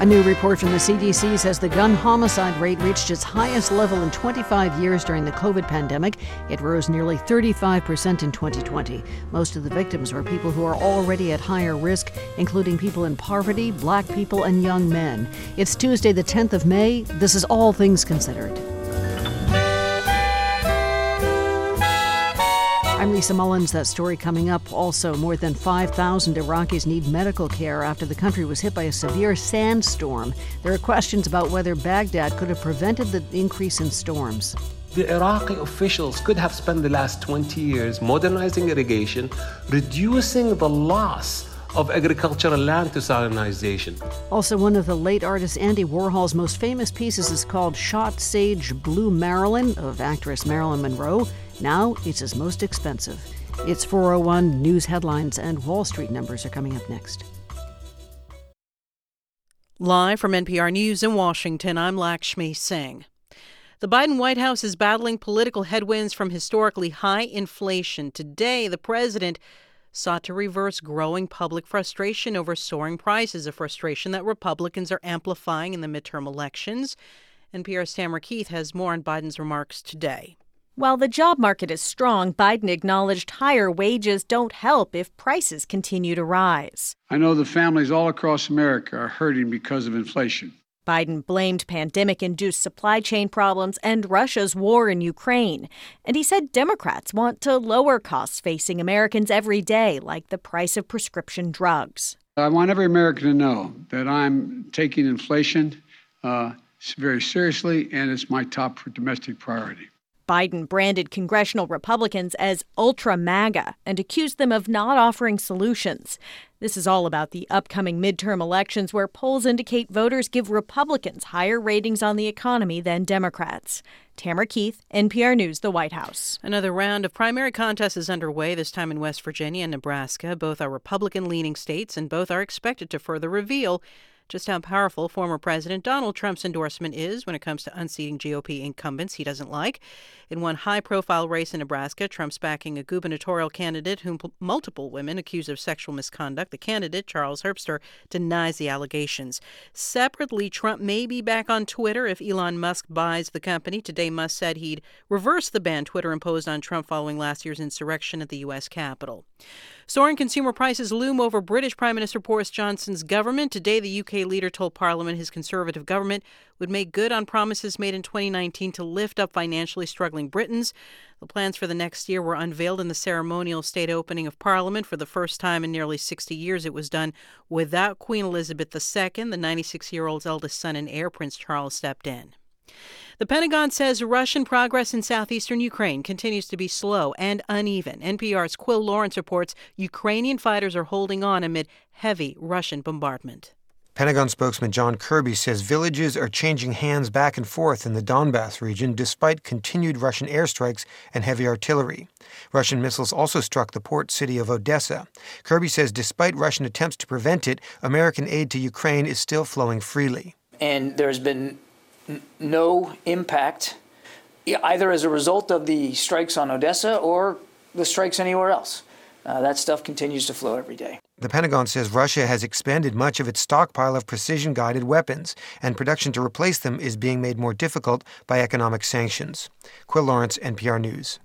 A new report from the CDC says the gun homicide rate reached its highest level in 25 years during the COVID pandemic. It rose nearly 35% in 2020. Most of the victims were people who are already at higher risk, including people in poverty, black people, and young men. It's Tuesday, the 10th of May. This is All Things Considered. I'm Lisa Mullins. That story coming up. Also, more than 5,000 Iraqis need medical care after the country was hit by a severe sandstorm. There are questions about whether Baghdad could have prevented the increase in storms. The Iraqi officials could have spent the last 20 years modernizing irrigation, reducing the loss of agricultural land to salinization. Also, one of the late artist Andy Warhol's most famous pieces is called Shot Sage Blue Marilyn of actress Marilyn Monroe. Now it's his most expensive. It's 401 news headlines and Wall Street numbers are coming up next. Live from NPR News in Washington, I'm Lakshmi Singh. The Biden White House is battling political headwinds from historically high inflation. Today, the president sought to reverse growing public frustration over soaring prices, a frustration that Republicans are amplifying in the midterm elections. NPR's Tamara Keith has more on Biden's remarks today. While the job market is strong, Biden acknowledged higher wages don't help if prices continue to rise. I know the families all across America are hurting because of inflation. Biden blamed pandemic induced supply chain problems and Russia's war in Ukraine. And he said Democrats want to lower costs facing Americans every day, like the price of prescription drugs. I want every American to know that I'm taking inflation uh, very seriously, and it's my top domestic priority. Biden branded congressional Republicans as ultra MAGA and accused them of not offering solutions. This is all about the upcoming midterm elections, where polls indicate voters give Republicans higher ratings on the economy than Democrats. Tamara Keith, NPR News, the White House. Another round of primary contests is underway, this time in West Virginia and Nebraska. Both are Republican leaning states, and both are expected to further reveal just how powerful former President Donald Trump's endorsement is when it comes to unseating GOP incumbents he doesn't like. In one high profile race in Nebraska, Trump's backing a gubernatorial candidate whom multiple women accuse of sexual misconduct. The candidate, Charles Herbster, denies the allegations. Separately, Trump may be back on Twitter if Elon Musk buys the company. Today, Musk said he'd reverse the ban Twitter imposed on Trump following last year's insurrection at the U.S. Capitol. Soaring consumer prices loom over British Prime Minister Boris Johnson's government. Today, the UK leader told Parliament his Conservative government would make good on promises made in 2019 to lift up financially struggling Britons. The plans for the next year were unveiled in the ceremonial state opening of Parliament. For the first time in nearly 60 years, it was done without Queen Elizabeth II. The 96 year old's eldest son and heir, Prince Charles, stepped in. The Pentagon says Russian progress in southeastern Ukraine continues to be slow and uneven. NPR's Quill Lawrence reports Ukrainian fighters are holding on amid heavy Russian bombardment. Pentagon spokesman John Kirby says villages are changing hands back and forth in the Donbass region despite continued Russian airstrikes and heavy artillery. Russian missiles also struck the port city of Odessa. Kirby says despite Russian attempts to prevent it, American aid to Ukraine is still flowing freely. And there's been no impact either as a result of the strikes on Odessa or the strikes anywhere else. Uh, that stuff continues to flow every day. The Pentagon says Russia has expended much of its stockpile of precision guided weapons, and production to replace them is being made more difficult by economic sanctions. Quill Lawrence, NPR News.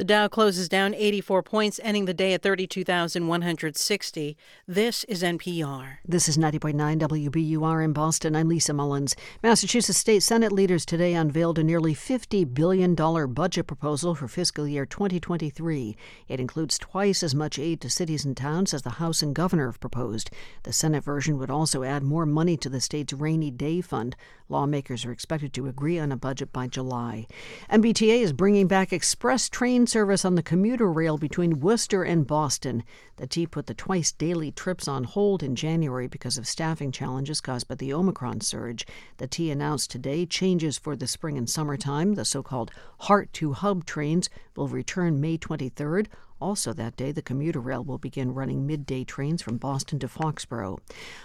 The Dow closes down 84 points, ending the day at 32,160. This is NPR. This is 90.9 WBUR in Boston. I'm Lisa Mullins. Massachusetts State Senate leaders today unveiled a nearly $50 billion budget proposal for fiscal year 2023. It includes twice as much aid to cities and towns as the House and Governor have proposed. The Senate version would also add more money to the state's rainy day fund. Lawmakers are expected to agree on a budget by July. MBTA is bringing back express train service on the commuter rail between Worcester and Boston. The T put the twice daily trips on hold in January because of staffing challenges caused by the Omicron surge. The T announced today changes for the spring and summertime. The so called Heart to Hub trains will return May 23rd. Also, that day, the commuter rail will begin running midday trains from Boston to Foxborough.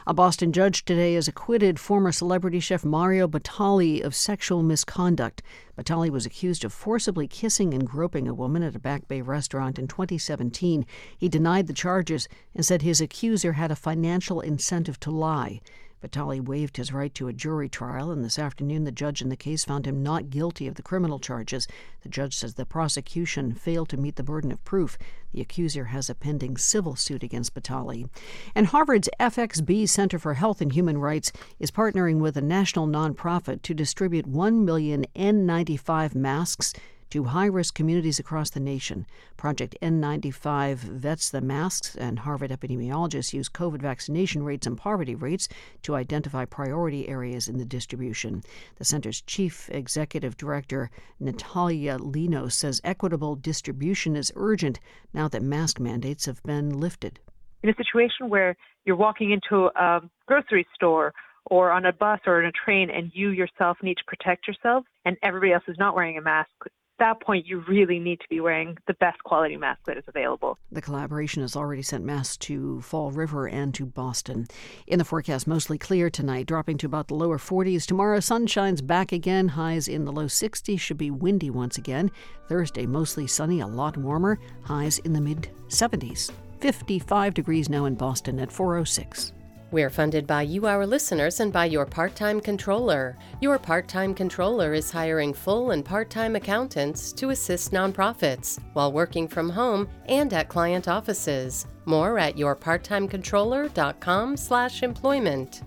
A Boston judge today has acquitted former celebrity chef Mario Batali of sexual misconduct. Batali was accused of forcibly kissing and groping a woman at a Back Bay restaurant in 2017. He denied the charges and said his accuser had a financial incentive to lie. Batali waived his right to a jury trial, and this afternoon the judge in the case found him not guilty of the criminal charges. The judge says the prosecution failed to meet the burden of proof. The accuser has a pending civil suit against Batali. And Harvard's FXB Center for Health and Human Rights is partnering with a national nonprofit to distribute 1 million N95 masks to high risk communities across the nation. Project N95 vets the masks, and Harvard epidemiologists use COVID vaccination rates and poverty rates to identify priority areas in the distribution. The center's chief executive director, Natalia Linos, says equitable distribution is urgent now that mask mandates have been lifted. In a situation where you're walking into a grocery store or on a bus or in a train and you yourself need to protect yourself and everybody else is not wearing a mask, that point, you really need to be wearing the best quality mask that is available. The collaboration has already sent masks to Fall River and to Boston. In the forecast, mostly clear tonight, dropping to about the lower 40s. Tomorrow, sun shines back again. Highs in the low 60s. Should be windy once again. Thursday, mostly sunny, a lot warmer. Highs in the mid 70s. 55 degrees now in Boston at 406. We're funded by you, our listeners, and by your part time controller. Your part time controller is hiring full and part time accountants to assist nonprofits while working from home and at client offices. More at yourparttimecontroller.com/slash employment.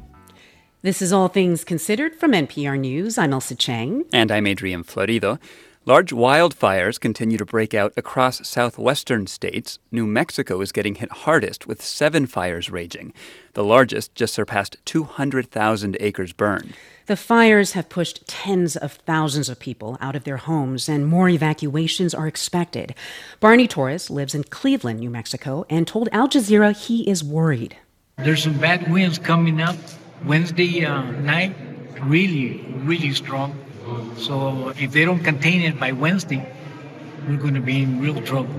This is All Things Considered from NPR News. I'm Ailsa Chang. And I'm Adrian Florido. Large wildfires continue to break out across southwestern states. New Mexico is getting hit hardest with seven fires raging. The largest just surpassed 200,000 acres burned. The fires have pushed tens of thousands of people out of their homes, and more evacuations are expected. Barney Torres lives in Cleveland, New Mexico, and told Al Jazeera he is worried. There's some bad winds coming up Wednesday uh, night, really, really strong. So if they don't contain it by Wednesday, we're going to be in real trouble.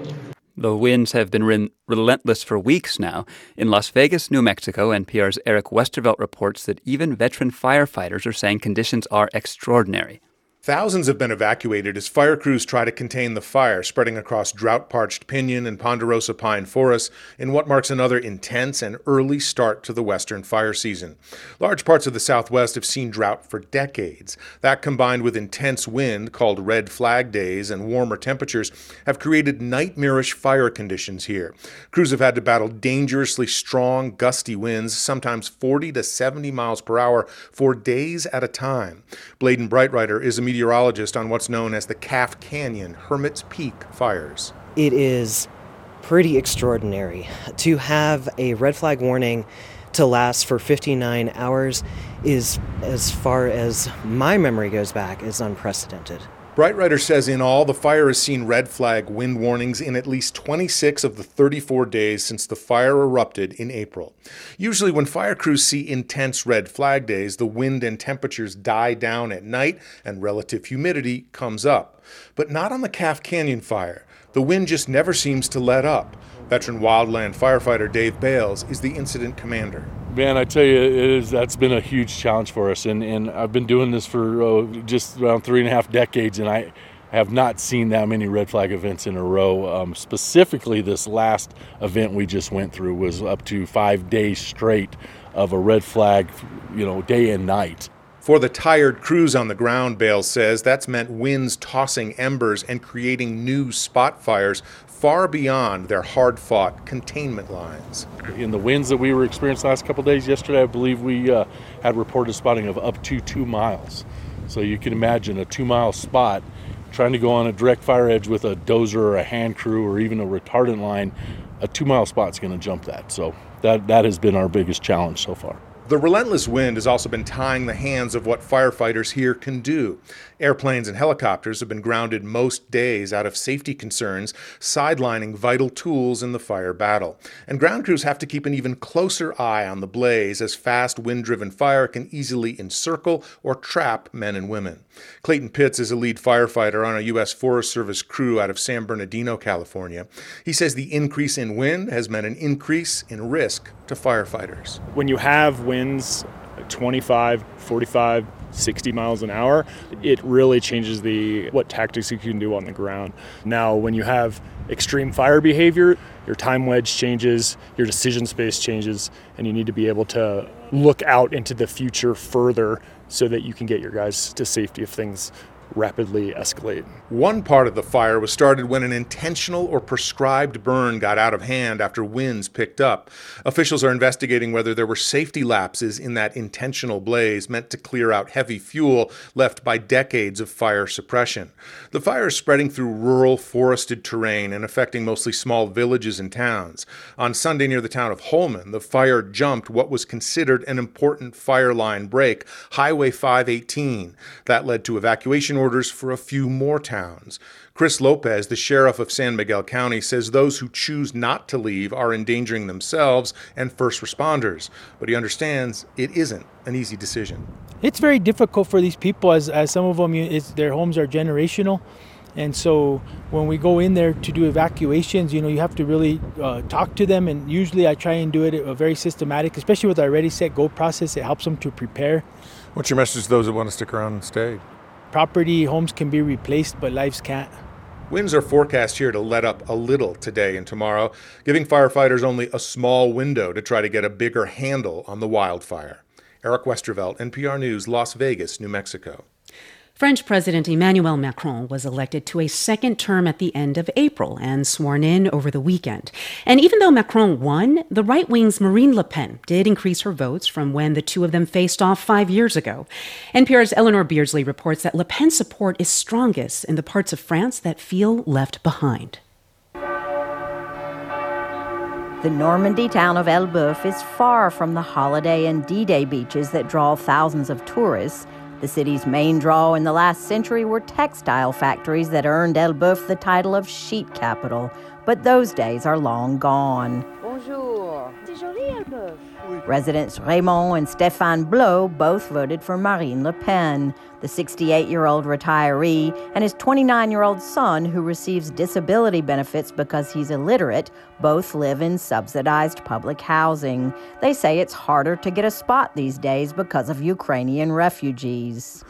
The winds have been re- relentless for weeks now. In Las Vegas, New Mexico, NPR's Eric Westervelt reports that even veteran firefighters are saying conditions are extraordinary. Thousands have been evacuated as fire crews try to contain the fire spreading across drought parched pinyon and ponderosa pine forests in what marks another intense and early start to the western fire season. Large parts of the southwest have seen drought for decades. That combined with intense wind, called red flag days, and warmer temperatures, have created nightmarish fire conditions here. Crews have had to battle dangerously strong, gusty winds, sometimes 40 to 70 miles per hour, for days at a time. Bladen Breitreiter is a meteorologist on what's known as the Calf Canyon Hermit's Peak fires. It is pretty extraordinary to have a red flag warning to last for 59 hours is as far as my memory goes back is unprecedented. Breitreiter says in all, the fire has seen red flag wind warnings in at least 26 of the 34 days since the fire erupted in April. Usually, when fire crews see intense red flag days, the wind and temperatures die down at night and relative humidity comes up. But not on the Calf Canyon fire. The wind just never seems to let up. Veteran wildland firefighter Dave Bales is the incident commander. Man, I tell you, it is, that's been a huge challenge for us. And, and I've been doing this for uh, just around three and a half decades, and I have not seen that many red flag events in a row. Um, specifically, this last event we just went through was up to five days straight of a red flag, you know, day and night. For the tired crews on the ground, Bales says, that's meant winds tossing embers and creating new spot fires far beyond their hard fought containment lines. In the winds that we were experiencing last couple days, yesterday, I believe we uh, had reported spotting of up to two miles. So you can imagine a two mile spot trying to go on a direct fire edge with a dozer or a hand crew or even a retardant line. A two mile spot's going to jump that. So that, that has been our biggest challenge so far. The relentless wind has also been tying the hands of what firefighters here can do. Airplanes and helicopters have been grounded most days out of safety concerns, sidelining vital tools in the fire battle. And ground crews have to keep an even closer eye on the blaze as fast wind driven fire can easily encircle or trap men and women. Clayton Pitts is a lead firefighter on a U.S. Forest Service crew out of San Bernardino, California. He says the increase in wind has meant an increase in risk to firefighters. When you have winds 25, 45, 60 miles an hour, it really changes the what tactics you can do on the ground. Now, when you have extreme fire behavior, your time wedge changes, your decision space changes, and you need to be able to look out into the future further so that you can get your guys to safety if things rapidly escalate. One part of the fire was started when an intentional or prescribed burn got out of hand after winds picked up. Officials are investigating whether there were safety lapses in that intentional blaze meant to clear out heavy fuel left by decades of fire suppression. The fire is spreading through rural, forested terrain and affecting mostly small villages and towns. On Sunday near the town of Holman, the fire jumped what was considered an important fire line break, Highway 518. That led to evacuation orders for a few more towns. Chris Lopez, the sheriff of San Miguel County, says those who choose not to leave are endangering themselves and first responders, but he understands it isn't an easy decision. It's very difficult for these people, as, as some of them, is their homes are generational. And so when we go in there to do evacuations, you know, you have to really uh, talk to them. And usually I try and do it a very systematic, especially with our ready, set, go process. It helps them to prepare. What's your message to those that want to stick around and stay? Property, homes can be replaced, but lives can't. Winds are forecast here to let up a little today and tomorrow, giving firefighters only a small window to try to get a bigger handle on the wildfire. Eric Westervelt, NPR News, Las Vegas, New Mexico. French President Emmanuel Macron was elected to a second term at the end of April and sworn in over the weekend. And even though Macron won, the right wing's Marine Le Pen did increase her votes from when the two of them faced off five years ago. NPR's Eleanor Beardsley reports that Le Pen's support is strongest in the parts of France that feel left behind. The Normandy town of Elbeuf is far from the holiday and D Day beaches that draw thousands of tourists the city's main draw in the last century were textile factories that earned Elbeuf the title of sheet capital, but those days are long gone. Bonjour. Residents Raymond and Stéphane Blot both voted for Marine Le Pen the 68 year old retiree, and his 29 year old son, who receives disability benefits because he's illiterate, both live in subsidized public housing. They say it's harder to get a spot these days because of Ukrainian refugees.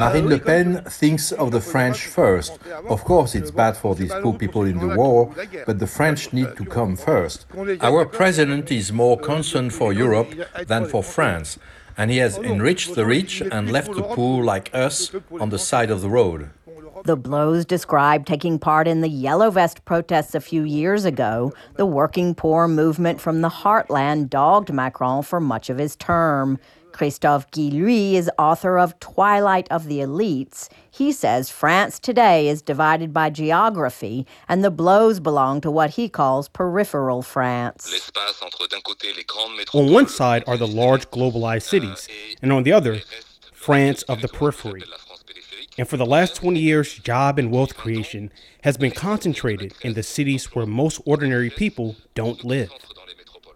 Marine Le Pen thinks of the French first. Of course, it's bad for these poor people in the war, but the French need to come first. Our president is more concerned for Europe than for France and he has enriched the rich and left the poor like us on the side of the road. The Blots described taking part in the Yellow Vest protests a few years ago. The working poor movement from the heartland dogged Macron for much of his term. Christophe Guilluy is author of Twilight of the Elites. He says France today is divided by geography, and the Blots belong to what he calls peripheral France. On one side are the large globalized cities, and on the other, France of the periphery. And for the last 20 years, job and wealth creation has been concentrated in the cities where most ordinary people don't live.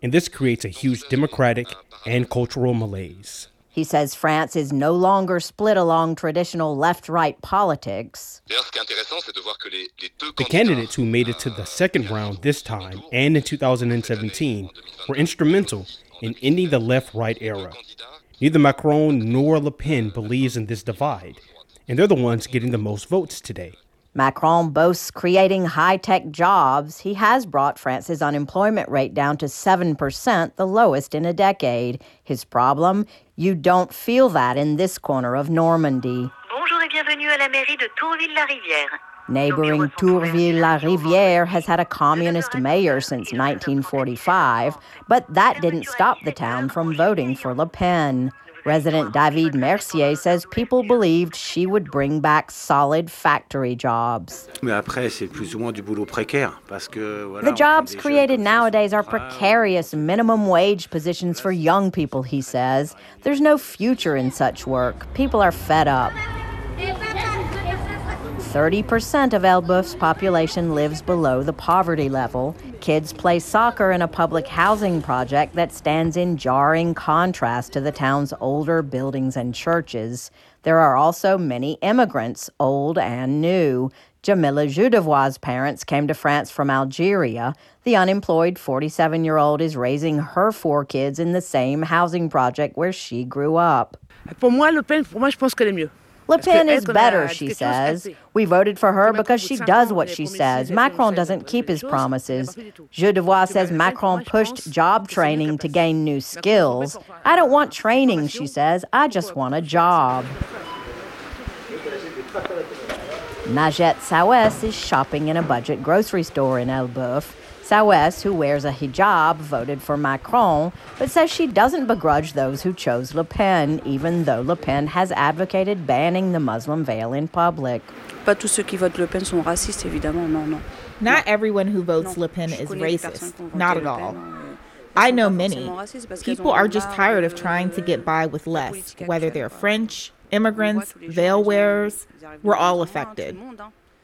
And this creates a huge democratic and cultural malaise. He says France is no longer split along traditional left right politics. The candidates who made it to the second round this time and in 2017 were instrumental in ending the left right era. Neither Macron nor Le Pen believes in this divide, and they're the ones getting the most votes today. Macron boasts creating high tech jobs. He has brought France's unemployment rate down to 7%, the lowest in a decade. His problem? You don't feel that in this corner of Normandy. Bonjour et bienvenue à la mairie de Tourville-la-Rivière. Neighboring Tourville-la-Rivière has had a communist mayor since 1945, but that didn't stop the town from voting for Le Pen. Resident David Mercier says people believed she would bring back solid factory jobs. The jobs created nowadays are precarious minimum wage positions for young people, he says. There's no future in such work. People are fed up. 30% of Elbeuf's population lives below the poverty level. Kids play soccer in a public housing project that stands in jarring contrast to the town's older buildings and churches. There are also many immigrants, old and new. Jamila Judevois' parents came to France from Algeria. The unemployed 47 year old is raising her four kids in the same housing project where she grew up. Pour moi, Le Pen, pour moi, je pense qu'elle est mieux. Le Pen is better, she says. We voted for her because she does what she says. Macron doesn't keep his promises. Je Devoir says Macron pushed job training to gain new skills. I don't want training, she says. I just want a job. Najette Sawes is shopping in a budget grocery store in Elbeuf. Sawes, who wears a hijab, voted for Macron, but says she doesn't begrudge those who chose Le Pen, even though Le Pen has advocated banning the Muslim veil in public. Pas tous ceux qui votent Le Pen sont racistes, évidemment, non, non. Not everyone who votes Le Pen is racist, not at all. I know many. People are just tired of trying to get by with less, whether they're French, immigrants, veil wearers. We're all affected.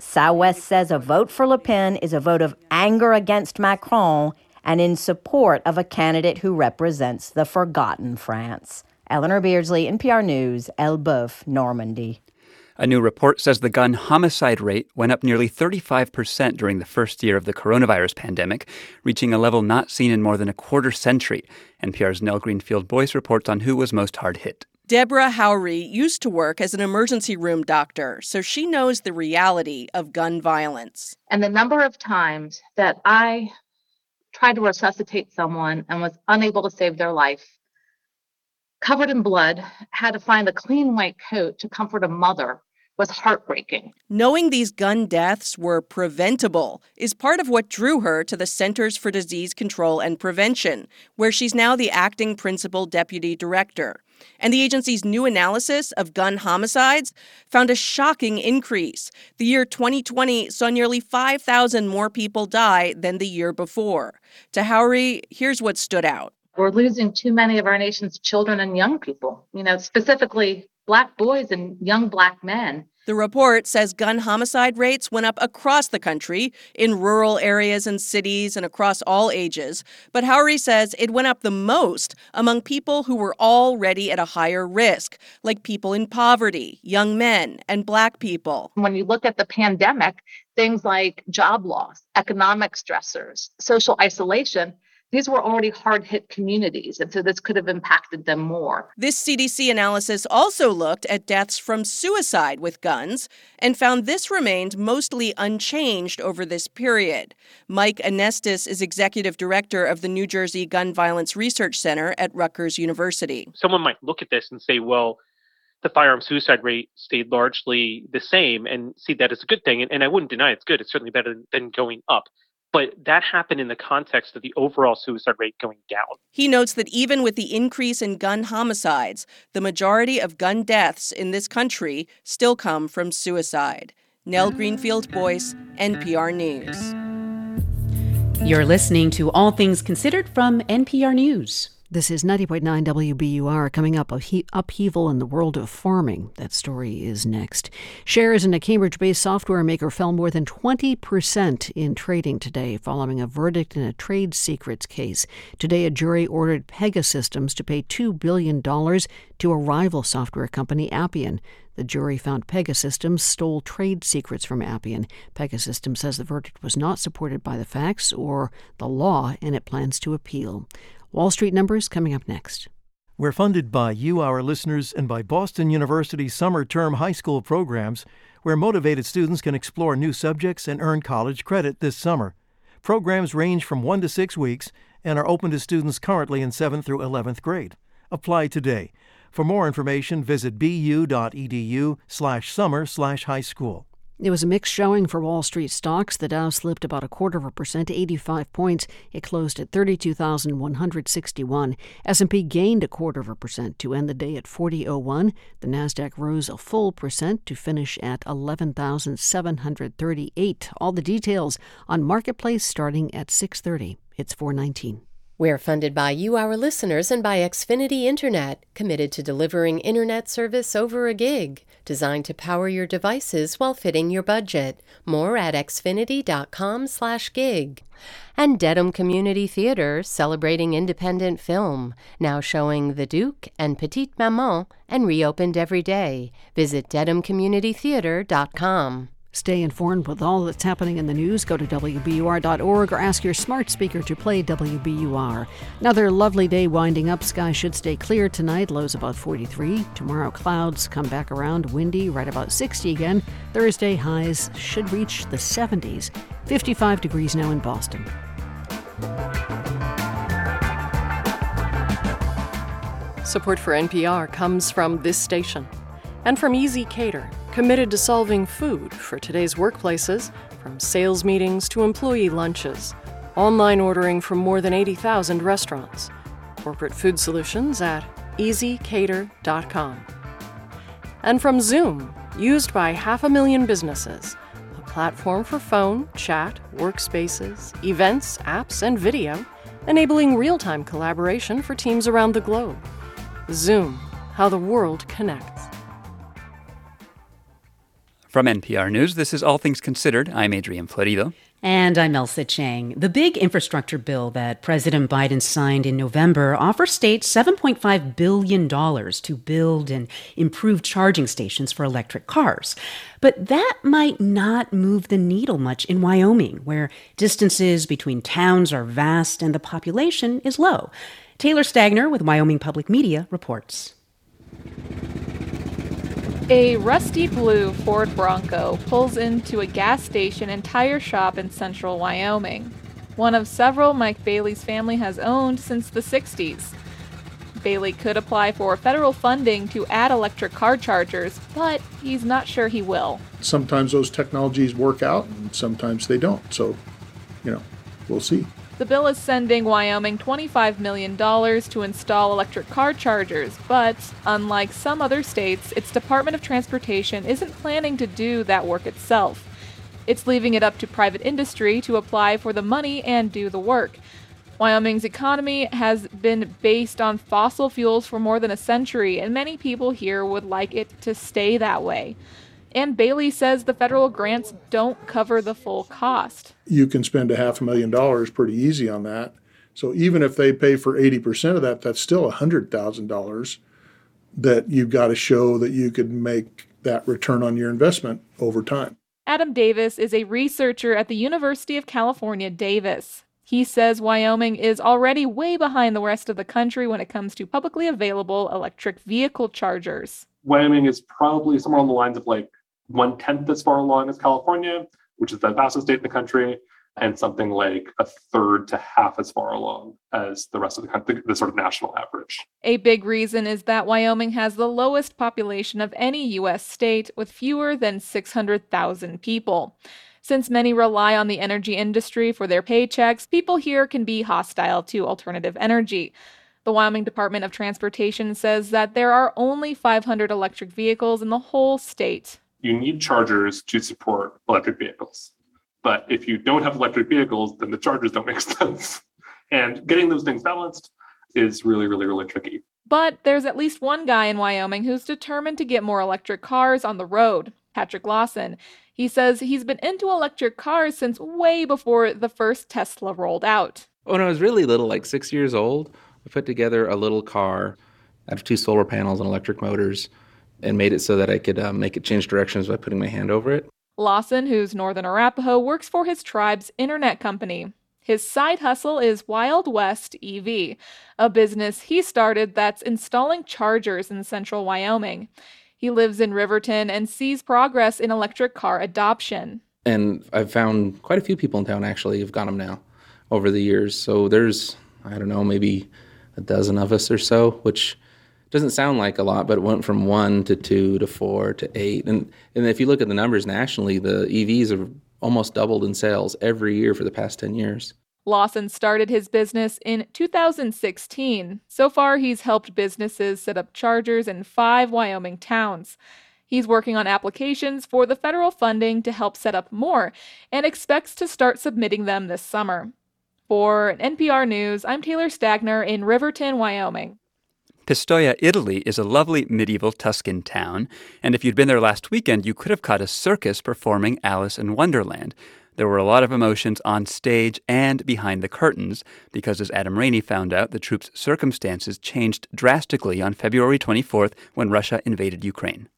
Sawes says a vote for Le Pen is a vote of anger against Macron and in support of a candidate who represents the forgotten France. Eleanor Beardsley, NPR News, Elbeuf, Normandy. A new report says the gun homicide rate went up nearly 35% during the first year of the coronavirus pandemic, reaching a level not seen in more than a quarter century. NPR's Nell Greenfield Boyce reports on who was most hard hit. Deborah Houry used to work as an emergency room doctor, so she knows the reality of gun violence. And the number of times that I tried to resuscitate someone and was unable to save their life, covered in blood, had to find a clean white coat to comfort a mother was heartbreaking. Knowing these gun deaths were preventable is part of what drew her to the Centers for Disease Control and Prevention, where she's now the acting principal deputy director. And the agency's new analysis of gun homicides found a shocking increase. The year 2020 saw nearly 5,000 more people die than the year before. To Houry, here's what stood out. We're losing too many of our nation's children and young people, you know, specifically black boys and young black men. The report says gun homicide rates went up across the country, in rural areas and cities, and across all ages. But Houry says it went up the most among people who were already at a higher risk, like people in poverty, young men, and black people. When you look at the pandemic, things like job loss, economic stressors, social isolation, these were already hard hit communities, and so this could have impacted them more. This CDC analysis also looked at deaths from suicide with guns and found this remained mostly unchanged over this period. Mike Anestis is executive director of the New Jersey Gun Violence Research Center at Rutgers University. Someone might look at this and say, well, the firearm suicide rate stayed largely the same and see that as a good thing. And, and I wouldn't deny it's good. It's certainly better than going up. But that happened in the context of the overall suicide rate going down. He notes that even with the increase in gun homicides, the majority of gun deaths in this country still come from suicide. Nell Greenfield Boyce, NPR News. You're listening to All Things Considered from NPR News. This is 90.9 WBUR coming up upheaval in the world of farming. That story is next. Shares in a Cambridge based software maker fell more than 20% in trading today following a verdict in a trade secrets case. Today, a jury ordered Pegasystems to pay $2 billion to a rival software company, Appian. The jury found Pegasystems stole trade secrets from Appian. Pegasystems says the verdict was not supported by the facts or the law, and it plans to appeal. Wall Street numbers coming up next. We're funded by you, our listeners, and by Boston University summer term high school programs, where motivated students can explore new subjects and earn college credit this summer. Programs range from one to six weeks and are open to students currently in 7th through 11th grade. Apply today. For more information, visit bu.edu slash summer slash high school. It was a mixed showing for Wall Street stocks. The Dow slipped about a quarter of a percent to 85 points. It closed at 32,161. S&P gained a quarter of a percent to end the day at 4001. The Nasdaq rose a full percent to finish at 11,738. All the details on Marketplace starting at 6:30. It's 419. We're funded by you, our listeners, and by Xfinity Internet, committed to delivering internet service over a gig, designed to power your devices while fitting your budget. More at xfinity.com/gig. And Dedham Community Theater, celebrating independent film, now showing The Duke and Petite Maman, and reopened every day. Visit dedhamcommunitytheater.com. Stay informed with all that's happening in the news. Go to WBUR.org or ask your smart speaker to play WBUR. Another lovely day winding up. Sky should stay clear tonight, lows about 43. Tomorrow, clouds come back around, windy, right about 60 again. Thursday, highs should reach the 70s. 55 degrees now in Boston. Support for NPR comes from this station and from ezCater committed to solving food for today's workplaces, from sales meetings to employee lunches. Online ordering from more than 80,000 restaurants. Corporate food solutions at ezcater.com. And from Zoom, used by half a million businesses, a platform for phone, chat, workspaces, events, apps, and video, enabling real time collaboration for teams around the globe. Zoom, how the world connects. From NPR News, this is All Things Considered. I'm Adrian Florido. And I'm Ailsa Chang. The big infrastructure bill that President Biden signed in November offers states $7.5 billion to build and improve charging stations for electric cars. But that might not move the needle much in Wyoming, where distances between towns are vast and the population is low. Taylor Stagner with Wyoming Public Media reports. A rusty blue Ford Bronco pulls into a gas station and tire shop in central Wyoming, one of several Mike Bailey's family has owned since the 60s. Bailey could apply for federal funding to add electric car chargers, but he's not sure he will. Sometimes those technologies work out and sometimes they don't. So, you know, we'll see. The bill is sending Wyoming $25 million to install electric car chargers, but unlike some other states, its Department of Transportation isn't planning to do that work itself. It's leaving it up to private industry to apply for the money and do the work. Wyoming's economy has been based on fossil fuels for more than a century, and many people here would like it to stay that way. And Bailey says the federal grants don't cover the full cost. You can spend a half a million dollars pretty easy on that. So even if they pay for 80% of that, that's still $100,000 that you've got to show that you could make that return on your investment over time. Adam Davis is a researcher at the University of California, Davis. He says Wyoming is already way behind the rest of the country when it comes to publicly available electric vehicle chargers. Wyoming is probably somewhere on the lines of like one tenth as far along as California, which is the fastest state in the country, and something like a third to half as far along as the rest of the country, the sort of national average. A big reason is that Wyoming has the lowest population of any U.S. state, with fewer than 600,000 people. Since many rely on the energy industry for their paychecks, people here can be hostile to alternative energy. The Wyoming Department of Transportation says that there are only 500 electric vehicles in the whole state you need chargers to support electric vehicles. But if you don't have electric vehicles, then the chargers don't make sense. And getting those things balanced is really, really, really tricky. But there's at least one guy in Wyoming who's determined to get more electric cars on the road Patrick Lawson. He says he's been into electric cars since way before the first Tesla rolled out. When I was really little, like six years old, I put together a little car out of two solar panels and electric motors and made it so that I could um, make it change directions by putting my hand over it. Lawson, who's Northern Arapaho, works for his tribe's internet company. His side hustle is Wild West EV, a business he started that's installing chargers in central Wyoming. He lives in Riverton and sees progress in electric car adoption. And I've found quite a few people in town actually have got them now over the years. So there's, I don't know, maybe a dozen of us or so, which doesn't sound like a lot, but it went from one to two to four to eight. And and if you look at the numbers nationally, the EVs have almost doubled in sales every year for the past 10 years. Lawson started his business in 2016. So far, he's helped businesses set up chargers in five Wyoming towns. He's working on applications for the federal funding to help set up more and expects to start submitting them this summer. For NPR News, I'm Taylor Stagner in Riverton, Wyoming. Pistoia, Italy is a lovely medieval Tuscan town, and if you'd been there last weekend, you could have caught a circus performing Alice in Wonderland. There were a lot of emotions on stage and behind the curtains because, as Adam Raney found out, the troupe's circumstances changed drastically on February 24th when Russia invaded Ukraine.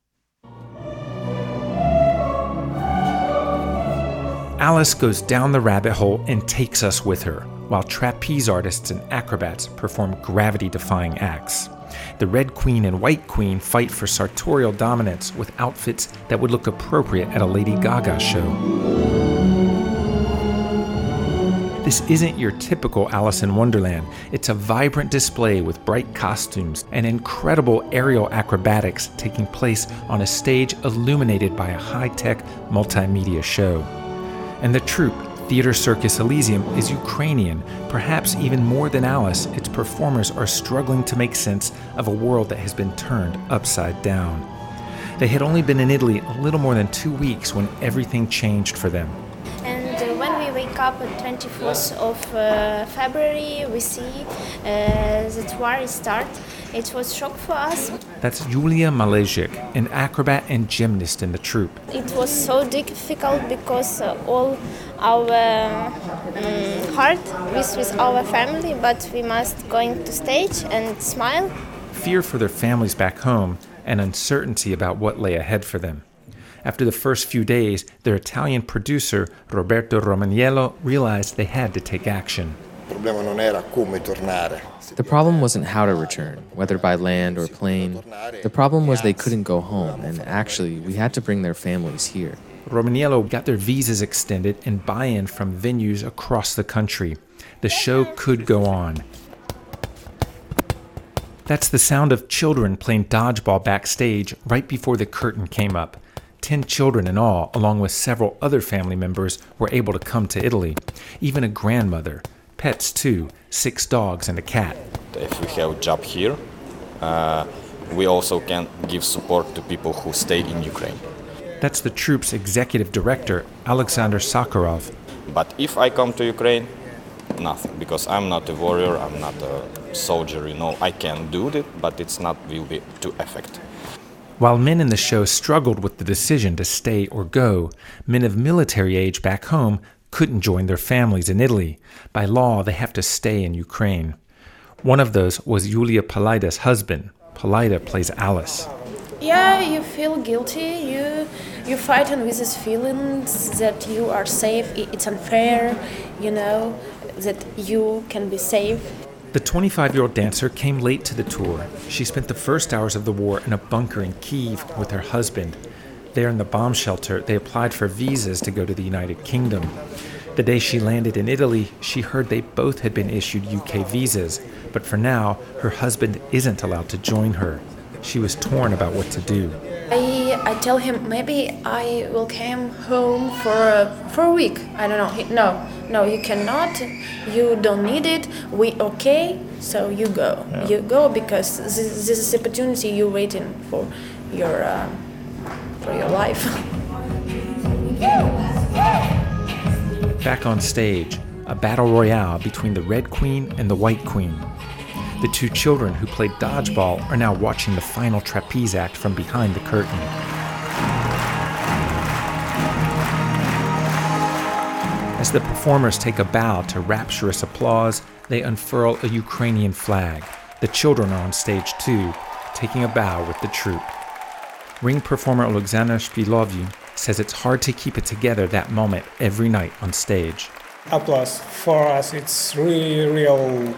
Alice goes down the rabbit hole and takes us with her, while trapeze artists and acrobats perform gravity defying acts. The Red Queen and White Queen fight for sartorial dominance with outfits that would look appropriate at a Lady Gaga show. This isn't your typical Alice in Wonderland. It's a vibrant display with bright costumes and incredible aerial acrobatics taking place on a stage illuminated by a high tech multimedia show. And the troupe, Theater Circus Elysium, is Ukrainian. Perhaps even more than Alice, its performers are struggling to make sense of a world that has been turned upside down. They had only been in Italy a little more than two weeks when everything changed for them And uh, when we wake up on 24th of uh, February, we see uh, the war start. It was shock for us. That's Julia Malejik, an acrobat and gymnast in the troupe. It was so difficult because uh, all our um, heart is with our family, but we must going to stage and smile. Fear for their families back home and uncertainty about what lay ahead for them. After the first few days, their Italian producer, Roberto Romaniello, realized they had to take action. The problem wasn't how to return, whether by land or plane. The problem was they couldn't go home, and actually, we had to bring their families here. Romaniello got their visas extended and buy in from venues across the country. The show could go on. That's the sound of children playing dodgeball backstage right before the curtain came up. 10 children in all, along with several other family members, were able to come to Italy. Even a grandmother, pets too, six dogs and a cat. If we have a job here, uh, we also can give support to people who stay in Ukraine. That's the troupe's executive director, Alexander Sakharov. But if I come to Ukraine, nothing, because I'm not a warrior, I'm not a soldier, you know, I can do it, but it's not will be too effect. While men in the show struggled with the decision to stay or go, men of military age back home couldn't join their families in Italy. By law, they have to stay in Ukraine. One of those was Yulia Palaida's husband. Palaida plays Alice. Yeah, you feel guilty. You you fight on with these feelings that you are safe. It's unfair, you know, that you can be safe the 25 year old dancer came late to the tour. She spent the first hours of the war in a bunker in Kiev with her husband. There in the bomb shelter, they applied for visas to go to the United Kingdom. The day she landed in Italy, she heard they both had been issued UK visas, but for now, her husband isn't allowed to join her. She was torn about what to do. I, I tell him maybe I will come home for a, for a week. I don't know. He, no, no, you cannot. You don't need it. We okay. So you go. Yeah. You go because this, this is the opportunity you're waiting for your uh, for your life. Back on stage, a battle royale between the Red Queen and the White Queen. The two children who played dodgeball are now watching the final trapeze act from behind the curtain. As the performers take a bow to rapturous applause, they unfurl a Ukrainian flag. The children are on stage too, taking a bow with the troupe. Ring performer Alexander Spilovy says it's hard to keep it together that moment every night on stage. Applause for us, it's really real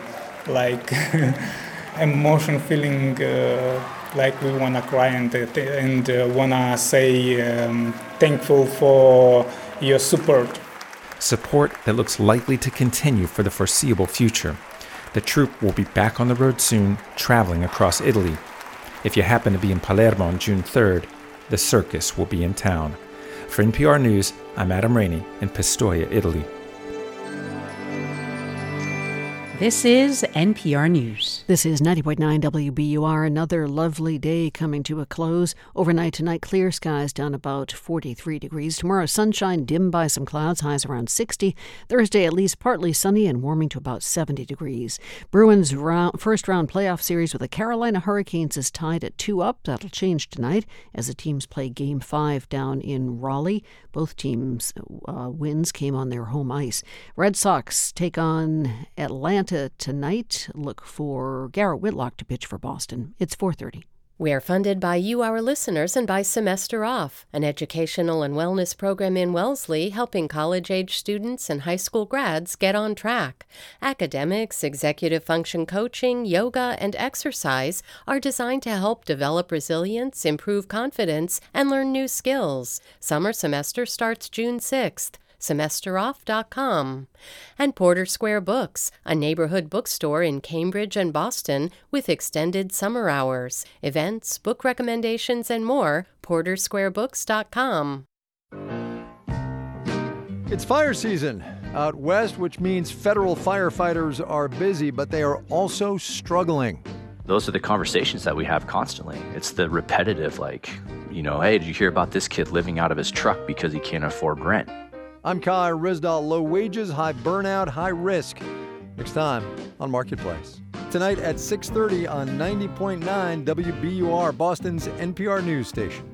like emotion feeling uh, like we want to cry and, uh, and uh, want to say um, thankful for your support. Support that looks likely to continue for the foreseeable future. The troupe will be back on the road soon, traveling across Italy. If you happen to be in Palermo on June 3rd, the circus will be in town. For NPR News, I'm Adam Raney in Pistoia, Italy. This is NPR News. This is 90.9 WBUR. Another lovely day coming to a close. Overnight tonight, clear skies down about 43 degrees. Tomorrow, sunshine dimmed by some clouds, highs around 60. Thursday, at least partly sunny and warming to about 70 degrees. Bruins' round, first round playoff series with the Carolina Hurricanes is tied at 2 up. That'll change tonight as the teams play game five down in Raleigh. Both teams' uh, wins came on their home ice. Red Sox take on Atlanta tonight. Look for Garrett Whitlock to pitch for Boston. It's 4:30. We are funded by you, our listeners, and by Semester Off, an educational and wellness program in Wellesley helping college age students and high school grads get on track. Academics, executive function coaching, yoga, and exercise are designed to help develop resilience, improve confidence, and learn new skills. Summer semester starts June 6th semesteroff.com, and Porter Square Books, a neighborhood bookstore in Cambridge and Boston with extended summer hours, events, book recommendations, and more. PorterSquareBooks.com. It's fire season out west, which means federal firefighters are busy, but they are also struggling. Those are the conversations that we have constantly. It's the repetitive, like, you know, hey, did you hear about this kid living out of his truck because he can't afford rent? I'm Kai Ryssdal. Low wages, high burnout, high risk. Next time on Marketplace. Tonight at 6:30 on 90.9 WBUR, Boston's NPR news station.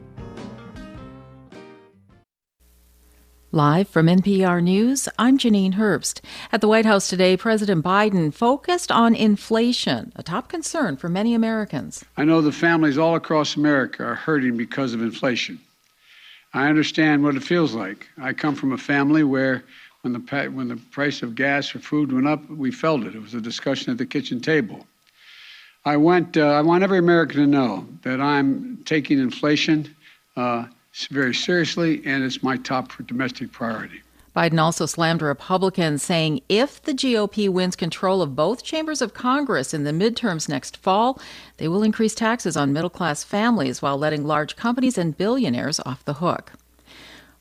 Live from NPR News, I'm Janine Herbst. At the White House today, President Biden focused on inflation, a top concern for many Americans. I know the families all across America are hurting because of inflation. I understand what it feels like. I come from a family where when the, when the price of gas or food went up, we felt it. It was a discussion at the kitchen table. I, went, uh, I want every American to know that I'm taking inflation uh, very seriously, and it's my top domestic priority. Biden also slammed Republicans, saying if the GOP wins control of both chambers of Congress in the midterms next fall, they will increase taxes on middle class families while letting large companies and billionaires off the hook.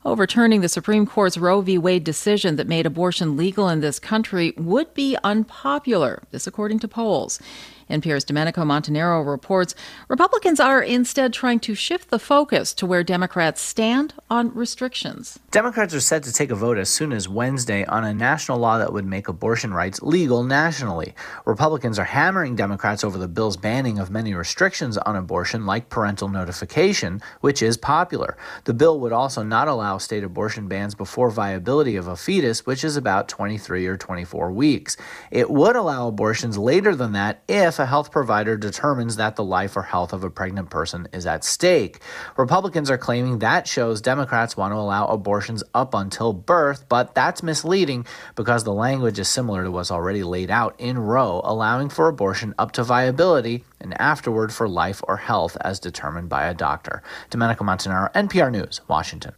Overturning the Supreme Court's Roe v. Wade decision that made abortion legal in this country would be unpopular, this according to polls. NPR's Domenico Montanaro reports Republicans are instead trying to shift the focus to where Democrats stand on restrictions. Democrats are set to take a vote as soon as Wednesday on a national law that would make abortion rights legal nationally. Republicans are hammering Democrats over the bill's banning of many restrictions on abortion, like parental notification, which is popular. The bill would also not allow state abortion bans before viability of a fetus, which is about 23 or 24 weeks. It would allow abortions later than that if a health provider determines that the life or health of a pregnant person is at stake. Republicans are claiming that shows Democrats want to allow abortions up until birth, but that's misleading because the language is similar to what's already laid out in Roe, allowing for abortion up to viability and afterward for life or health as determined by a doctor. Domenico Montanaro, NPR News, Washington.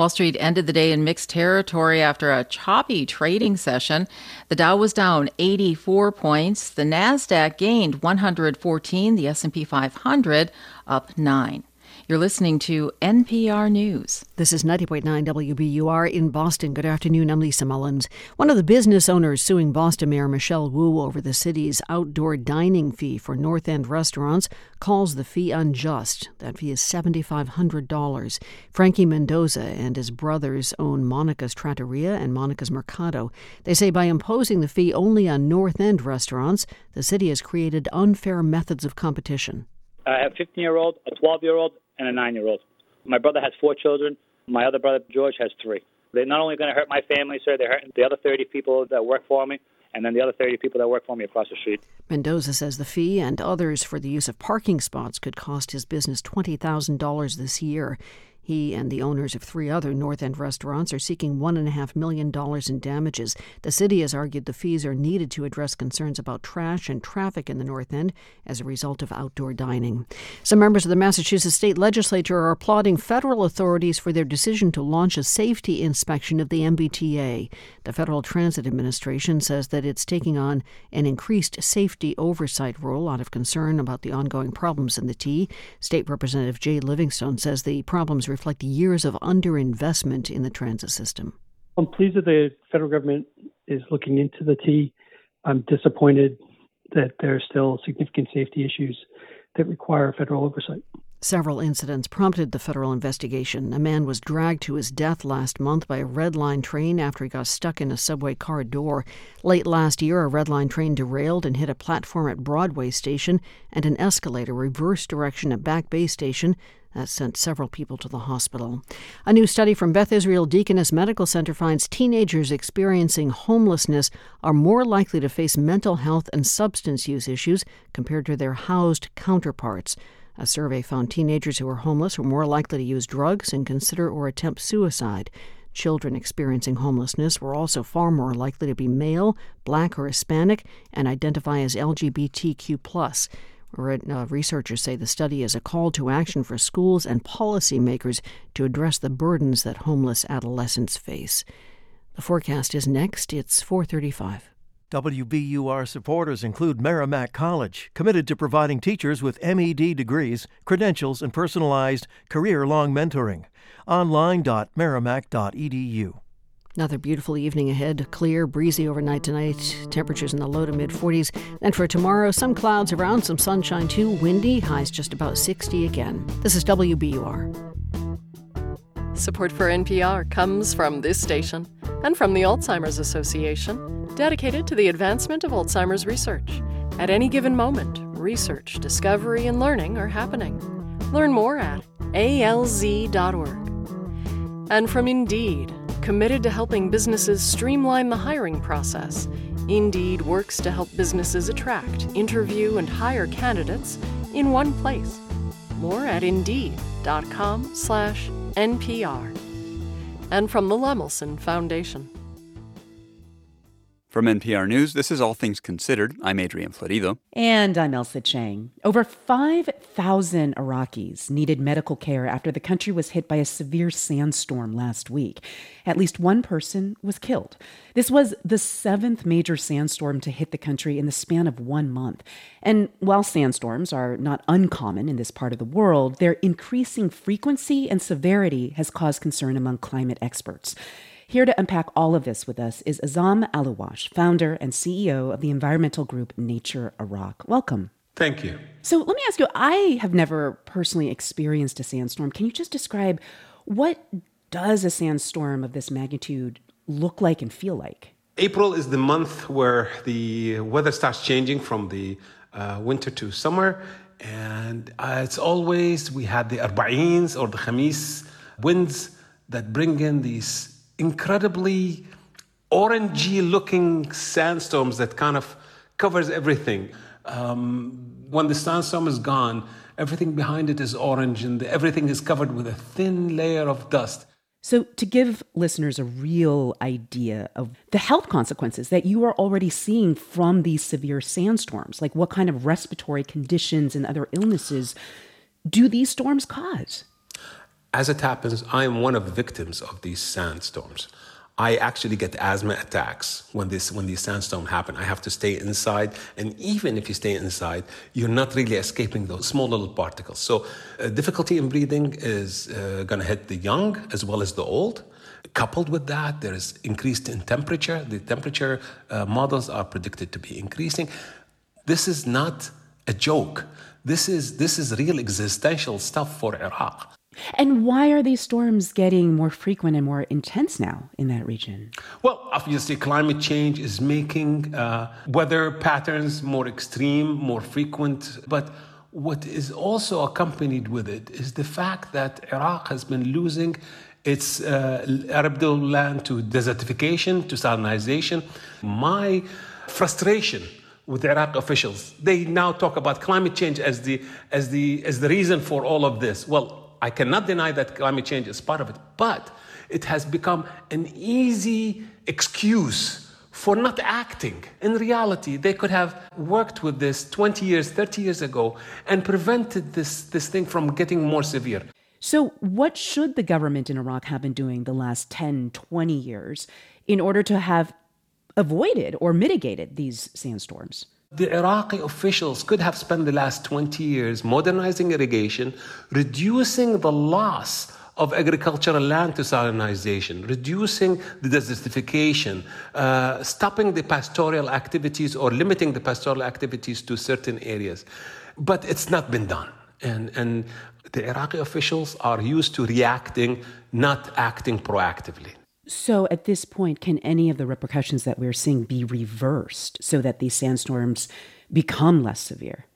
Wall Street ended the day in mixed territory after a choppy trading session. The Dow was down 84 points, the Nasdaq gained 114, the S&P 500 up 9. You're listening to NPR News. This is 90.9 WBUR in Boston. Good afternoon. I'm Lisa Mullins. One of the business owners suing Boston Mayor Michelle Wu over the city's outdoor dining fee for North End restaurants calls the fee unjust. That fee is $7,500. Frankie Mendoza and his brothers own Monica's Trattoria and Monica's Mercado. They say by imposing the fee only on North End restaurants, the city has created unfair methods of competition. I have a 15 year old, a 12 year old, and a nine year old. My brother has four children. My other brother, George, has three. They're not only going to hurt my family, sir, they're hurting the other 30 people that work for me and then the other 30 people that work for me across the street. Mendoza says the fee and others for the use of parking spots could cost his business $20,000 this year. He and the owners of three other North End restaurants are seeking $1.5 million in damages. The city has argued the fees are needed to address concerns about trash and traffic in the North End as a result of outdoor dining. Some members of the Massachusetts state legislature are applauding federal authorities for their decision to launch a safety inspection of the MBTA. The Federal Transit Administration says that it's taking on an increased safety oversight role out of concern about the ongoing problems in the T. State Representative Jay Livingstone says the problems reflect years of underinvestment in the transit system. I'm pleased that the federal government is looking into the T. I'm disappointed that there are still significant safety issues that require federal oversight. Several incidents prompted the federal investigation. A man was dragged to his death last month by a Red Line train after he got stuck in a subway car door. Late last year, a Red Line train derailed and hit a platform at Broadway Station and an escalator reversed direction at Back Bay Station. That sent several people to the hospital. A new study from Beth Israel Deaconess Medical Center finds teenagers experiencing homelessness are more likely to face mental health and substance use issues compared to their housed counterparts. A survey found teenagers who were homeless were more likely to use drugs and consider or attempt suicide. Children experiencing homelessness were also far more likely to be male, black, or Hispanic and identify as LGBTQ. Uh, researchers say the study is a call to action for schools and policymakers to address the burdens that homeless adolescents face. The forecast is next. It's 435. WBUR supporters include Merrimack College, committed to providing teachers with MED degrees, credentials, and personalized career long mentoring. Online.merrimack.edu. Another beautiful evening ahead. Clear, breezy overnight tonight. Temperatures in the low to mid 40s. And for tomorrow, some clouds around, some sunshine too. Windy, highs just about 60 again. This is WBUR. Support for NPR comes from this station and from the Alzheimer's Association, dedicated to the advancement of Alzheimer's research. At any given moment, research, discovery, and learning are happening. Learn more at alz.org. And from Indeed, committed to helping businesses streamline the hiring process. Indeed works to help businesses attract, interview, and hire candidates in one place. More at indeed.com slash NPR. And from the Lemelson Foundation. From NPR News, this is All Things Considered. I'm Adrian Florido. And I'm Ailsa Chang. Over 5,000 Iraqis needed medical care after the country was hit by a severe sandstorm last week. At least one person was killed. This was the seventh major sandstorm to hit the country in the span of one month. And while sandstorms are not uncommon in this part of the world, their increasing frequency and severity has caused concern among climate experts. Here to unpack all of this with us is Azzam Alwash, founder and CEO of the environmental group Nature Iraq. Welcome. Thank you. So let me ask you I have never personally experienced a sandstorm. Can you just describe what does a sandstorm of this magnitude look like and feel like? April is the month where the weather starts changing from the uh, winter to summer. And uh, it's always, we had the arba'ins or the khamis winds that bring in these incredibly orangey looking sandstorms that kind of covers everything. Um, when the sandstorm is gone, everything behind it is orange and everything is covered with a thin layer of dust. So, to give listeners a real idea of the health consequences that you are already seeing from these severe sandstorms, like what kind of respiratory conditions and other illnesses do these storms cause? As it happens, I am one of the victims of these sandstorms. I actually get asthma attacks when this when these sandstorms happen. I have to stay inside, and even if you stay inside, you're not really escaping those small little particles. So, uh, difficulty in breathing is uh, going to hit the young as well as the old. Coupled with that, there is increased in temperature. The temperature uh, models are predicted to be increasing. This is not a joke. This is this is real existential stuff for Iraq. And why are these storms getting more frequent and more intense now in that region? Well, obviously, climate change is making uh, weather patterns more extreme, more frequent. But what is also accompanied with it is the fact that Iraq has been losing its uh, arable land to desertification, to salinization. My frustration with Iraq officials, they now talk about climate change as the, as the, as the reason for all of this. Well, I cannot deny that climate change is part of it, but it has become an easy excuse for not acting. In reality, they could have worked with this 20 years, 30 years ago and prevented this, this thing from getting more severe. So, what should the government in Iraq have been doing the last 10, 20 years in order to have avoided or mitigated these sandstorms? The Iraqi officials could have spent the last 20 years modernizing irrigation, reducing the loss of agricultural land to salinization, reducing the desertification, uh, stopping the pastoral activities or limiting the pastoral activities to certain areas. But it's not been done. And, and the Iraqi officials are used to reacting, not acting proactively. So, at this point, can any of the repercussions that we're seeing be reversed so that these sandstorms become less severe?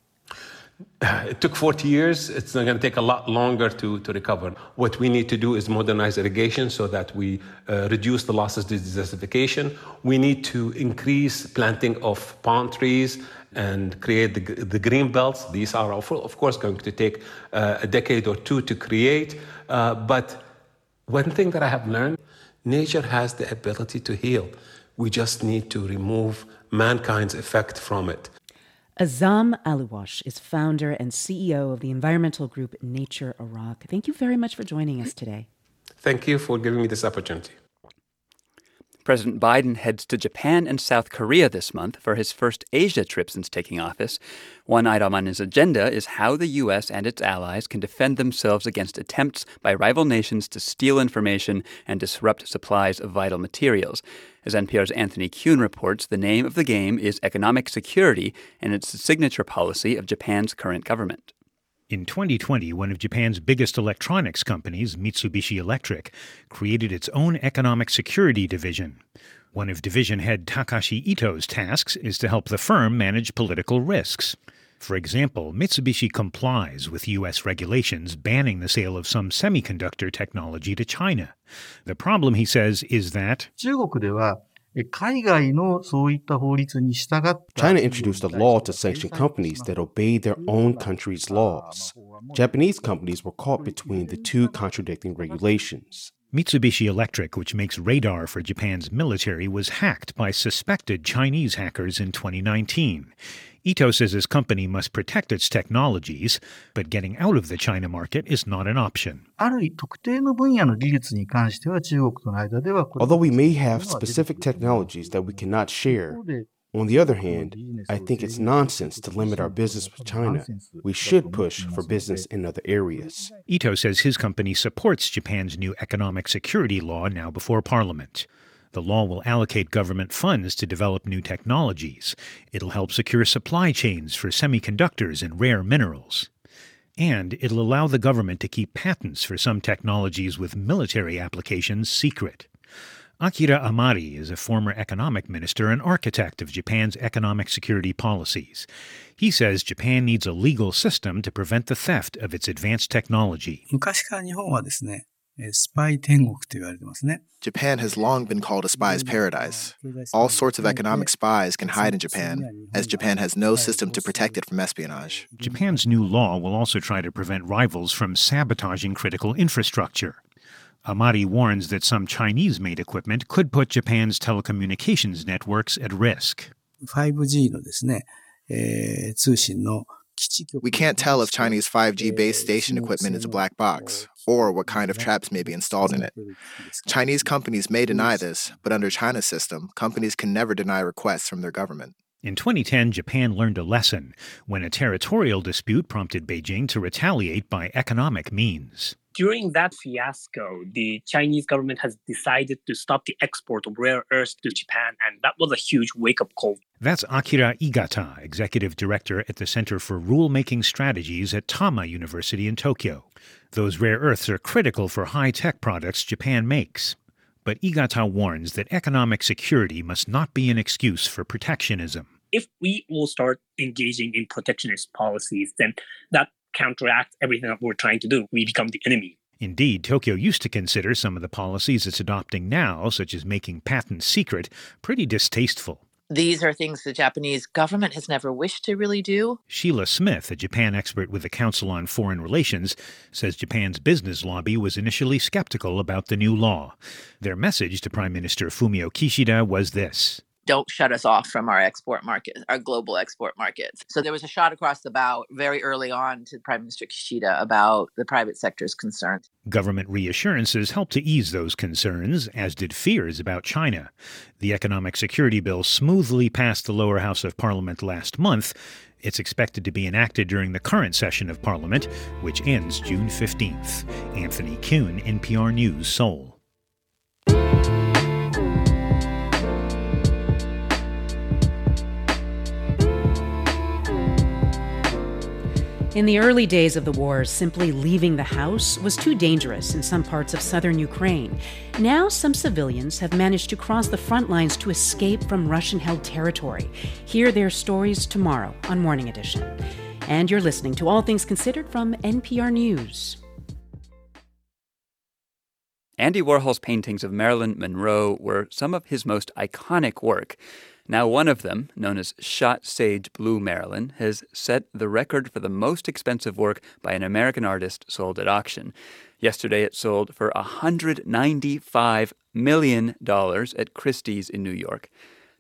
It took 40 years. It's going to take a lot longer to, to recover. What we need to do is modernize irrigation so that we uh, reduce the losses to desertification. We need to increase planting of palm trees and create the, the green belts. These are, of course, going to take uh, a decade or two to create. Uh, but one thing that I have learned nature has the ability to heal. We just need to remove mankind's effect from it. Azzam Alwash is founder and CEO of the environmental group Nature Iraq. Thank you very much for joining us today. Thank you for giving me this opportunity. President Biden heads to Japan and South Korea this month for his first Asia trip since taking office. One item on his agenda is how the U.S. and its allies can defend themselves against attempts by rival nations to steal information and disrupt supplies of vital materials. As NPR's Anthony Kuhn reports, the name of the game is economic security, and it's the signature policy of Japan's current government. In 2020, one of Japan's biggest electronics companies, Mitsubishi Electric, created its own economic security division. One of division head Takashi Ito's tasks is to help the firm manage political risks. For example, Mitsubishi complies with U.S. regulations banning the sale of some semiconductor technology to China. The problem, he says, is that China introduced a law to sanction companies that obey their own country's laws. Japanese companies were caught between the two contradicting regulations. Mitsubishi Electric, which makes radar for Japan's military, was hacked by suspected Chinese hackers in 2019. Ito says his company must protect its technologies, but getting out of the China market is not an option. Although we may have specific technologies that we cannot share, on the other hand, I think it's nonsense to limit our business with China. We should push for business in other areas. Ito says his company supports Japan's new economic security law now before Parliament. The law will allocate government funds to develop new technologies. It'll help secure supply chains for semiconductors and rare minerals. And it'll allow the government to keep patents for some technologies with military applications secret. Akira Amari is a former economic minister and architect of Japan's economic security policies. He says Japan needs a legal system to prevent the theft of its advanced technology. Japan has long been called a spy's paradise. All sorts of economic spies can hide in Japan, as Japan has no system to protect it from espionage. Japan's new law will also try to prevent rivals from sabotaging critical infrastructure. Amari warns that some Chinese made equipment could put Japan's telecommunications networks at risk. 5G のですね、えー、通信の we can't tell if Chinese 5G base station equipment is a black box or what kind of traps may be installed in it. Chinese companies may deny this, but under China's system, companies can never deny requests from their government. In 2010, Japan learned a lesson when a territorial dispute prompted Beijing to retaliate by economic means. During that fiasco, the Chinese government has decided to stop the export of rare earths to Japan, and that was a huge wake up call. That's Akira Igata, executive director at the Center for Rulemaking Strategies at Tama University in Tokyo. Those rare earths are critical for high tech products Japan makes. But Igata warns that economic security must not be an excuse for protectionism if we all start engaging in protectionist policies, then that counteracts everything that we're trying to do. We become the enemy. Indeed, Tokyo used to consider some of the policies it's adopting now, such as making patents secret, pretty distasteful. These are things the Japanese government has never wished to really do. Sheila Smith, a Japan expert with the Council on Foreign Relations, says Japan's business lobby was initially skeptical about the new law. Their message to Prime Minister Fumio Kishida was this don't shut us off from our export market, our global export markets. So there was a shot across the bow very early on to Prime Minister Kishida about the private sector's concerns. Government reassurances helped to ease those concerns, as did fears about China. The economic security bill smoothly passed the lower house of parliament last month. It's expected to be enacted during the current session of parliament, which ends June 15th. Anthony Kuhn, NPR News, Seoul. In the early days of the war, simply leaving the house was too dangerous in some parts of southern Ukraine. Now, some civilians have managed to cross the front lines to escape from Russian held territory. Hear their stories tomorrow on Morning Edition. And you're listening to All Things Considered from NPR News. Andy Warhol's paintings of Marilyn Monroe were some of his most iconic work. Now, one of them, known as Shot Sage Blue Marilyn, has set the record for the most expensive work by an American artist sold at auction. Yesterday, it sold for $195 million at Christie's in New York.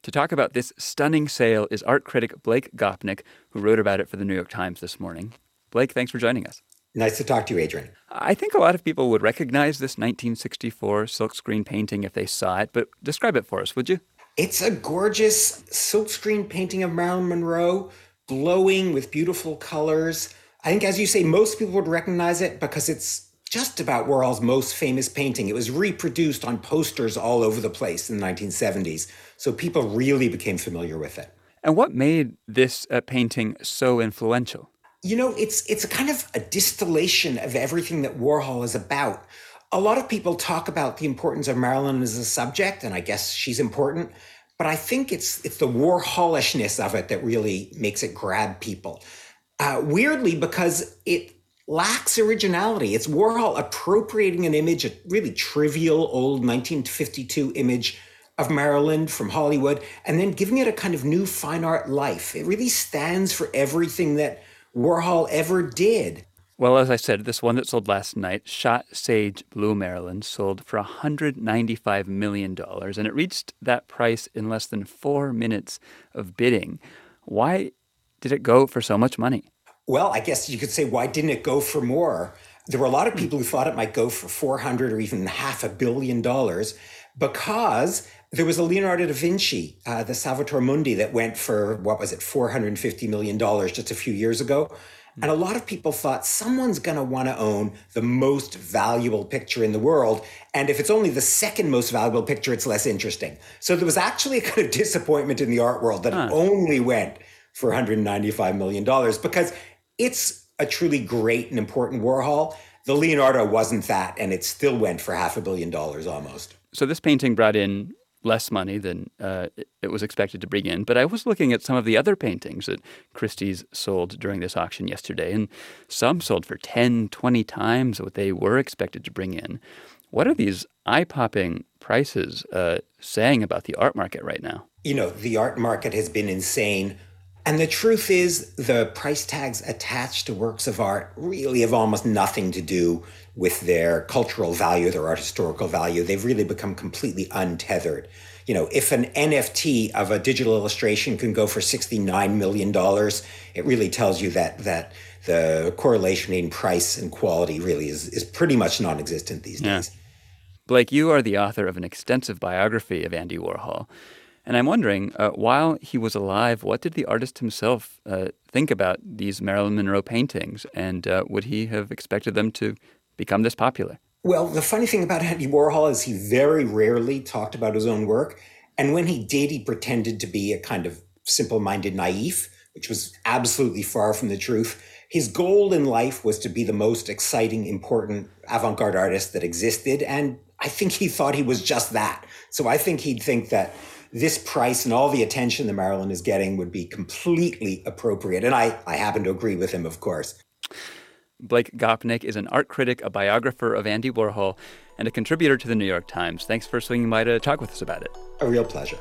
To talk about this stunning sale is art critic Blake Gopnik, who wrote about it for the New York Times this morning. Blake, thanks for joining us. Nice to talk to you, Adrian. I think a lot of people would recognize this 1964 silkscreen painting if they saw it, but describe it for us, would you? It's a gorgeous silkscreen painting of Marilyn Monroe, glowing with beautiful colors. I think, as you say, most people would recognize it because it's just about Warhol's most famous painting. It was reproduced on posters all over the place in the 1970s, so people really became familiar with it. And what made this uh, painting so influential? you know, it's it's a kind of a distillation of everything that Warhol is about. A lot of people talk about the importance of Marilyn as a subject, and I guess she's important. But I think it's it's the Warholishness of it that really makes it grab people. Uh, weirdly, because it lacks originality. It's Warhol appropriating an image, a really trivial old 1952 image of Marilyn from Hollywood, and then giving it a kind of new fine art life. It really stands for everything that Warhol ever did. Well, as I said, this one that sold last night, Shot Sage Blue Marilyn, sold for $195 million, and it reached that price in less than four minutes of bidding. Why did it go for so much money? Well, I guess you could say, why didn't it go for more? There were a lot of people who thought it might go for 400 or even half a billion dollars because there was a Leonardo da Vinci, uh, the Salvator Mundi, that went for what was it, $450 million just a few years ago. And a lot of people thought someone's going to want to own the most valuable picture in the world. And if it's only the second most valuable picture, it's less interesting. So there was actually a kind of disappointment in the art world that huh. it only went for $195 million because it's a truly great and important Warhol. The Leonardo wasn't that, and it still went for half a billion dollars almost. So this painting brought in less money than uh, it was expected to bring in. But I was looking at some of the other paintings that Christie's sold during this auction yesterday, and some sold for 10, 20 times what they were expected to bring in. What are these eye popping prices uh, saying about the art market right now? You know, the art market has been insane. And the truth is, the price tags attached to works of art really have almost nothing to do with their cultural value, their art historical value. They've really become completely untethered. You know, if an NFT of a digital illustration can go for $69 million, it really tells you that that the correlation in price and quality really is, is pretty much non existent these yeah. days. Blake, you are the author of an extensive biography of Andy Warhol. And I'm wondering, uh, while he was alive, what did the artist himself uh, think about these Marilyn Monroe paintings? And uh, would he have expected them to become this popular? Well, the funny thing about Andy Warhol is he very rarely talked about his own work. And when he did, he pretended to be a kind of simple minded naive, which was absolutely far from the truth. His goal in life was to be the most exciting, important avant garde artist that existed. And I think he thought he was just that. So I think he'd think that this price and all the attention that Marilyn is getting would be completely appropriate. And I, I happen to agree with him, of course. Blake Gopnik is an art critic, a biographer of Andy Warhol, and a contributor to the New York Times. Thanks for swinging by to talk with us about it. A real pleasure.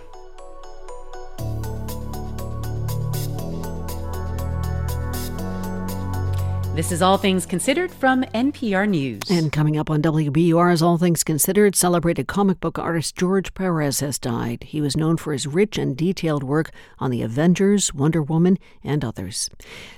This is All Things Considered from NPR News. And coming up on WBUR's All Things Considered, celebrated comic book artist George Perez has died. He was known for his rich and detailed work on the Avengers, Wonder Woman, and others.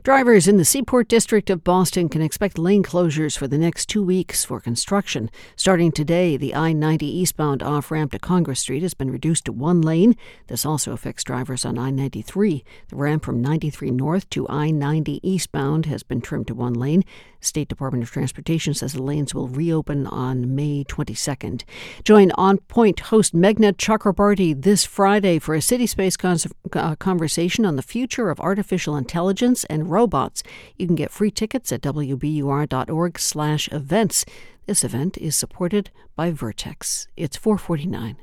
Drivers in the Seaport District of Boston can expect lane closures for the next two weeks for construction. Starting today, the I 90 eastbound off ramp to Congress Street has been reduced to one lane. This also affects drivers on I 93. The ramp from 93 north to I 90 eastbound has been trimmed to one one lane. State Department of Transportation says the lanes will reopen on May 22nd. Join On Point host Meghna Chakrabarti this Friday for a city space uh, conversation on the future of artificial intelligence and robots. You can get free tickets at wbur.org/events. This event is supported by Vertex. It's 449.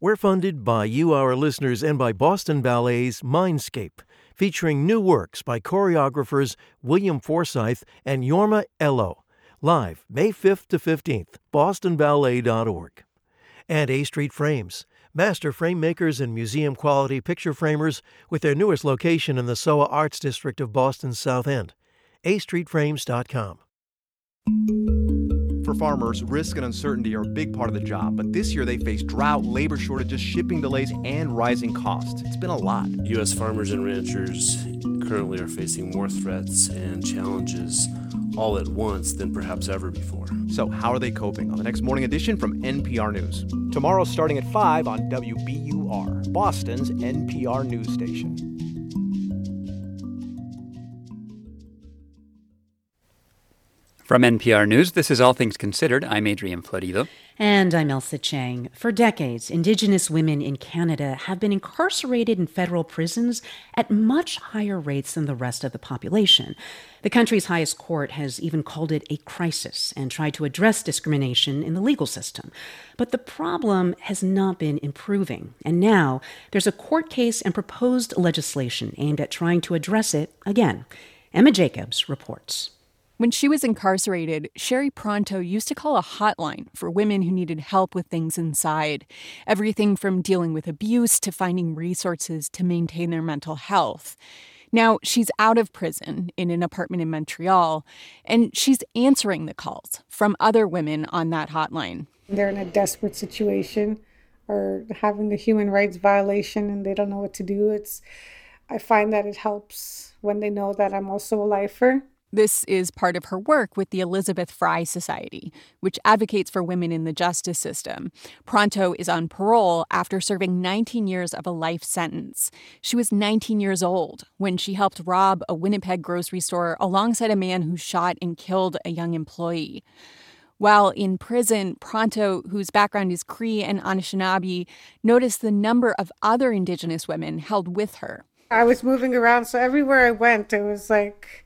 We're funded by you, our listeners, and by Boston Ballet's Mindscape featuring new works by choreographers William Forsythe and Jorma Elo. Live May 5th to 15th, bostonballet.org. And A Street Frames, master frame makers and museum quality picture framers with their newest location in the SoWa Arts District of Boston's South End. A Street astreetframes.com. For farmers, risk and uncertainty are a big part of the job, but this year they face drought, labor shortages, shipping delays, and rising costs. It's been a lot. U.S. farmers and ranchers currently are facing more threats and challenges all at once than perhaps ever before. So, how are they coping? On the next morning edition from NPR News. Tomorrow, starting at 5 on WBUR, Boston's NPR news station. From NPR News, this is All Things Considered. I'm Adrian Florido. And I'm Ailsa Chang. For decades, Indigenous women in Canada have been incarcerated in federal prisons at much higher rates than the rest of the population. The country's highest court has even called it a crisis and tried to address discrimination in the legal system. But the problem has not been improving. And now there's a court case and proposed legislation aimed at trying to address it again. Emma Jacobs reports. When she was incarcerated, Sherry Pronto used to call a hotline for women who needed help with things inside. Everything from dealing with abuse to finding resources to maintain their mental health. Now, she's out of prison in an apartment in Montreal, and she's answering the calls from other women on that hotline. They're in a desperate situation or having a human rights violation and they don't know what to do. It's I find that it helps when they know that I'm also a lifer this is part of her work with the Elizabeth Fry Society, which advocates for women in the justice system. Pronto is on parole after serving 19 years of a life sentence. She was 19 years old when she helped rob a Winnipeg grocery store alongside a man who shot and killed a young employee. While in prison, Pronto, whose background is Cree and Anishinaabe, noticed the number of other Indigenous women held with her. I was moving around, so everywhere I went, it was like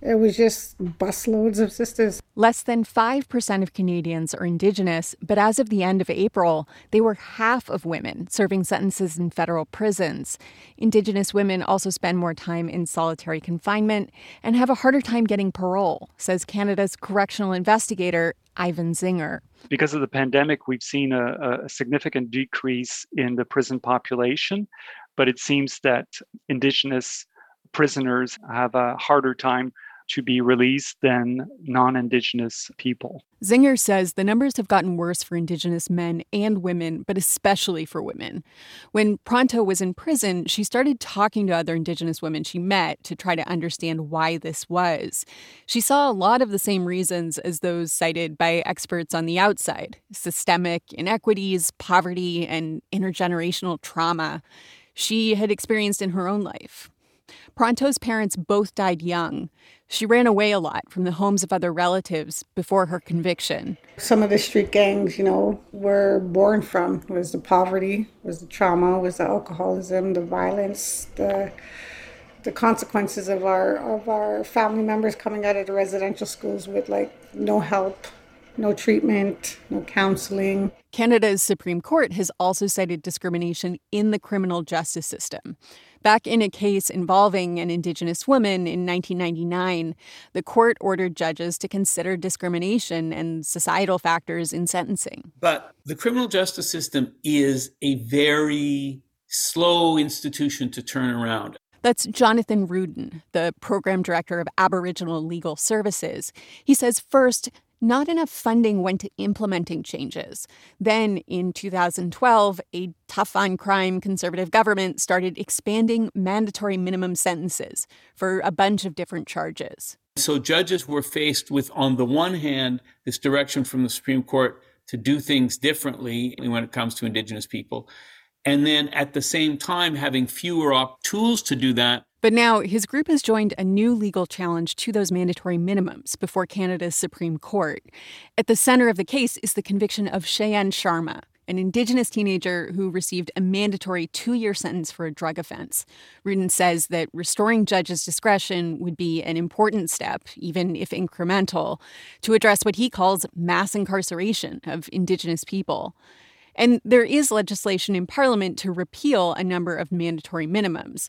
it was just busloads of sisters. Less than 5% of Canadians are Indigenous, but as of the end of April, they were half of women serving sentences in federal prisons. Indigenous women also spend more time in solitary confinement and have a harder time getting parole, says Canada's correctional investigator, Ivan Zinger. Because of the pandemic, we've seen a, a significant decrease in the prison population, but it seems that Indigenous prisoners have a harder time to be released than non Indigenous people. Zinger says the numbers have gotten worse for Indigenous men and women, but especially for women. When Pronto was in prison, she started talking to other Indigenous women she met to try to understand why this was. She saw a lot of the same reasons as those cited by experts on the outside systemic inequities, poverty, and intergenerational trauma she had experienced in her own life. Pronto's parents both died young. She ran away a lot from the homes of other relatives before her conviction. Some of the street gangs, you know, were born from was the poverty, was the trauma, was the alcoholism, the violence, the the consequences of our of our family members coming out of the residential schools with like no help, no treatment, no counseling. Canada's Supreme Court has also cited discrimination in the criminal justice system. Back in a case involving an Indigenous woman in 1999, the court ordered judges to consider discrimination and societal factors in sentencing. But the criminal justice system is a very slow institution to turn around. That's Jonathan Rudin, the program director of Aboriginal Legal Services. He says first, not enough funding went to implementing changes. Then, in 2012, a tough on crime conservative government started expanding mandatory minimum sentences for a bunch of different charges. So, judges were faced with, on the one hand, this direction from the Supreme Court to do things differently when it comes to Indigenous people. And then at the same time, having fewer op- tools to do that but now his group has joined a new legal challenge to those mandatory minimums before Canada's Supreme Court. At the center of the case is the conviction of Cheyenne Sharma, an Indigenous teenager who received a mandatory two year sentence for a drug offense. Rudin says that restoring judges' discretion would be an important step, even if incremental, to address what he calls mass incarceration of Indigenous people. And there is legislation in Parliament to repeal a number of mandatory minimums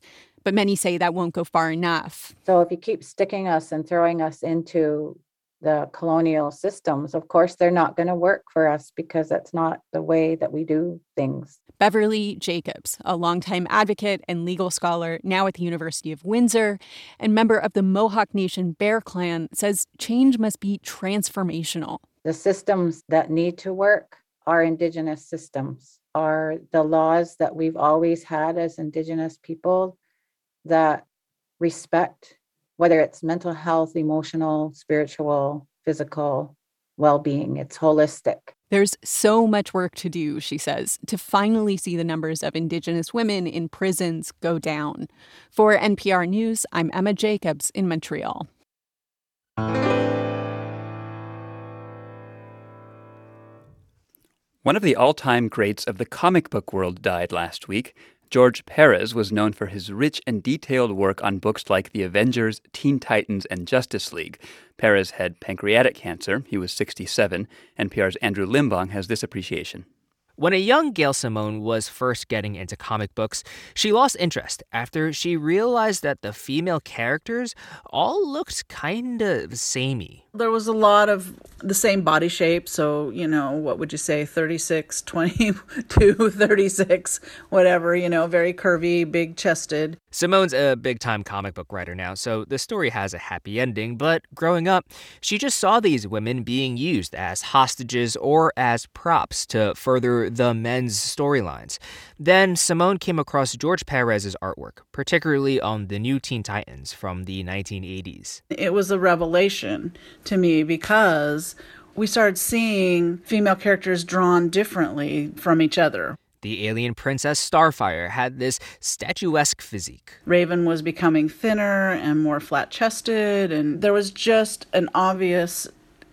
but many say that won't go far enough. So if you keep sticking us and throwing us into the colonial systems, of course, they're not going to work for us because that's not the way that we do things. Beverly Jacobs, a longtime advocate and legal scholar, now at the University of Windsor, and member of the Mohawk Nation Bear Clan, says change must be transformational. The systems that need to work are Indigenous systems, are the laws that we've always had as Indigenous people that respect whether it's mental health, emotional, spiritual, physical well being. It's holistic. There's so much work to do, she says, to finally see the numbers of Indigenous women in prisons go down. For NPR News, I'm Emma Jacobs in Montreal. One of the all time greats of the comic book world died last week. George Perez was known for his rich and detailed work on books like The Avengers, Teen Titans, and Justice League. Perez had pancreatic cancer. He was 67. NPR's Andrew Limbong has this appreciation. When a young Gail Simone was first getting into comic books, she lost interest after she realized that the female characters all looked kind of samey. There was a lot of the same body shape, so, you know, what would you say, 36, 22, 36, whatever, you know, very curvy, big chested. Simone's a big time comic book writer now, so the story has a happy ending, but growing up, she just saw these women being used as hostages or as props to further the men's storylines. Then Simone came across George Perez's artwork, particularly on the new Teen Titans from the 1980s. It was a revelation to me because we started seeing female characters drawn differently from each other. The alien princess Starfire had this statuesque physique. Raven was becoming thinner and more flat chested, and there was just an obvious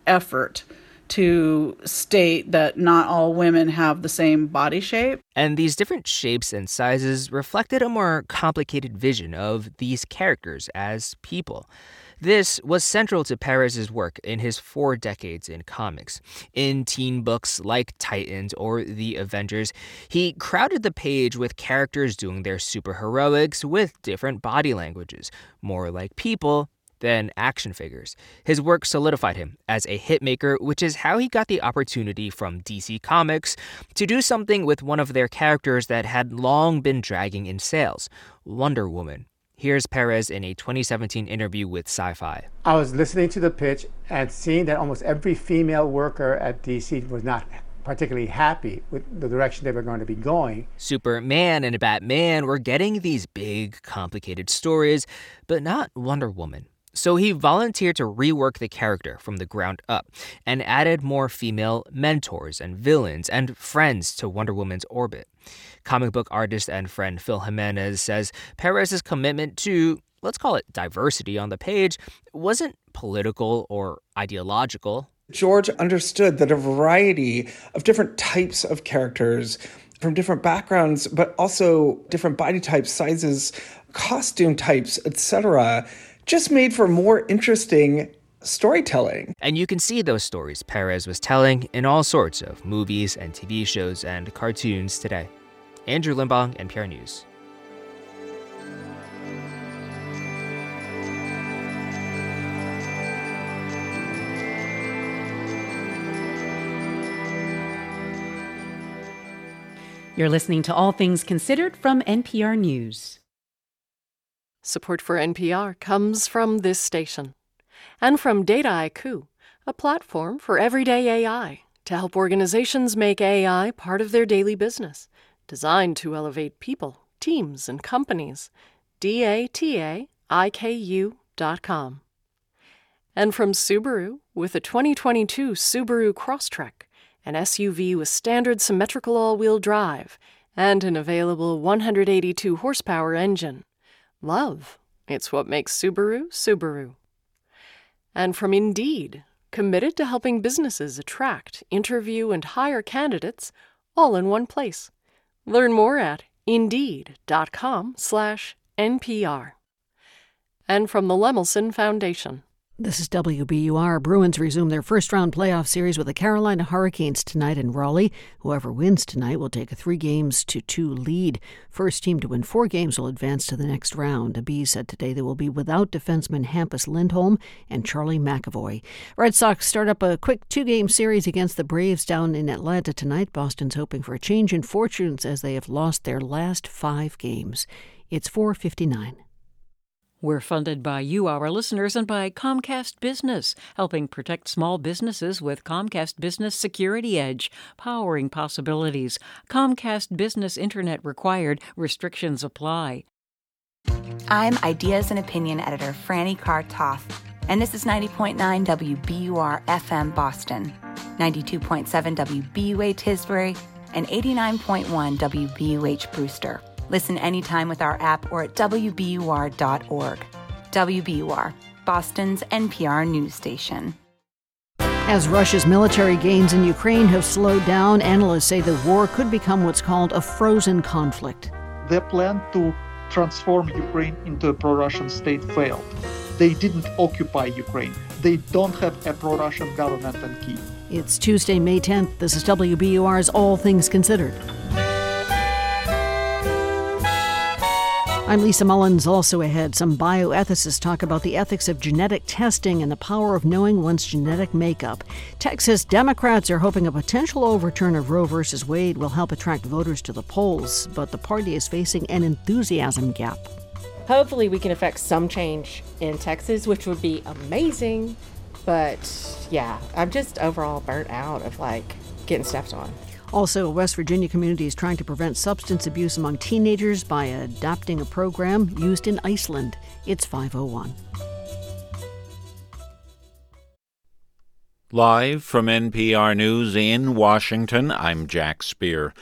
effort to state that not all women have the same body shape. And these different shapes and sizes reflected a more complicated vision of these characters as people. This was central to Perez's work in his four decades in comics. In teen books like Titans or The Avengers, he crowded the page with characters doing their superheroics with different body languages, more like people than action figures. His work solidified him as a hitmaker, which is how he got the opportunity from DC Comics to do something with one of their characters that had long been dragging in sales Wonder Woman. Here's Perez in a 2017 interview with Sci Fi. I was listening to the pitch and seeing that almost every female worker at DC was not particularly happy with the direction they were going to be going. Superman and Batman were getting these big, complicated stories, but not Wonder Woman. So he volunteered to rework the character from the ground up and added more female mentors and villains and friends to Wonder Woman's orbit. Comic book artist and friend Phil Jimenez says Perez's commitment to, let's call it diversity on the page, wasn't political or ideological. George understood that a variety of different types of characters from different backgrounds, but also different body types, sizes, costume types, etc., just made for more interesting storytelling. And you can see those stories Perez was telling in all sorts of movies and TV shows and cartoons today. Andrew Limbong, NPR News. You're listening to All Things Considered from NPR News. Support for NPR comes from this station and from Dataiku, a platform for everyday AI to help organizations make AI part of their daily business designed to elevate people, teams, and companies. D-A-T-A-I-K-U.com. And from Subaru, with a 2022 Subaru Crosstrek, an SUV with standard symmetrical all-wheel drive and an available 182 horsepower engine. Love, it's what makes Subaru Subaru. And from Indeed, committed to helping businesses attract, interview, and hire candidates all in one place. Learn more at indeed.com slash NPR. And from the Lemelson Foundation. This is WBUR. Bruins resume their first round playoff series with the Carolina Hurricanes tonight in Raleigh. Whoever wins tonight will take a three games to two lead. First team to win four games will advance to the next round. The Bees said today they will be without defenseman Hampus Lindholm and Charlie McAvoy. Red Sox start up a quick two game series against the Braves down in Atlanta tonight. Boston's hoping for a change in fortunes as they have lost their last five games. It's 459. We're funded by you, our listeners, and by Comcast Business, helping protect small businesses with Comcast Business Security Edge, powering possibilities. Comcast Business Internet required, restrictions apply. I'm Ideas and Opinion Editor Frannie Carr Toth, and this is 90.9 WBUR FM Boston, 92.7 WBUA Tisbury, and 89.1 WBUH Brewster. Listen anytime with our app or at WBUR.org. WBUR, Boston's NPR news station. As Russia's military gains in Ukraine have slowed down, analysts say the war could become what's called a frozen conflict. Their plan to transform Ukraine into a pro Russian state failed. They didn't occupy Ukraine. They don't have a pro Russian government in Kiev. It's Tuesday, May 10th. This is WBUR's All Things Considered. I'm Lisa Mullins. Also ahead, some bioethicists talk about the ethics of genetic testing and the power of knowing one's genetic makeup. Texas Democrats are hoping a potential overturn of Roe v. Wade will help attract voters to the polls, but the party is facing an enthusiasm gap. Hopefully, we can affect some change in Texas, which would be amazing. But yeah, I'm just overall burnt out of like getting stepped on. Also, West Virginia community is trying to prevent substance abuse among teenagers by adopting a program used in Iceland. It's 501. Live from NPR News in Washington, I'm Jack Speer.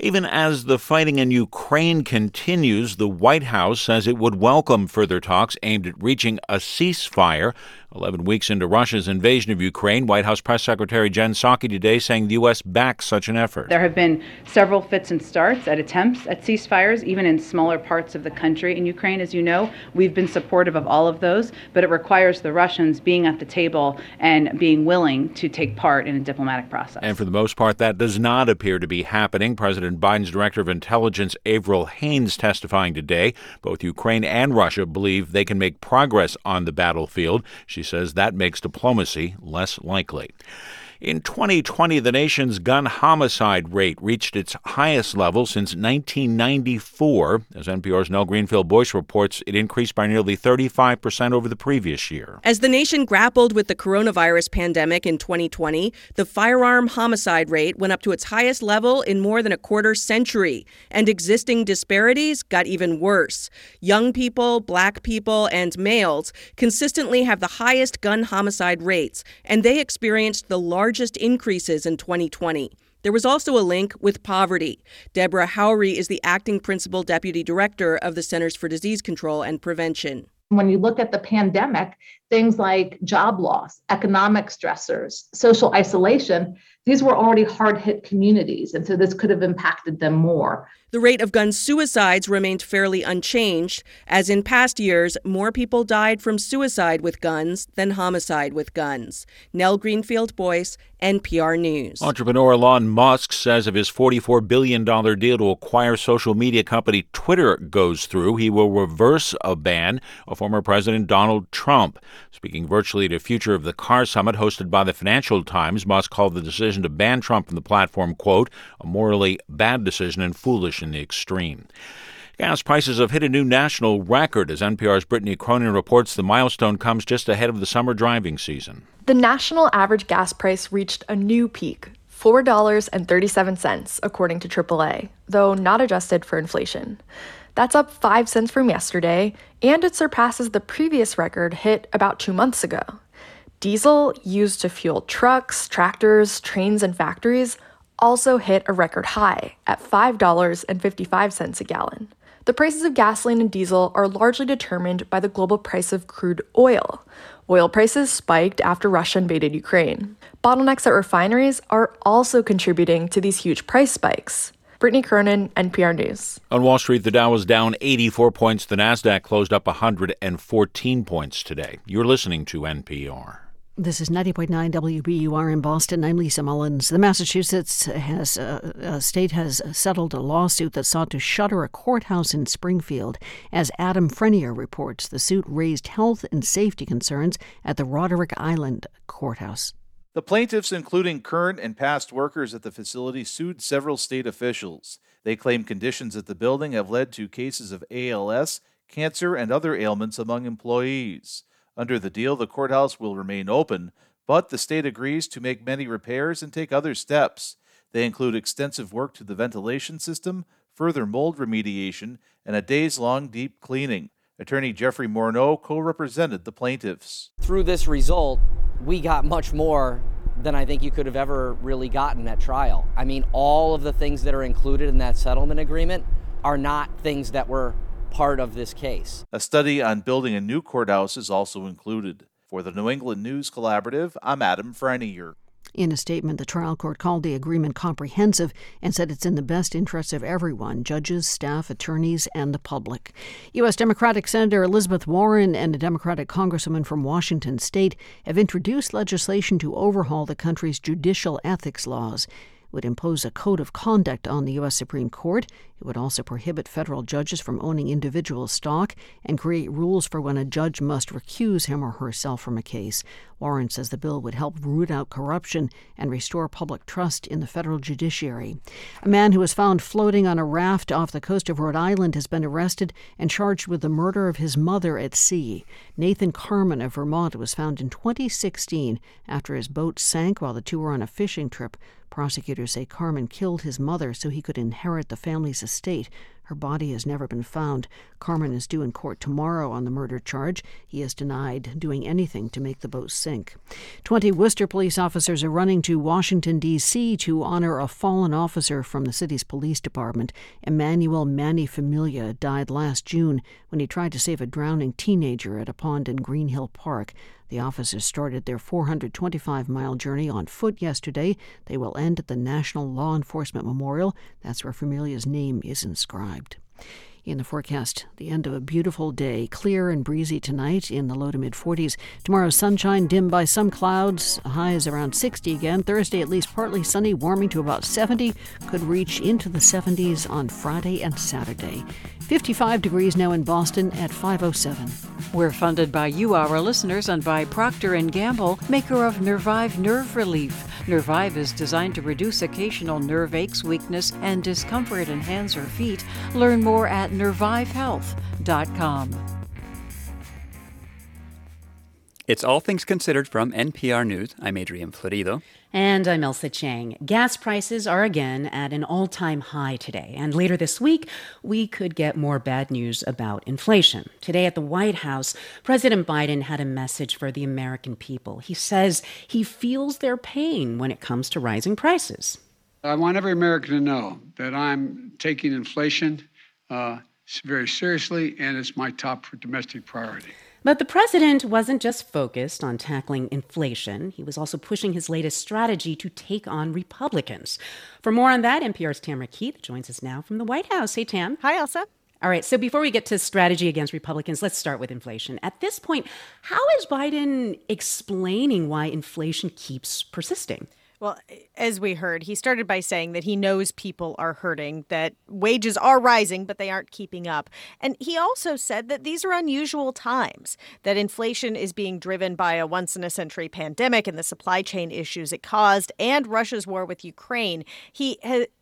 Even as the fighting in Ukraine continues, the White House says it would welcome further talks aimed at reaching a ceasefire 11 weeks into Russia's invasion of Ukraine, White House Press Secretary Jen Psaki today saying the U.S. backs such an effort. There have been several fits and starts at attempts at ceasefires, even in smaller parts of the country. In Ukraine, as you know, we've been supportive of all of those, but it requires the Russians being at the table and being willing to take part in a diplomatic process. And for the most part, that does not appear to be happening. President Biden's Director of Intelligence, Avril Haines, testifying today. Both Ukraine and Russia believe they can make progress on the battlefield. She says that makes diplomacy less likely. In 2020, the nation's gun homicide rate reached its highest level since 1994. As NPR's Nell Greenfield Boyce reports, it increased by nearly 35% over the previous year. As the nation grappled with the coronavirus pandemic in 2020, the firearm homicide rate went up to its highest level in more than a quarter century, and existing disparities got even worse. Young people, black people, and males consistently have the highest gun homicide rates, and they experienced the largest largest increases in 2020. There was also a link with poverty. Deborah Houry is the acting principal deputy director of the Centers for Disease Control and Prevention. When you look at the pandemic, things like job loss, economic stressors, social isolation, these were already hard hit communities. And so this could have impacted them more. The rate of gun suicides remained fairly unchanged. As in past years, more people died from suicide with guns than homicide with guns. Nell Greenfield Boyce, NPR News. Entrepreneur Elon Musk says if his $44 billion deal to acquire social media company Twitter goes through, he will reverse a ban of former President Donald Trump. Speaking virtually at a Future of the Car Summit hosted by the Financial Times, Musk called the decision to ban Trump from the platform, quote, a morally bad decision and foolish in the extreme. Gas prices have hit a new national record as NPR's Brittany Cronin reports the milestone comes just ahead of the summer driving season. The national average gas price reached a new peak, $4.37, according to AAA, though not adjusted for inflation. That's up 5 cents from yesterday, and it surpasses the previous record hit about two months ago. Diesel, used to fuel trucks, tractors, trains, and factories, also hit a record high at $5.55 a gallon. The prices of gasoline and diesel are largely determined by the global price of crude oil. Oil prices spiked after Russia invaded Ukraine. Bottlenecks at refineries are also contributing to these huge price spikes. Brittany Cronin, NPR News. On Wall Street, the Dow was down 84 points. The Nasdaq closed up 114 points today. You're listening to NPR. This is 90.9 WBUR in Boston. I'm Lisa Mullins. The Massachusetts has uh, uh, state has settled a lawsuit that sought to shutter a courthouse in Springfield. As Adam Frenier reports, the suit raised health and safety concerns at the Roderick Ireland courthouse. The plaintiffs, including current and past workers at the facility, sued several state officials. They claim conditions at the building have led to cases of ALS, cancer, and other ailments among employees. Under the deal, the courthouse will remain open, but the state agrees to make many repairs and take other steps. They include extensive work to the ventilation system, further mold remediation, and a days long deep cleaning. Attorney Jeffrey Morneau co represented the plaintiffs. Through this result, we got much more than I think you could have ever really gotten at trial. I mean, all of the things that are included in that settlement agreement are not things that were part of this case. A study on building a new courthouse is also included. For the New England News Collaborative, I'm Adam Frenier. In a statement, the trial court called the agreement comprehensive and said it's in the best interest of everyone judges, staff, attorneys, and the public. U.S. Democratic Senator Elizabeth Warren and a Democratic Congresswoman from Washington state have introduced legislation to overhaul the country's judicial ethics laws would impose a code of conduct on the U.S. Supreme Court. It would also prohibit federal judges from owning individual stock and create rules for when a judge must recuse him or herself from a case. Warren says the bill would help root out corruption and restore public trust in the federal judiciary. A man who was found floating on a raft off the coast of Rhode Island has been arrested and charged with the murder of his mother at sea. Nathan Carman of Vermont was found in 2016 after his boat sank while the two were on a fishing trip. Prosecutors say Carman killed his mother so he could inherit the family's estate. Her body has never been found. Carman is due in court tomorrow on the murder charge. He has denied doing anything to make the boat sink. Twenty Worcester police officers are running to Washington, D.C. to honor a fallen officer from the city's police department. Emmanuel Manny Familia died last June when he tried to save a drowning teenager at a pond in Green Hill Park. The officers started their 425 mile journey on foot yesterday. They will end at the National Law Enforcement Memorial. That's where Familia's name is inscribed. In the forecast, the end of a beautiful day, clear and breezy tonight in the low to mid 40s. Tomorrow, sunshine dimmed by some clouds. Highs around 60 again. Thursday, at least partly sunny, warming to about 70. Could reach into the 70s on Friday and Saturday. 55 degrees now in Boston at 507. We're funded by you, our listeners, and by Procter & Gamble, maker of Nervive Nerve Relief. Nervive is designed to reduce occasional nerve aches, weakness, and discomfort in hands or feet. Learn more at nervivehealth.com. It's All Things Considered from NPR News. I'm Adrian Florido. And I'm Ailsa Chang. Gas prices are again at an all time high today. And later this week, we could get more bad news about inflation. Today at the White House, President Biden had a message for the American people. He says he feels their pain when it comes to rising prices. I want every American to know that I'm taking inflation uh, very seriously, and it's my top domestic priority. But the president wasn't just focused on tackling inflation, he was also pushing his latest strategy to take on Republicans. For more on that, NPR's Tamara Keith joins us now from the White House. Hey, Tam. Hi, Ailsa. All right, so before we get to strategy against Republicans, let's start with inflation. At this point, how is Biden explaining why inflation keeps persisting? Well, as we heard, he started by saying that he knows people are hurting, that wages are rising, but they aren't keeping up. And he also said that these are unusual times, that inflation is being driven by a once in a century pandemic and the supply chain issues it caused, and Russia's war with Ukraine. He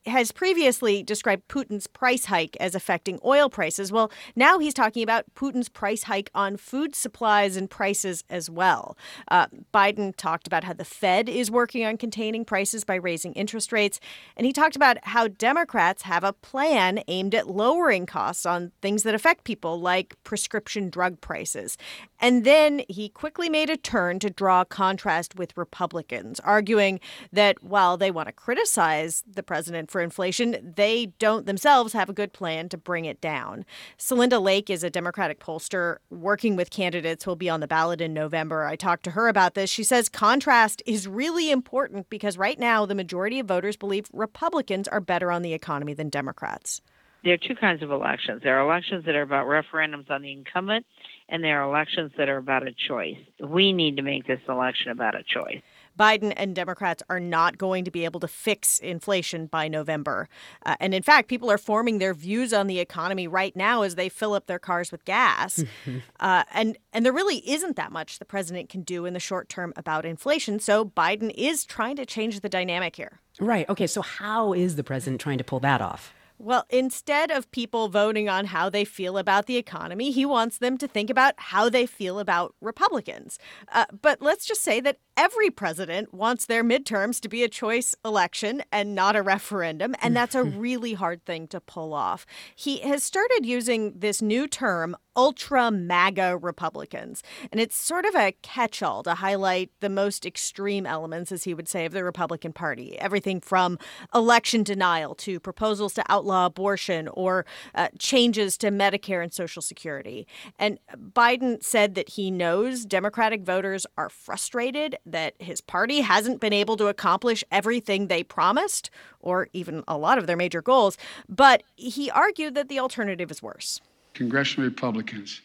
has previously described Putin's price hike as affecting oil prices. Well, now he's talking about Putin's price hike on food supplies and prices as well. Uh, Biden talked about how the Fed is working on containing prices by raising interest rates. And he talked about how Democrats have a plan aimed at lowering costs on things that affect people, like prescription drug prices. And then he quickly made a turn to draw contrast with Republicans, arguing that while they want to criticize the president for inflation, they don't themselves have a good plan to bring it down. Celinda Lake is a Democratic pollster working with candidates who will be on the ballot in November. I talked to her about this. She says contrast is really important because right now the majority of voters believe Republicans are better on the economy than Democrats. There are two kinds of elections. There are elections that are about referendums on the incumbent, and there are elections that are about a choice. We need to make this election about a choice. Biden and Democrats are not going to be able to fix inflation by November. Uh, and in fact, people are forming their views on the economy right now as they fill up their cars with gas. uh, and, and there really isn't that much the president can do in the short term about inflation. So Biden is trying to change the dynamic here. Right. Okay. So, how is the president trying to pull that off? Well, instead of people voting on how they feel about the economy, he wants them to think about how they feel about Republicans. Uh, but let's just say that every president wants their midterms to be a choice election and not a referendum, and that's a really hard thing to pull off. He has started using this new term, ultra MAGA Republicans, and it's sort of a catch all to highlight the most extreme elements, as he would say, of the Republican Party. Everything from election denial to proposals to outlaw abortion or uh, changes to Medicare and Social Security. And Biden said that he knows Democratic voters are frustrated that his party hasn't been able to accomplish everything they promised, or even a lot of their major goals. But he argued that the alternative is worse. Congressional Republicans,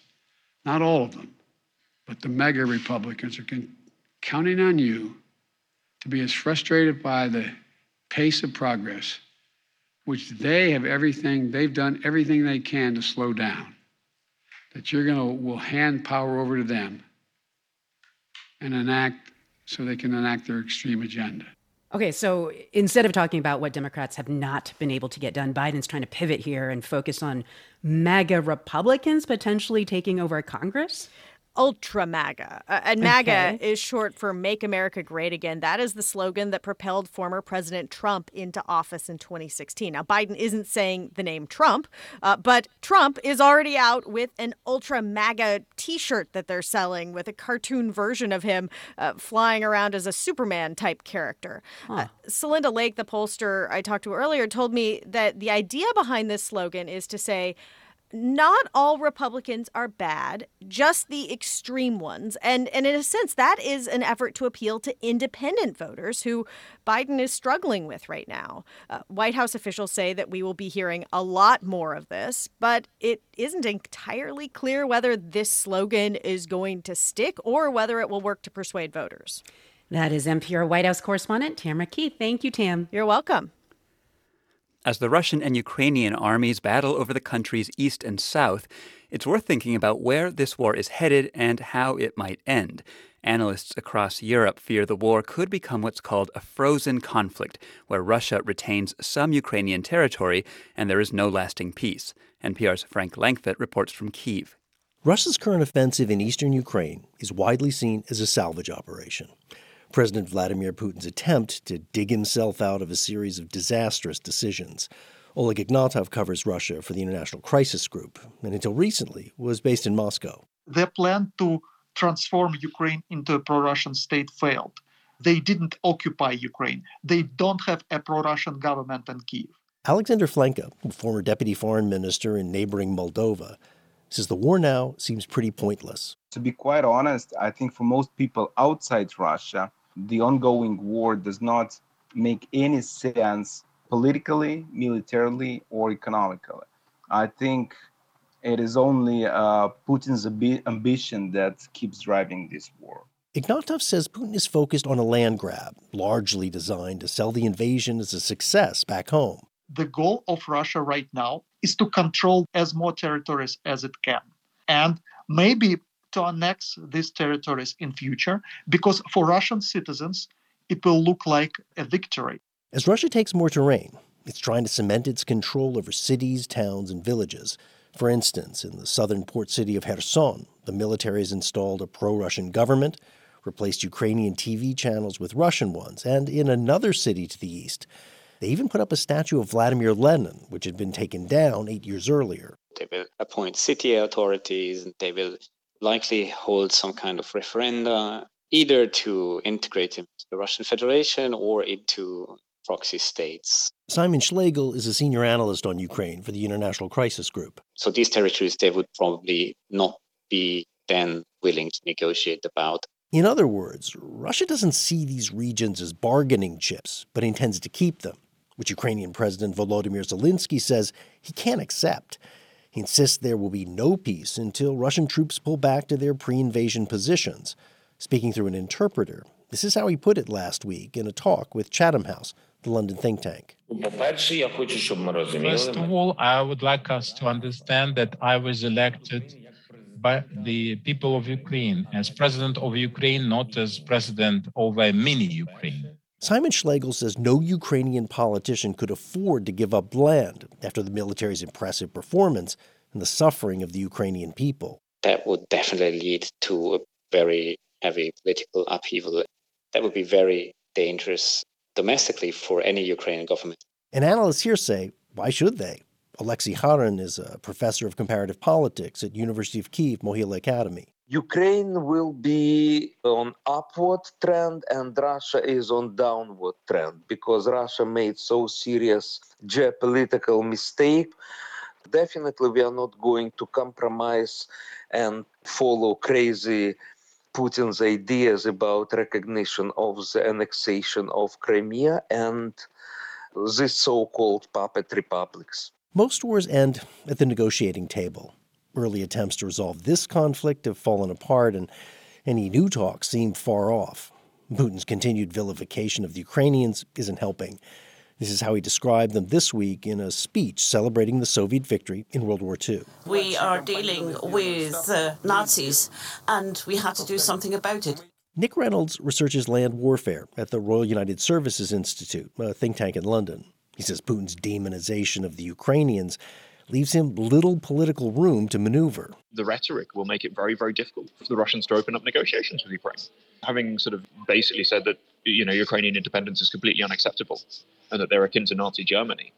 not all of them, but the MAGA Republicans are counting on you to be as frustrated by the pace of progress, which they have everything, they've done everything they can to slow down, that you're going to, will hand power over to them and enact so they can enact their extreme agenda. Okay, so instead of talking about what Democrats have not been able to get done, Biden's trying to pivot here and focus on MAGA Republicans potentially taking over Congress? Ultra MAGA. Uh, and MAGA Okay. is short for Make America Great Again. That is the slogan that propelled former President Trump into office in 2016. Now, Biden isn't saying the name Trump, uh, but Trump is already out with an ultra MAGA t shirt that they're selling with a cartoon version of him uh, flying around as a Superman type character. Uh, Celinda Lake, the pollster I talked to earlier, told me that the idea behind this slogan is to say, not all Republicans are bad, just the extreme ones. And and in a sense that is an effort to appeal to independent voters who Biden is struggling with right now. Uh, White House officials say that we will be hearing a lot more of this, but it isn't entirely clear whether this slogan is going to stick or whether it will work to persuade voters. That is NPR White House correspondent Tamara Keith. Thank you, Tam. You're welcome. As the Russian and Ukrainian armies battle over the country's east and south, it's worth thinking about where this war is headed and how it might end. Analysts across Europe fear the war could become what's called a frozen conflict, where Russia retains some Ukrainian territory and there is no lasting peace. NPR's Frank Langfitt reports from Kiev. Russia's current offensive in eastern Ukraine is widely seen as a salvage operation. President Vladimir Putin's attempt to dig himself out of a series of disastrous decisions. Oleg Ignatov covers Russia for the International Crisis Group, and until recently was based in Moscow. Their plan to transform Ukraine into a pro Russian state failed. They didn't occupy Ukraine. They don't have a pro Russian government in Kiev. Alexander Flenchea, former deputy foreign minister in neighboring Moldova, says the war now seems pretty pointless. To be quite honest, I think for most people outside Russia, the ongoing war does not make any sense politically, militarily, or economically. I think it is only uh, Putin's ambi- ambition that keeps driving this war. Ignatov says Putin is focused on a land grab, largely designed to sell the invasion as a success back home. The goal of Russia right now is to control as more territories as it can. And maybe to annex these territories in future because for Russian citizens it will look like a victory. As Russia takes more terrain, it's trying to cement its control over cities, towns, and villages. For instance, in the southern port city of Kherson, the military has installed a pro Russian government, replaced Ukrainian TV channels with Russian ones, and in another city to the east, they even put up a statue of Vladimir Lenin, which had been taken down eight years earlier. They will appoint city authorities, they will likely hold some kind of referenda, either to integrate into the Russian Federation or into proxy states. Simon Schlegel is a senior analyst on Ukraine for the International Crisis Group. So these territories they would probably not be then willing to negotiate about. In other words, Russia doesn't see these regions as bargaining chips, but intends to keep them, which Ukrainian President Volodymyr Zelensky says he can't accept. He insists there will be no peace until Russian troops pull back to their pre invasion positions. Speaking through an interpreter, this is how he put it last week in a talk with Chatham House, the London think tank. First of all, I would like us to understand that I was elected by the people of Ukraine as president of Ukraine, not as president of a mini Ukraine. Simon Schlegel says no Ukrainian politician could afford to give up land after the military's impressive performance and the suffering of the Ukrainian people. That would definitely lead to a very heavy political upheaval. That would be very dangerous domestically for any Ukrainian government. And analysts here say, why should they? Alexei Haran is a professor of comparative politics at University of Kiev Mohyla Academy. Ukraine will be on upward trend and Russia is on downward trend because Russia made so serious geopolitical mistake. Definitely we are not going to compromise and follow crazy Putin's ideas about recognition of the annexation of Crimea and these so-called puppet republics. Most wars end at the negotiating table. Early attempts to resolve this conflict have fallen apart, and any new talks seem far off. Putin's continued vilification of the Ukrainians isn't helping. This is how he described them this week in a speech celebrating the Soviet victory in World War II. We are dealing with uh, Nazis, and we had to do something about it. Nick Reynolds researches land warfare at the Royal United Services Institute, a think tank in London. He says Putin's demonization of the Ukrainians leaves him little political room to maneuver. The rhetoric will make it very, very difficult for the Russians to open up negotiations with Ukraine. Having sort of basically said that you know Ukrainian independence is completely unacceptable and that they're akin to Nazi Germany,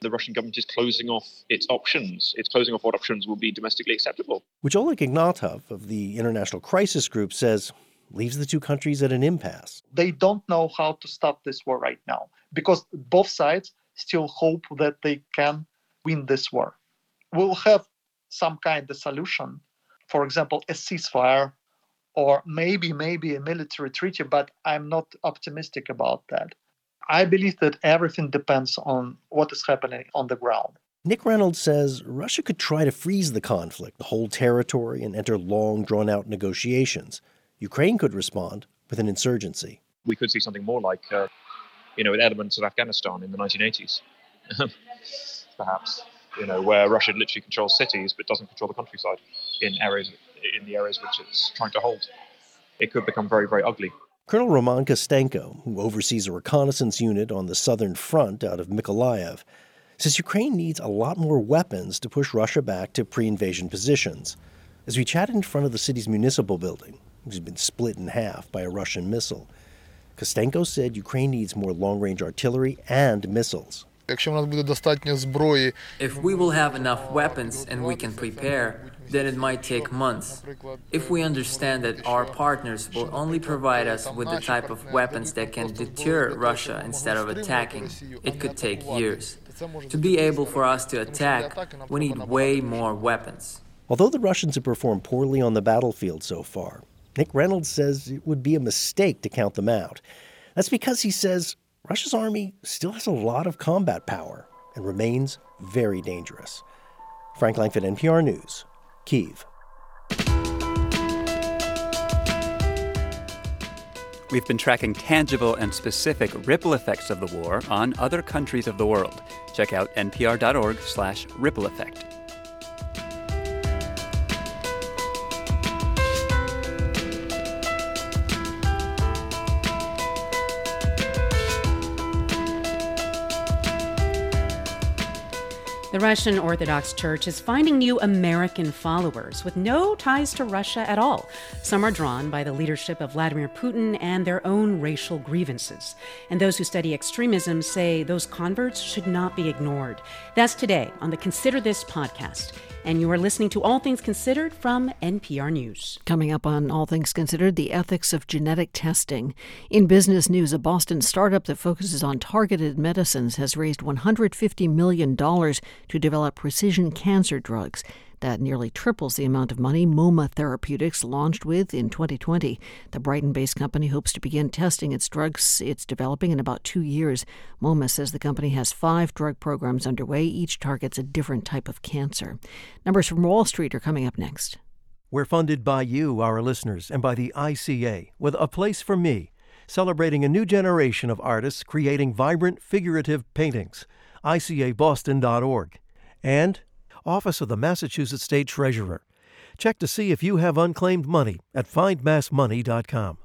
the Russian government is closing off its options. It's closing off what options will be domestically acceptable. Which Oleg Ignatov of the International Crisis Group says leaves the two countries at an impasse. They don't know how to stop this war right now because both sides still hope that they can win this war. We'll have some kind of solution, for example, a ceasefire or maybe maybe a military treaty, but I'm not optimistic about that. I believe that everything depends on what is happening on the ground. Nick Reynolds says Russia could try to freeze the conflict, hold territory, and enter long, drawn out negotiations. Ukraine could respond with an insurgency. We could see something more like, uh, you know, with elements of Afghanistan in the 1980s. perhaps, you know, where Russia literally controls cities but doesn't control the countryside in areas in the areas which it's trying to hold. It could become very, very ugly. Colonel Roman Kostenko, who oversees a reconnaissance unit on the southern front out of Mykolaiv, says Ukraine needs a lot more weapons to push Russia back to pre invasion positions. As we chatted in front of the city's municipal building, which has been split in half by a Russian missile, Kostenko said Ukraine needs more long range artillery and missiles. If we will have enough weapons and we can prepare, then it might take months. If we understand that our partners will only provide us with the type of weapons that can deter Russia instead of attacking, it could take years. To be able for us to attack, we need way more weapons. Although the Russians have performed poorly on the battlefield so far, Nick Reynolds says it would be a mistake to count them out. That's because he says Russia's army still has a lot of combat power and remains very dangerous. Frank Langfitt, NPR News, Kiev. We've been tracking tangible and specific ripple effects of the war on other countries of the world. Check out npr.org/ripple effect. The Russian Orthodox Church is finding new American followers with no ties to Russia at all. Some are drawn by the leadership of Vladimir Putin and their own racial grievances. And those who study extremism say those converts should not be ignored. That's today on the Consider This podcast and you are listening to All Things Considered from NPR News. Coming up on All Things Considered, the ethics of genetic testing. In business news, a Boston startup that focuses on targeted medicines has raised $150 million to develop precision cancer drugs. That nearly triples the amount of money MoMA Therapeutics launched with in 2020. The Brighton based company hopes to begin testing its drugs it's developing in about two years. MoMA says the company has five drug programs underway. Each targets a different type of cancer. Numbers from Wall Street are coming up next. We're funded by you, our listeners, and by the ICA, with A Place for Me, celebrating a new generation of artists creating vibrant, figurative paintings. ICABoston.org. And Office of the Massachusetts State Treasurer. Check to see if you have unclaimed money at findmassmoney.com.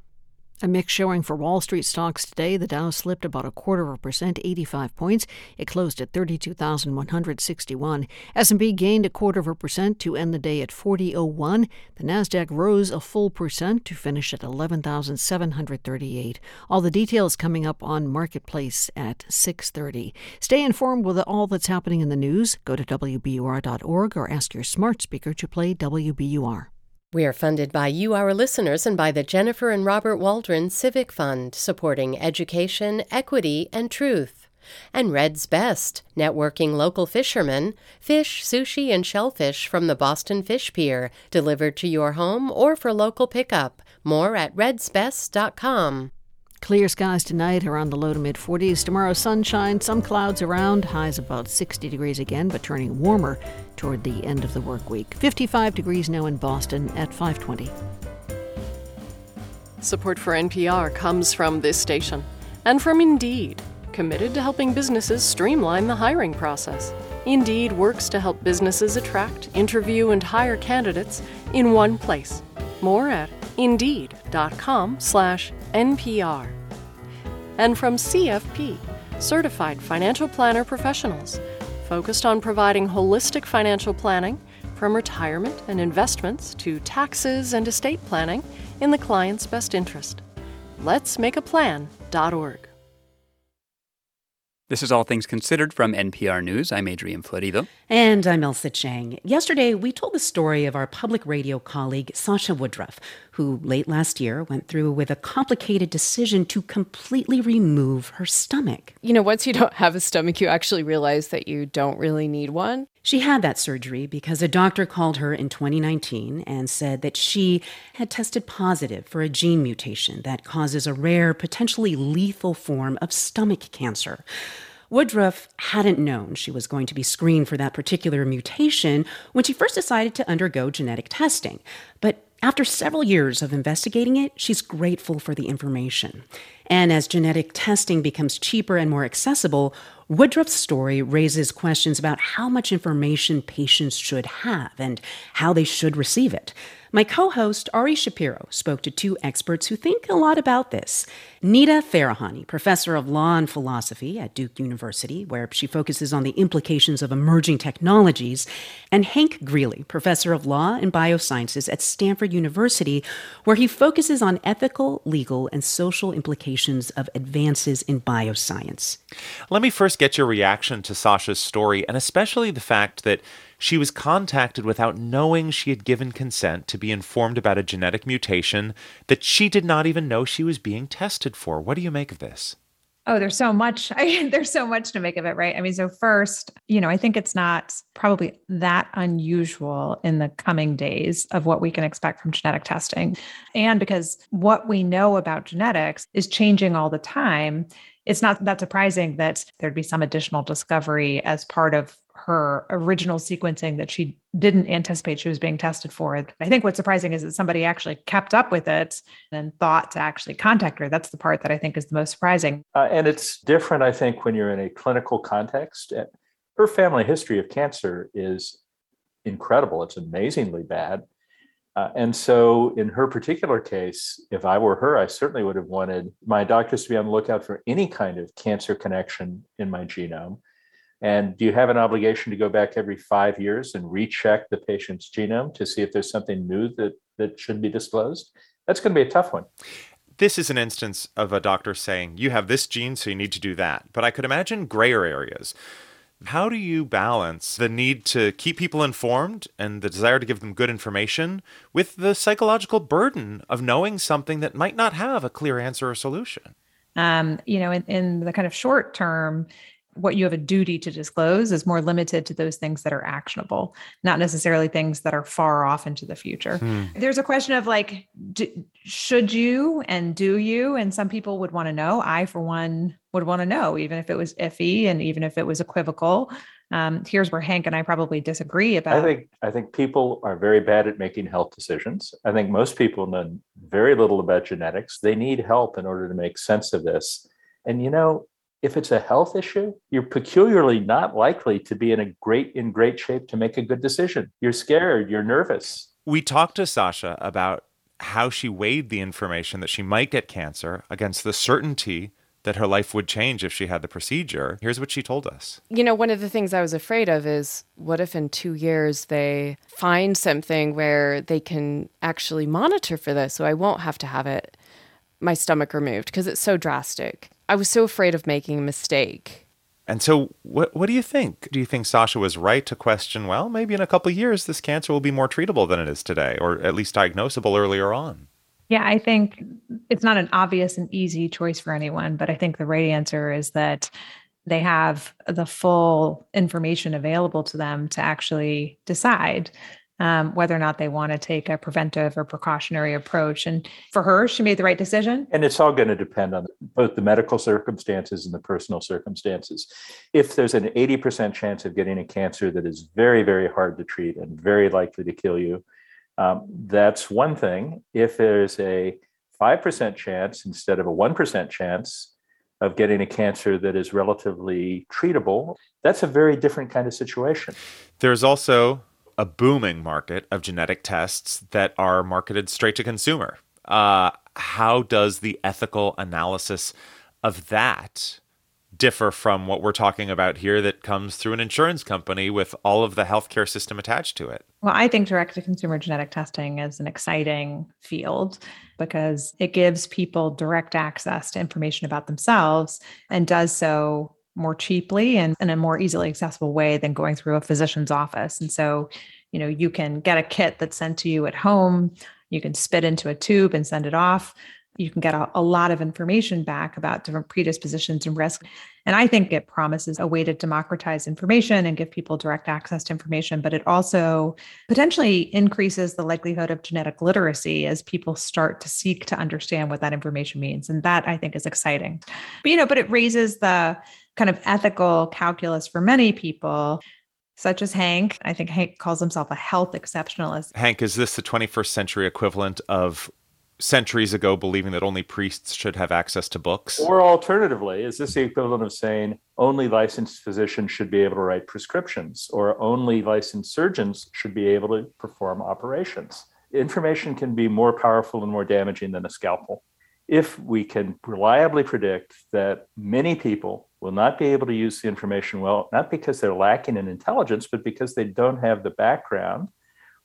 A mixed showing for Wall Street stocks today. The Dow slipped about a quarter of a percent, 85 points. It closed at 32,161. S&P gained a quarter of a percent to end the day at 4001. The Nasdaq rose a full percent to finish at 11,738. All the details coming up on Marketplace at 6:30. Stay informed with all that's happening in the news. Go to wbur.org or ask your smart speaker to play WBUR. We are funded by you, our listeners, and by the Jennifer and Robert Waldron Civic Fund, supporting education, equity, and truth. And Red's Best, networking local fishermen, fish, sushi, and shellfish from the Boston Fish Pier, delivered to your home or for local pickup. More at redsbest.com. Clear skies tonight around the low to mid 40s. Tomorrow, sunshine, some clouds around, highs about 60 degrees again, but turning warmer toward the end of the work week. 55 degrees now in Boston at 520. Support for NPR comes from this station and from Indeed, committed to helping businesses streamline the hiring process. Indeed works to help businesses attract, interview, and hire candidates in one place. More at indeed.com/npr. And from CFP, certified financial planner professionals, focused on providing holistic financial planning from retirement and investments to taxes and estate planning in the client's best interest. Let's make a plan.org. This is All Things Considered from NPR News. I'm Adrian Florido. And I'm Ailsa Chang. Yesterday, we told the story of our public radio colleague, Sasha Woodruff, who late last year went through with a complicated decision to completely remove her stomach. You know, once you don't have a stomach, you actually realize that you don't really need one. She had that surgery because a doctor called her in 2019 and said that she had tested positive for a gene mutation that causes a rare, potentially lethal form of stomach cancer. Woodruff hadn't known she was going to be screened for that particular mutation when she first decided to undergo genetic testing. But after several years of investigating it, she's grateful for the information. And as genetic testing becomes cheaper and more accessible, Woodruff's story raises questions about how much information patients should have and how they should receive it. My co host, Ari Shapiro, spoke to two experts who think a lot about this. Nita Farahany, professor of law and philosophy at Duke University, where she focuses on the implications of emerging technologies, and Hank Greely, professor of law and biosciences at Stanford University, where he focuses on ethical, legal, and social implications of advances in bioscience. Let me first get your reaction to Sasha's story, and especially the fact that she was contacted without knowing she had given consent to be informed about a genetic mutation that she did not even know she was being tested for. What do you make of this? Oh, there's so much. I, there's so much to make of it, right? I mean, so first, you know, I think it's not probably that unusual in the coming days of what we can expect from genetic testing. And because what we know about genetics is changing all the time, it's not that surprising that there'd be some additional discovery as part of her original sequencing that she didn't anticipate she was being tested for. I think what's surprising is that somebody actually kept up with it and thought to actually contact her. That's the part that I think is the most surprising. Uh, and it's different, I think, when you're in a clinical context. Her family history of cancer is incredible, it's amazingly bad. Uh, and so, in her particular case, if I were her, I certainly would have wanted my doctors to be on the lookout for any kind of cancer connection in my genome. And do you have an obligation to go back every five years and recheck the patient's genome to see if there's something new that, that should be disclosed? That's going to be a tough one. This is an instance of a doctor saying, you have this gene, so you need to do that. But I could imagine grayer areas. How do you balance the need to keep people informed and the desire to give them good information with the psychological burden of knowing something that might not have a clear answer or solution? Um, you know, in, in the kind of short term, what you have a duty to disclose is more limited to those things that are actionable, not necessarily things that are far off into the future. Hmm. There's a question of like, do, should you and do you? And some people would want to know. I, for one, would want to know, even if it was iffy and even if it was equivocal. Um, here's where Hank and I probably disagree about. I think I think people are very bad at making health decisions. I think most people know very little about genetics. They need help in order to make sense of this. And you know, if it's a health issue, you're peculiarly not likely to be in a great in great shape to make a good decision. You're scared, you're nervous. We talked to Sasha about how she weighed the information that she might get cancer against the certainty that her life would change if she had the procedure. Here's what she told us. You know, one of the things I was afraid of is what if in two years they find something where they can actually monitor for this so I won't have to have it, my stomach removed because it's so drastic. I was so afraid of making a mistake. And so, what what do you think? Do you think Sasha was right to question? Well, maybe in a couple years, this cancer will be more treatable than it is today, or at least diagnosable earlier on. Yeah, I think it's not an obvious and easy choice for anyone, but I think the right answer is that they have the full information available to them to actually decide um, whether or not they want to take a preventive or precautionary approach. And for her, she made the right decision. And it's all going to depend on both the medical circumstances and the personal circumstances. If there's an 80% chance of getting a cancer that is very, very hard to treat and very likely to kill you, um, that's one thing. If there's a 5% chance instead of a 1% chance of getting a cancer that is relatively treatable, that's a very different kind of situation. There's also a booming market of genetic tests that are marketed straight to consumer. Uh, how does the ethical analysis of that differ from what we're talking about here that comes through an insurance company with all of the healthcare system attached to it? Well, I think direct to consumer genetic testing is an exciting field because it gives people direct access to information about themselves and does so more cheaply and in a more easily accessible way than going through a physician's office. And so, you know, you can get a kit that's sent to you at home, you can spit into a tube and send it off. You can get a, a lot of information back about different predispositions and risk. And I think it promises a way to democratize information and give people direct access to information, but it also potentially increases the likelihood of genetic literacy as people start to seek to understand what that information means. And that I think is exciting. But, you know, but it raises the kind of ethical calculus for many people such as Hank. I think Hank calls himself a health exceptionalist. Hank, is this the 21st century equivalent of centuries ago believing that only priests should have access to books? Or alternatively, is this the equivalent of saying only licensed physicians should be able to write prescriptions or only licensed surgeons should be able to perform operations? Information can be more powerful and more damaging than a scalpel. If we can reliably predict that many people will not be able to use the information well, not because they're lacking in intelligence, but because they don't have the background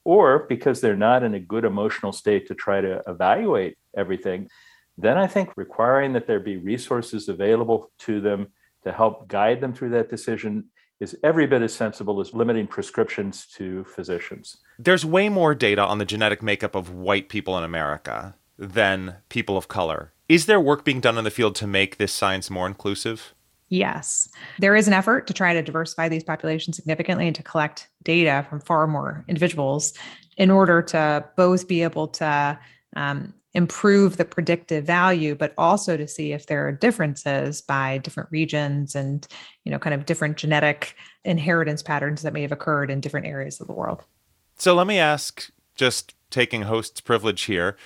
or because they're not in a good emotional state to try to evaluate everything, then I think requiring that there be resources available to them to help guide them through that decision is every bit as sensible as limiting prescriptions to physicians. There's way more data on the genetic makeup of white people in America than people of color. Is there work being done in the field to make this science more inclusive? Yes, there is an effort to try to diversify these populations significantly and to collect data from far more individuals in order to both be able to um, improve the predictive value, but also to see if there are differences by different regions and you know kind of different genetic inheritance patterns that may have occurred in different areas of the world. So let me ask, just taking host's privilege here.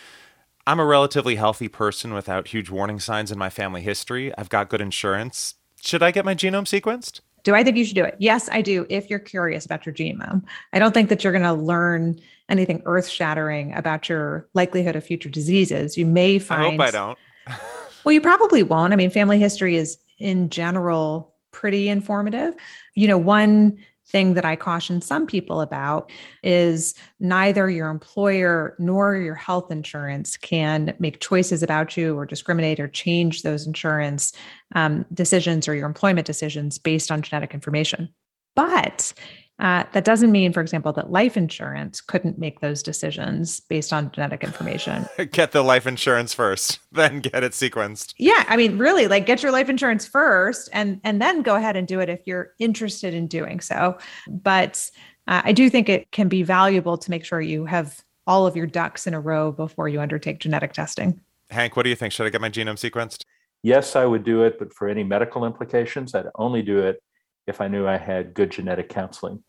I'm a relatively healthy person without huge warning signs in my family history. I've got good insurance should I get my genome sequenced? Do I think you should do it? Yes, I do. If you're curious about your genome, I don't think that you're going to learn anything earth shattering about your likelihood of future diseases. You may find. I hope I don't. well, you probably won't. I mean, family history is in general pretty informative. You know, one thing that I caution some people about is neither your employer nor your health insurance can make choices about you or discriminate or change those insurance um, decisions or your employment decisions based on genetic information. But Uh, that doesn't mean, for example, that life insurance couldn't make those decisions based on genetic information. get the life insurance first, then get it sequenced. Yeah, I mean, really, like get your life insurance first, and and then go ahead and do it if you're interested in doing so. But uh, I do think it can be valuable to make sure you have all of your ducks in a row before you undertake genetic testing. Hank, what do you think? Should I get my genome sequenced? Yes, I would do it, but for any medical implications, I'd only do it if I knew I had good genetic counseling.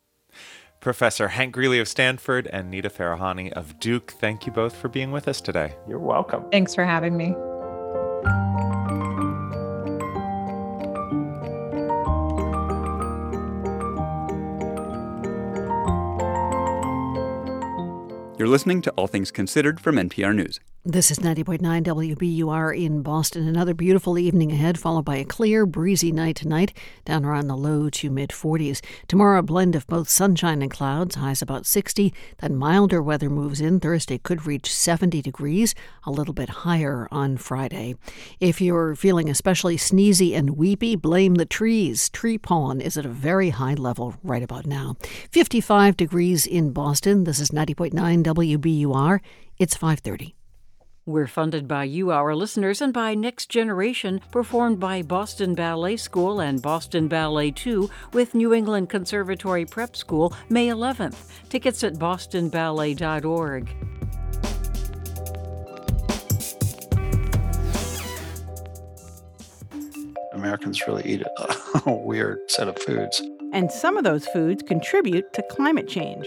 Professor Hank Greely of Stanford and Nita Farahany of Duke, thank you both for being with us today. You're welcome. Thanks for having me. You're listening to All Things Considered from NPR News. This is 90.9 WBUR in Boston. Another beautiful evening ahead, followed by a clear, breezy night tonight, down around the low to mid 40s. Tomorrow, a blend of both sunshine and clouds, highs about 60. Then milder weather moves in. Thursday could reach 70 degrees, a little bit higher on Friday. If you're feeling especially sneezy and weepy, blame the trees. Tree pollen is at a very high level right about now. 55 degrees in Boston. This is 90.9 WBUR. It's 530. We're funded by you, our listeners, and by Next Generation, performed by Boston Ballet School and Boston Ballet 2 with New England Conservatory Prep School, May 11th. Tickets at bostonballet.org. Americans really eat a weird set of foods. And some of those foods contribute to climate change.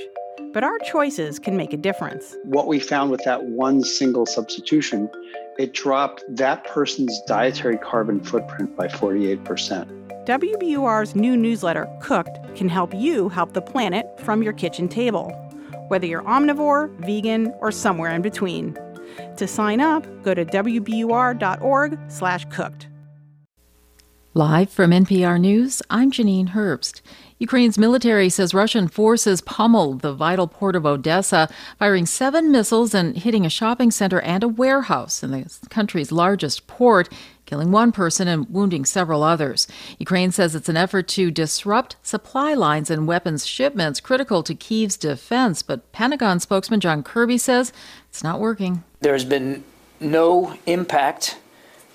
But our choices can make a difference. What we found with that one single substitution, it dropped that person's dietary carbon footprint by 48%. WBUR's new newsletter, Cooked, can help you help the planet from your kitchen table, whether you're omnivore, vegan, or somewhere in between. To sign up, go to wbur.org/cooked. Live from NPR News, I'm Janine Herbst. Ukraine's military says Russian forces pummeled the vital port of Odessa, firing seven missiles and hitting a shopping center and a warehouse in the country's largest port, killing one person and wounding several others. Ukraine says it's an effort to disrupt supply lines and weapons shipments critical to Kyiv's defense, but Pentagon spokesman John Kirby says it's not working. There's been no impact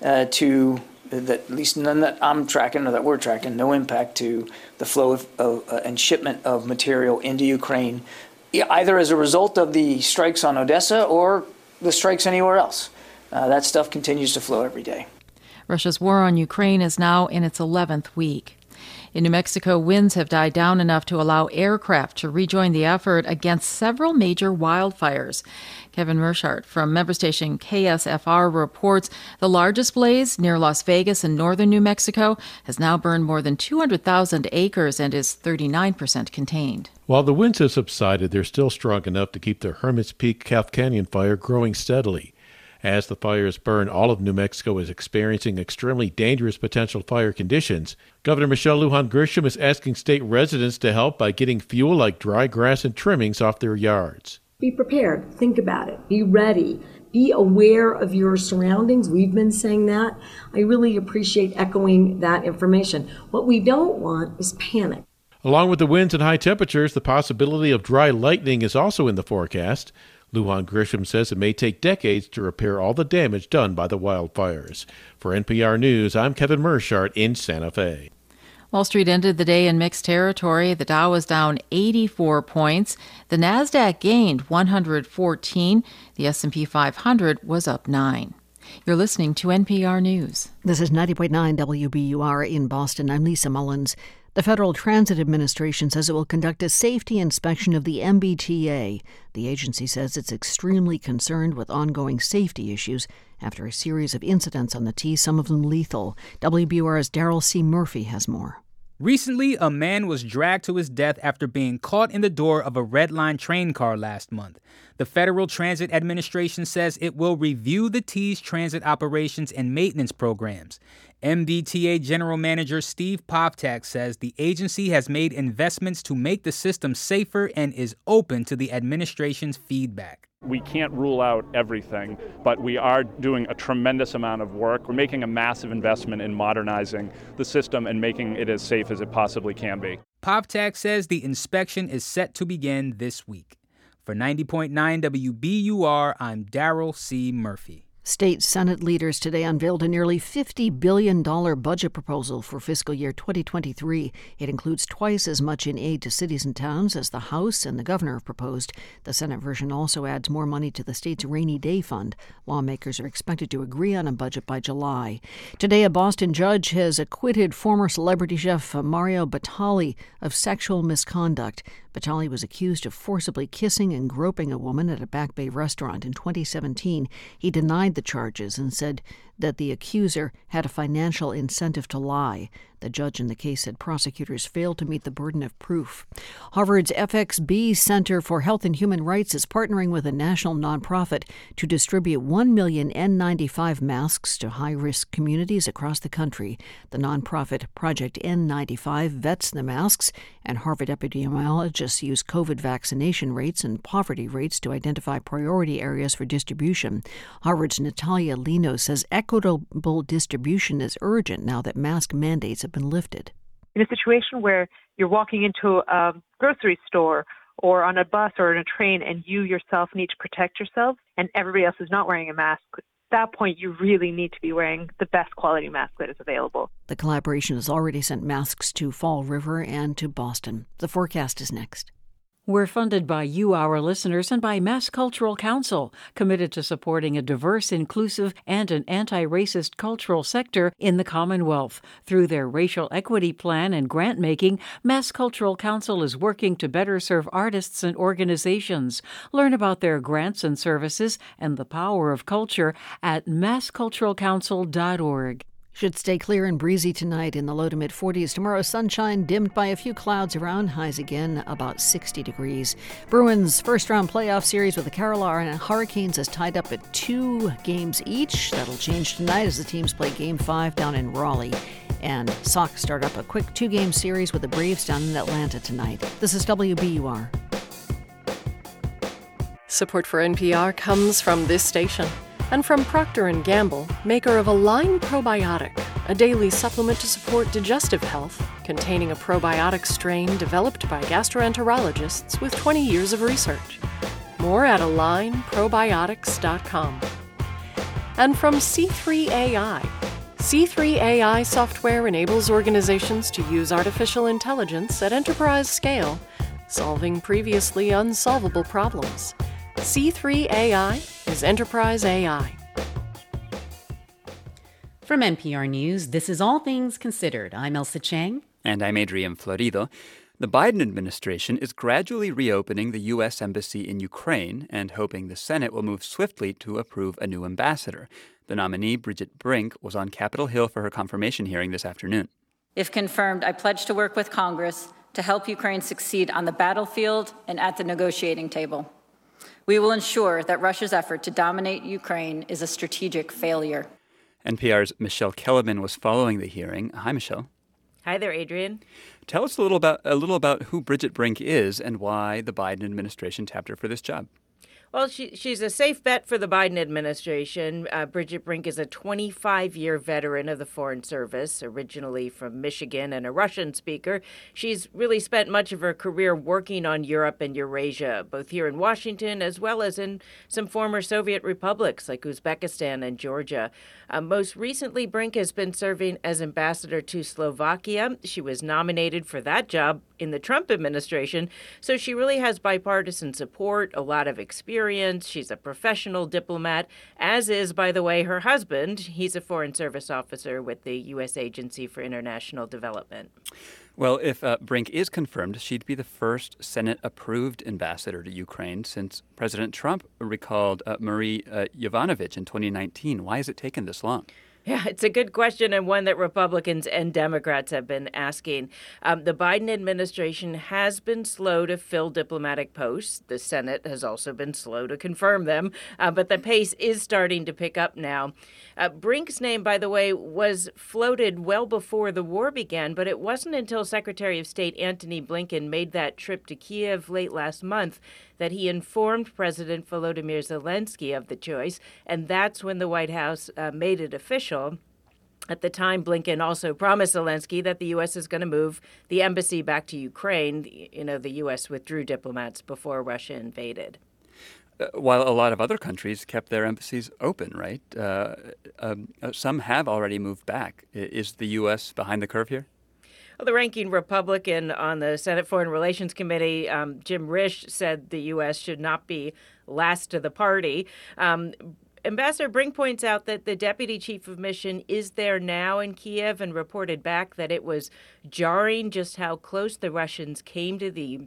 uh, to that at least none that I'm tracking or that we're tracking, no impact to the flow of, of uh, and shipment of material into Ukraine, either as a result of the strikes on Odessa or the strikes anywhere else. Uh, that stuff continues to flow every day. Russia's war on Ukraine is now in its 11th week. In New Mexico, winds have died down enough to allow aircraft to rejoin the effort against several major wildfires. Kevin Meerschaert from member station KSFR reports the largest blaze near Las Vegas in northern New Mexico has now burned more than 200,000 acres and is 39% contained. While the winds have subsided, they're still strong enough to keep the Hermit's Peak Calf Canyon fire growing steadily. As the fires burn, all of New Mexico is experiencing extremely dangerous potential fire conditions. Governor Michelle Lujan Grisham is asking state residents to help by getting fuel like dry grass and trimmings off their yards. Be prepared. Think about it. Be ready. Be aware of your surroundings. We've been saying that. I really appreciate echoing that information. What we don't want is panic. Along with the winds and high temperatures, the possibility of dry lightning is also in the forecast. Lujan Grisham says it may take decades to repair all the damage done by the wildfires. For NPR News, I'm Kevin Meerschaert in Santa Fe. Wall Street ended the day in mixed territory. The Dow was down 84 points. The Nasdaq gained 114. The S&P 500 was up 9. You're listening to NPR News. This is 90.9 WBUR in Boston. I'm Lisa Mullins. The Federal Transit Administration says it will conduct a safety inspection of the MBTA. The agency says it's extremely concerned with ongoing safety issues after a series of incidents on the T, some of them lethal. WBUR's Darryl C. Murphy has more. Recently, a man was dragged to his death after being caught in the door of a Red Line train car last month. The Federal Transit Administration says it will review the T's transit operations and maintenance programs. MBTA General Manager Steve Poftak says the agency has made investments to make the system safer and is open to the administration's feedback. We can't rule out everything, but we are doing a tremendous amount of work. We're making a massive investment in modernizing the system and making it as safe as it possibly can be. Poftak says the inspection is set to begin this week. For 90.9 WBUR, I'm Darryl C. Murphy. State Senate leaders today unveiled a nearly $50 billion budget proposal for fiscal year 2023. It includes twice as much in aid to cities and towns as the House and the governor have proposed. The Senate version also adds more money to the state's rainy day fund. Lawmakers are expected to agree on a budget by July. Today, a Boston judge has acquitted former celebrity chef Mario Batali of sexual misconduct. Batali was accused of forcibly kissing and groping a woman at a Back Bay restaurant in 2017. He denied the charges and said that the accuser had a financial incentive to lie. The judge in the case said prosecutors failed to meet the burden of proof. Harvard's FXB Center for Health and Human Rights is partnering with a national nonprofit to distribute 1 million N95 masks to high risk communities across the country. The nonprofit Project N95 vets the masks, and Harvard epidemiologists use COVID vaccination rates and poverty rates to identify priority areas for distribution. Harvard's Natalia Linos says equitable distribution is urgent now that mask mandates have been lifted. In a situation where you're walking into a grocery store or on a bus or in a train and you yourself need to protect yourself and everybody else is not wearing a mask, at that point you really need to be wearing the best quality mask that is available. The collaboration has already sent masks to Fall River and to Boston. The forecast is next. We're funded by you, our listeners, and by Mass Cultural Council, committed to supporting a diverse, inclusive, and an anti racist cultural sector in the Commonwealth. Through their racial equity plan and grant making, Mass Cultural Council is working to better serve artists and organizations. Learn about their grants and services and the power of culture at massculturalcouncil.org. Should stay clear and breezy tonight in the low to mid 40s. Tomorrow, sunshine dimmed by a few clouds around, highs again about 60 degrees. Bruins' first round playoff series with the Carolina Hurricanes is tied up at two games each. That'll change tonight as the teams play game five down in Raleigh. And Sox start up a quick two game series with the Braves down in Atlanta tonight. This is WBUR. Support for NPR comes from this station and from Procter & Gamble, maker of Align Probiotic, a daily supplement to support digestive health, containing a probiotic strain developed by gastroenterologists with 20 years of research. More at alignprobiotics.com. And from C3AI. C3AI software enables organizations to use artificial intelligence at enterprise scale, solving previously unsolvable problems. C3AI is Enterprise AI. From NPR News, this is All Things Considered. I'm Ailsa Chang. And I'm Adrian Florido. The Biden administration is gradually reopening the U.S. Embassy in Ukraine and hoping the Senate will move swiftly to approve a new ambassador. The nominee, Bridget Brink, was on Capitol Hill for her confirmation hearing this afternoon. If confirmed, I pledge to work with Congress to help Ukraine succeed on the battlefield and at the negotiating table. We will ensure that Russia's effort to dominate Ukraine is a strategic failure. NPR's Michele Kelemen was following the hearing. Hi, Michele. Hi there, Adrian. Tell us a little about a little about who Bridget Brink is and why the Biden administration tapped her for this job. Well, she, she's a safe bet for the Biden administration. Uh, Bridget Brink is a 25 year veteran of the Foreign Service, originally from Michigan and a Russian speaker. She's really spent much of her career working on Europe and Eurasia, both here in Washington as well as in some former Soviet republics like Uzbekistan and Georgia. Uh, most recently, Brink has been serving as ambassador to Slovakia. She was nominated for that job in the Trump administration, so she really has bipartisan support, a lot of experience. She's a professional diplomat, as is, by the way, her husband. He's a Foreign Service officer with the U.S. Agency for International Development. Well, if uh, Brink is confirmed, she'd be the first Senate approved ambassador to Ukraine since President Trump recalled uh, Marie uh, Yovanovitch in 2019. Why has it taken this long? Yeah, it's a good question and one that Republicans and Democrats have been asking. Um, the Biden administration has been slow to fill diplomatic posts. The Senate has also been slow to confirm them, uh, but the pace is starting to pick up now. Uh, Brink's name, by the way, was floated well before the war began, but it wasn't until Secretary of State Antony Blinken made that trip to Kiev late last month that he informed President Volodymyr Zelensky of the choice, and that's when the White House uh, made it official. At the time, Blinken also promised Zelensky that the U.S. is going to move the embassy back to Ukraine. You know, the U.S. withdrew diplomats before Russia invaded. Uh, while a lot of other countries kept their embassies open, right? Uh, um, uh, some have already moved back. Is the U.S. behind the curve here? Well, the ranking Republican on the Senate Foreign Relations Committee, um, Jim Risch, said the U.S. should not be last to the party. Um, Ambassador Brink points out that the deputy chief of mission is there now in Kiev and reported back that it was jarring just how close the Russians came to the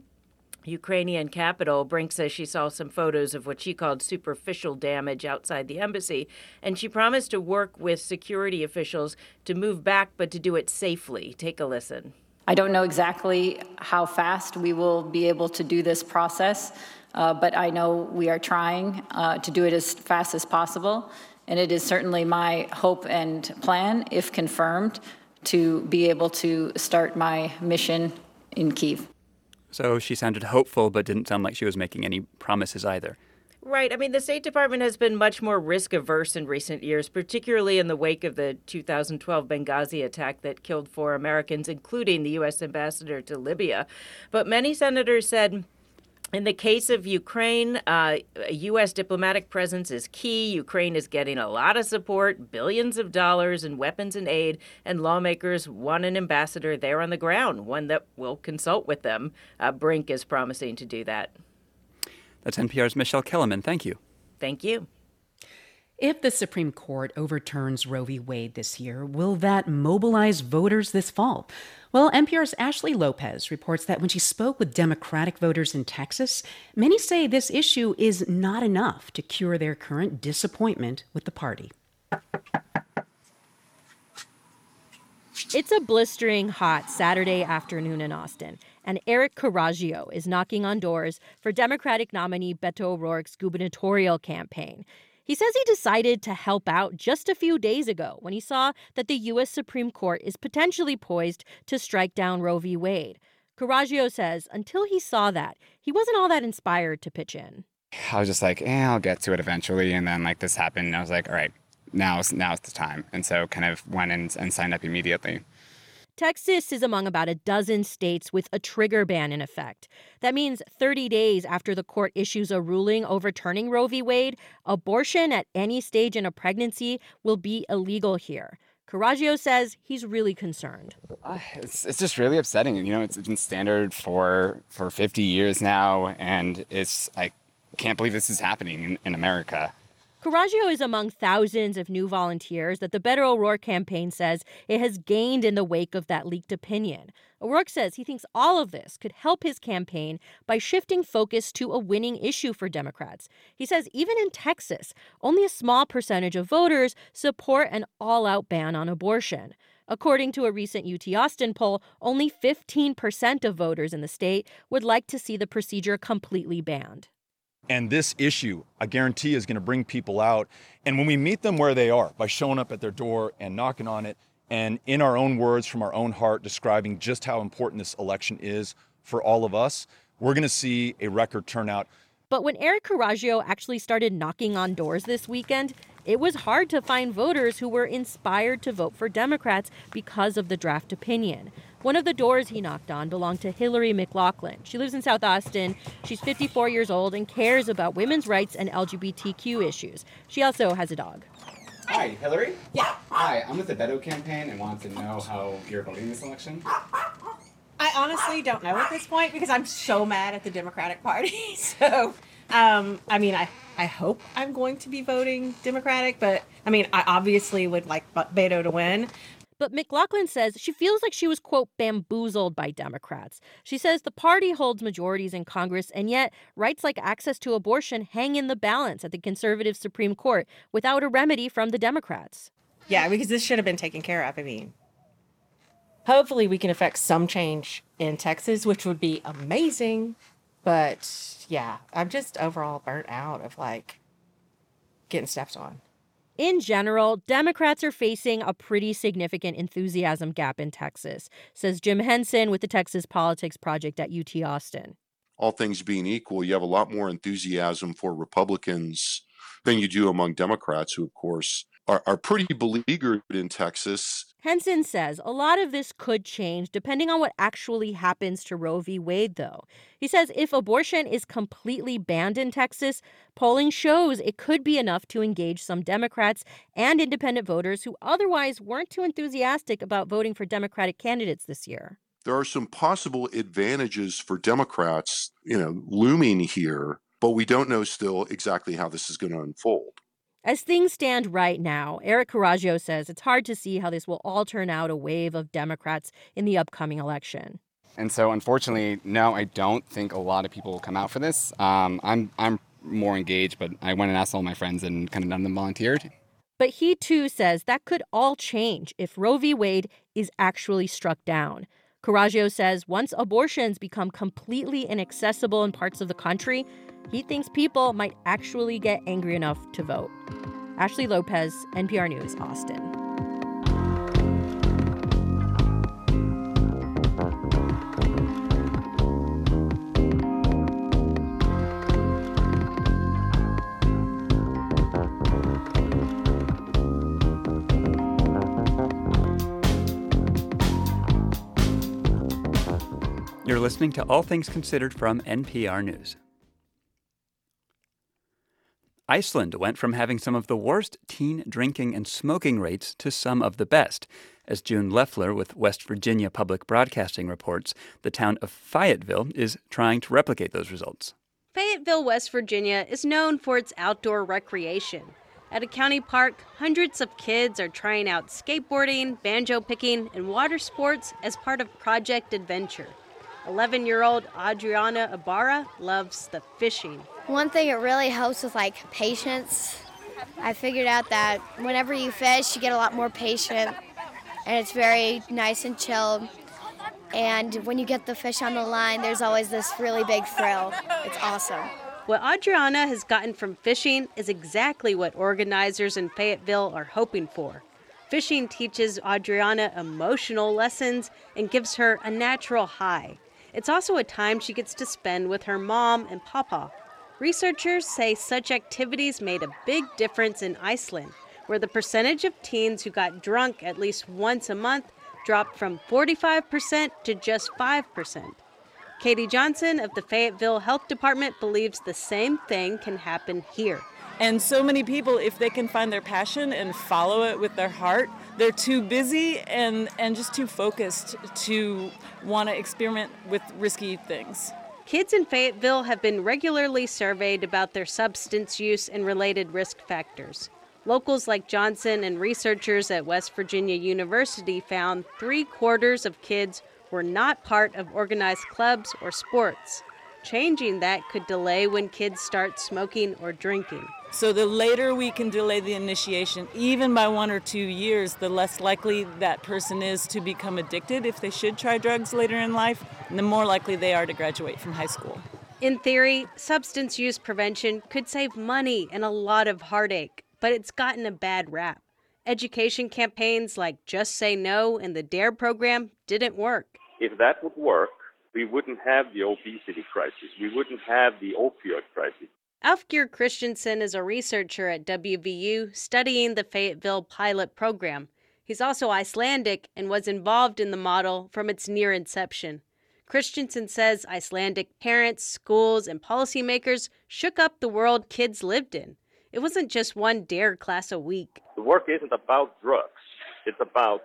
Ukrainian capital. Brink says she saw some photos of what she called superficial damage outside the embassy, and she promised to work with security officials to move back, but to do it safely. Take a listen. I don't know exactly how fast we will be able to do this process. Uh, but I know we are trying uh, to do it as fast as possible. And it is certainly my hope and plan, if confirmed, to be able to start my mission in Kiev. So she sounded hopeful, but didn't sound like she was making any promises either. Right. I mean, the State Department has been much more risk averse in recent years, particularly in the wake of the 2012 Benghazi attack that killed four Americans, including the U.S. ambassador to Libya. But many senators said in the case of Ukraine, uh, a U.S. diplomatic presence is key. Ukraine is getting a lot of support, billions of dollars in weapons and aid, and lawmakers want an ambassador there on the ground, one that will consult with them. Uh, Brink is promising to do that. That's NPR's Michele Kelemen. Thank you. Thank you. If the Supreme Court overturns Roe v. Wade this year, will that mobilize voters this fall? Well, NPR's Ashley Lopez reports that when she spoke with Democratic voters in Texas, many say this issue is not enough to cure their current disappointment with the party. It's a blistering hot Saturday afternoon in Austin, and Eric Coraggio is knocking on doors for Democratic nominee Beto O'Rourke's gubernatorial campaign. He says he decided to help out just a few days ago when he saw that the U.S. Supreme Court is potentially poised to strike down Roe v. Wade. Coraggio says until he saw that, he wasn't all that inspired to pitch in. I was just like, eh, I'll get to it eventually. And then like this happened, and I was like, all right, now's now's the time. And so kind of went in and signed up immediately. Texas is among about a dozen states with a trigger ban in effect. That means 30 days after the court issues a ruling overturning Roe v. Wade, abortion at any stage in a pregnancy will be illegal here. Coraggio says he's really concerned. Uh, it's, it's just really upsetting. You know, it's been standard for for 50 years now, and it's I can't believe this is happening in, in America. Coraggio is among thousands of new volunteers that the Beto O'Rourke campaign says it has gained in the wake of that leaked opinion. O'Rourke says he thinks all of this could help his campaign by shifting focus to a winning issue for Democrats. He says even in Texas, only a small percentage of voters support an all out ban on abortion. According to a recent UT Austin poll, only 15% of voters in the state would like to see the procedure completely banned. And this issue, I guarantee, is going to bring people out. And when we meet them where they are, by showing up at their door and knocking on it, and in our own words, from our own heart, describing just how important this election is for all of us, we're going to see a record turnout. But when Eric Coraggio actually started knocking on doors this weekend, it was hard to find voters who were inspired to vote for Democrats because of the draft opinion. One of the doors he knocked on belonged to Hillary McLaughlin. She lives in South Austin. She's 54 years old and cares about women's rights and LGBTQ issues. She also has a dog. Hi, Hillary? Yeah. Hi, I'm with the Beto campaign and want to know how you're voting this election. I honestly don't know at this point because I'm so mad at the Democratic Party. so, um, I mean, I, I hope I'm going to be voting Democratic, but I mean, I obviously would like Beto to win. But McLaughlin says she feels like she was, quote, bamboozled by Democrats. She says the party holds majorities in Congress, and yet rights like access to abortion hang in the balance at the conservative Supreme Court without a remedy from the Democrats. Yeah, because this should have been taken care of. I mean, hopefully we can affect some change in Texas, which would be amazing. But yeah, I'm just overall burnt out of like getting stepped on. In general, Democrats are facing a pretty significant enthusiasm gap in Texas, says Jim Henson with the Texas Politics Project at UT Austin. All things being equal, you have a lot more enthusiasm for Republicans than you do among Democrats, who, of course, are, are pretty beleaguered in Texas. Henson says a lot of this could change depending on what actually happens to Roe v. Wade, though. He says if abortion is completely banned in Texas, polling shows it could be enough to engage some Democrats and independent voters who otherwise weren't too enthusiastic about voting for Democratic candidates this year. There are some possible advantages for Democrats, you know, looming here, but we don't know still exactly how this is going to unfold. As things stand right now, Eric Coraggio says it's hard to see how this will all turn out a wave of Democrats in the upcoming election. And so, unfortunately, no, I don't think a lot of people will come out for this. Um, I'm I'm more engaged, but I went and asked all my friends, and kind of none of them volunteered. But he too says that could all change if Roe v. Wade is actually struck down. Coraggio says once abortions become completely inaccessible in parts of the country, he thinks people might actually get angry enough to vote. Ashley Lopez, NPR News, Austin. You're listening to All Things Considered from NPR News. Iceland went from having some of the worst teen drinking and smoking rates to some of the best. As June Leffler with West Virginia Public Broadcasting reports, the town of Fayetteville is trying to replicate those results. Fayetteville, West Virginia is known for its outdoor recreation. At a county park, hundreds of kids are trying out skateboarding, banjo picking, and water sports as part of Project Adventure. 11 year old Adriana Ibarra loves the fishing. One thing it really helps with like patience. I figured out that whenever you fish, you get a lot more patient and it's very nice and chill. And when you get the fish on the line, there's always this really big thrill. It's awesome. What Adriana has gotten from fishing is exactly what organizers in Fayetteville are hoping for. Fishing teaches Adriana emotional lessons and gives her a natural high. It's also a time she gets to spend with her mom and papa. Researchers say such activities made a big difference in Iceland, where the percentage of teens who got drunk at least once a month dropped from 45% to just 5%. Katie Johnson of the Fayetteville Health Department believes the same thing can happen here. And so many people, if they can find their passion and follow it with their heart, they're too busy and, and just too focused to want to experiment with risky things. Kids in Fayetteville have been regularly surveyed about their substance use and related risk factors. Locals like Johnson and researchers at West Virginia University found three quarters of kids were not part of organized clubs or sports. Changing that could delay when kids start smoking or drinking. So, the later we can delay the initiation, even by one or two years, the less likely that person is to become addicted if they should try drugs later in life, and the more likely they are to graduate from high school. In theory, substance use prevention could save money and a lot of heartache, but it's gotten a bad rap. Education campaigns like Just Say No and the DARE program didn't work. If that would work, we wouldn't have the obesity crisis. We wouldn't have the opioid crisis. Alfgeir Kristjansson is a researcher at WVU studying the Fayetteville pilot program. He's also Icelandic and was involved in the model from its near inception. Kristjansson says Icelandic parents, schools, and policymakers shook up the world kids lived in. It wasn't just one DARE class a week. The work isn't about drugs, it's about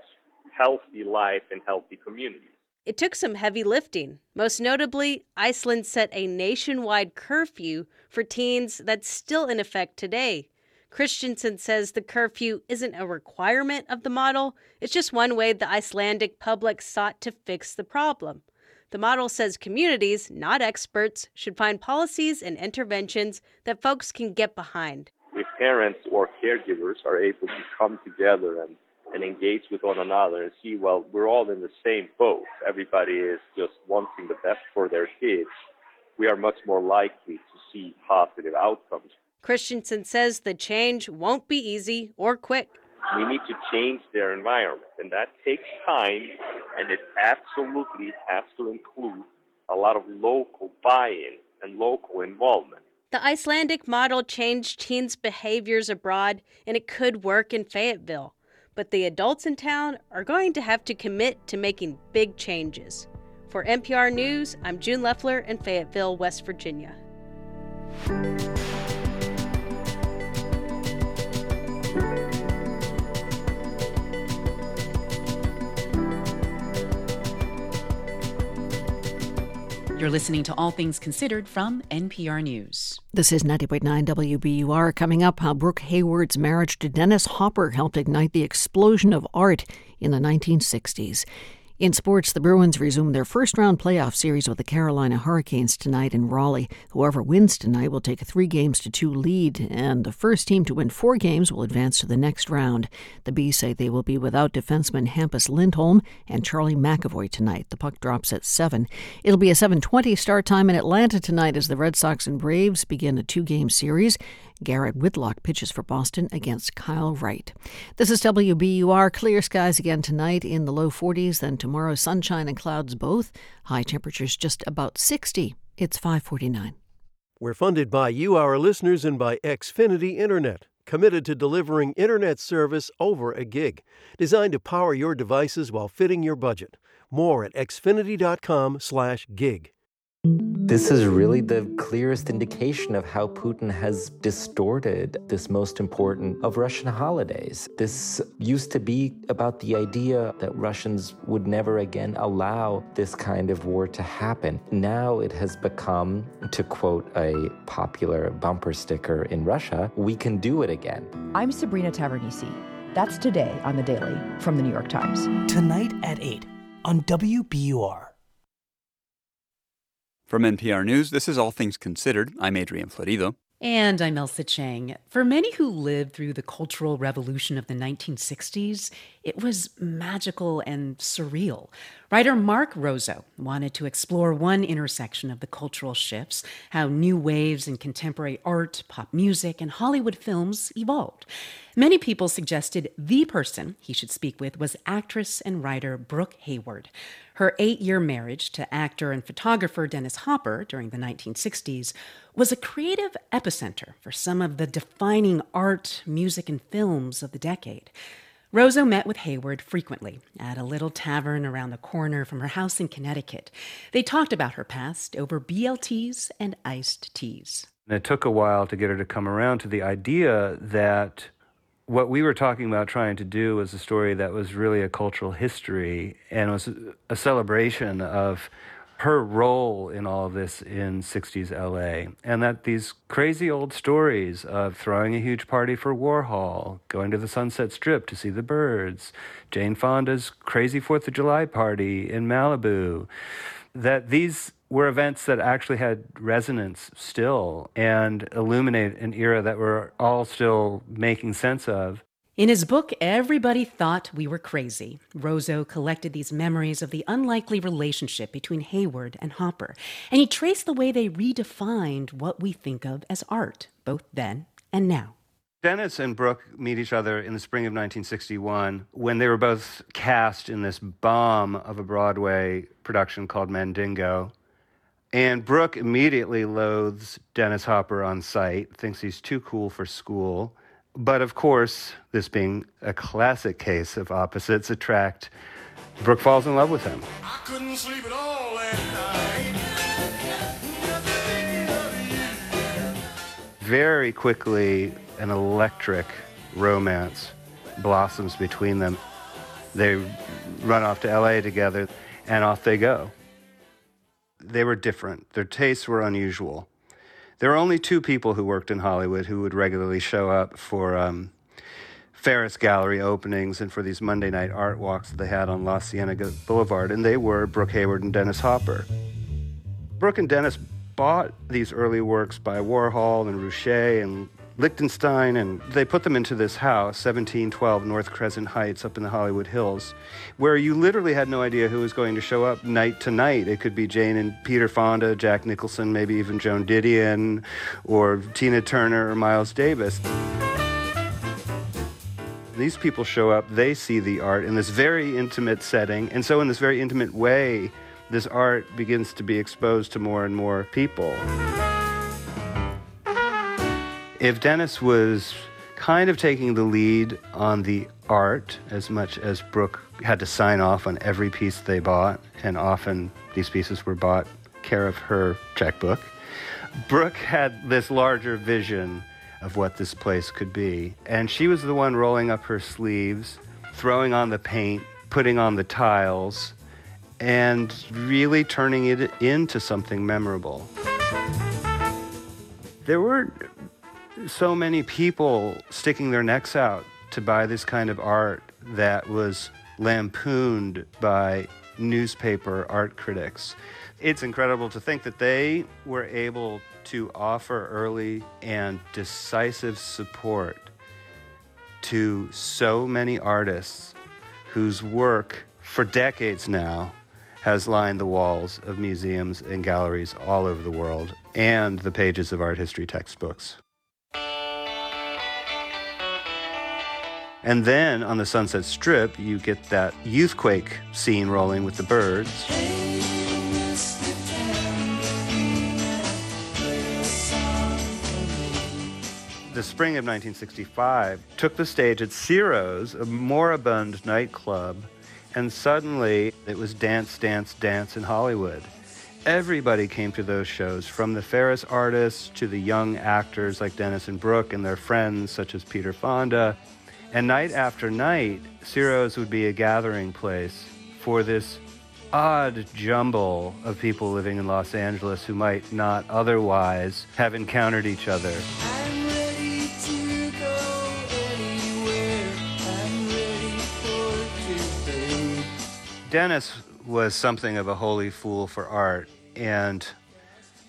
healthy life and healthy communities. It took some heavy lifting. Most notably, Iceland set a nationwide curfew for teens that's still in effect today. Kristjansson says the curfew isn't a requirement of the model, it's just one way the Icelandic public sought to fix the problem. The model says communities, not experts, should find policies and interventions that folks can get behind. If parents or caregivers are able to come together and and engage with one another and see, well, we're all in the same boat. Everybody is just wanting the best for their kids. We are much more likely to see positive outcomes. Kristjansson says the change won't be easy or quick. We need to change their environment, and that takes time, and it absolutely has to include a lot of local buy in and local involvement. The Icelandic model changed teens' behaviors abroad, and it could work in Fayetteville. But the adults in town are going to have to commit to making big changes. For NPR News, I'm June Leffler in Fayetteville, West Virginia. You're listening to All Things Considered from NPR News. This is 90.9 WBUR. Coming up, how Brooke Hayward's marriage to Dennis Hopper helped ignite the explosion of art in the 1960s. In sports, the Bruins resume their first round playoff series with the Carolina Hurricanes tonight in Raleigh. Whoever wins tonight will take a three games to two lead, and the first team to win four games will advance to the next round. The Bees say they will be without defenseman Hampus Lindholm and Charlie McAvoy tonight. The puck drops at 7. It'll be a 7:20 start time in Atlanta tonight as the Red Sox and Braves begin a two-game series. Garrett Whitlock pitches for Boston against Kyle Wright. This is WBUR. Clear skies again tonight in the low 40s, then tomorrow sunshine and clouds both. High temperatures just about 60. It's 549. We're funded by you, our listeners, and by Xfinity Internet, committed to delivering internet service over a gig, designed to power your devices while fitting your budget. More at xfinity.com/gig. This is really the clearest indication of how Putin has distorted this most important of Russian holidays. This used to be about the idea that Russians would never again allow this kind of war to happen. Now it has become, to quote a popular bumper sticker in Russia, we can do it again. I'm Sabrina Tavernise. That's today on The Daily from The New York Times. Tonight at 8 on WBUR. From NPR News, this is All Things Considered. I'm Adrian Florido. And I'm Ailsa Chang. For many who lived through the Cultural Revolution of the 1960s, it was magical and surreal. Writer Mark Rozzo wanted to explore one intersection of the cultural shifts, how new waves in contemporary art, pop music, and Hollywood films evolved. Many people suggested the person he should speak with was actress and writer Brooke Hayward. Her eight year marriage to actor and photographer Dennis Hopper during the 1960s was a creative epicenter for some of the defining art, music, and films of the decade. Rozzo met with Hayward frequently at a little tavern around the corner from her house in Connecticut. They talked about her past over BLTs and iced teas. And It took a while to get her to come around to the idea that what we were talking about trying to do was a story that was really a cultural history and was a celebration of her role in all of this in 60s LA. And that these crazy old stories of throwing a huge party for Warhol, going to the Sunset Strip to see the Byrds, Jane Fonda's crazy 4th of July party in Malibu, that these were events that actually had resonance still and illuminate an era that we're all still making sense of. In his book, Everybody Thought We Were Crazy, Rozzo collected these memories of the unlikely relationship between Hayward and Hopper, and he traced the way they redefined what we think of as art, both then and now. Dennis and Brooke meet each other in the spring of 1961 when they were both cast in this bomb of a Broadway production called Mandingo. And Brooke immediately loathes Dennis Hopper on sight, thinks he's too cool for school. But of course, this being a classic case of opposites attract, Brooke falls in love with him. Very quickly, an electric romance blossoms between them. They run off to LA together, and off they go. They were different, their tastes were unusual. There were only two people who worked in Hollywood who would regularly show up for um, Ferus Gallery openings and for these Monday night art walks that they had on La Cienega Boulevard, and they were Brooke Hayward and Dennis Hopper. Brooke and Dennis bought these early works by Warhol and Ruscha and Lichtenstein, and they put them into this house, 1712 North Crescent Heights, up in the Hollywood Hills, where you literally had no idea who was going to show up night to night. It could be Jane and Peter Fonda, Jack Nicholson, maybe even Joan Didion, or Tina Turner or Miles Davis. These people show up, they see the art in this very intimate setting, and so in this very intimate way, this art begins to be exposed to more and more people. If Dennis was kind of taking the lead on the art as much as Brooke had to sign off on every piece they bought, and often these pieces were bought care of her checkbook. Brooke had this larger vision of what this place could be, and she was the one rolling up her sleeves, throwing on the paint, putting on the tiles, and really turning it into something memorable. There were so many people sticking their necks out to buy this kind of art that was lampooned by newspaper art critics. It's incredible to think that they were able to offer early and decisive support to so many artists whose work for decades now has lined the walls of museums and galleries all over the world and the pages of art history textbooks. And then on the Sunset Strip, you get that Youthquake scene rolling with the Byrds. The spring of 1965 took the stage at Ciro's, a moribund nightclub, and suddenly it was dance, dance, dance in Hollywood. Everybody came to those shows, from the Ferus artists to the young actors like Dennis and Brooke and their friends, such as Peter Fonda. And night after night, Ciro's would be a gathering place for this odd jumble of people living in Los Angeles who might not otherwise have encountered each other. Dennis was something of a holy fool for art, and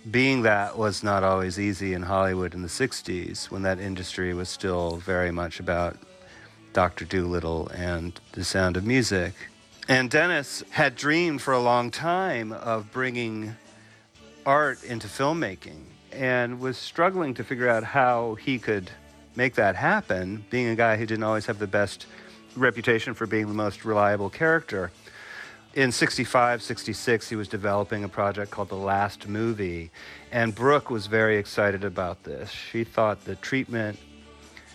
being that was not always easy in Hollywood in the 60s when that industry was still very much about Dr. Dolittle and the sound of music. And Dennis had dreamed for a long time of bringing art into filmmaking and was struggling to figure out how he could make that happen, being a guy who didn't always have the best reputation for being the most reliable character. In 65, 66, he was developing a project called The Last Movie, and Brooke was very excited about this. She thought the treatment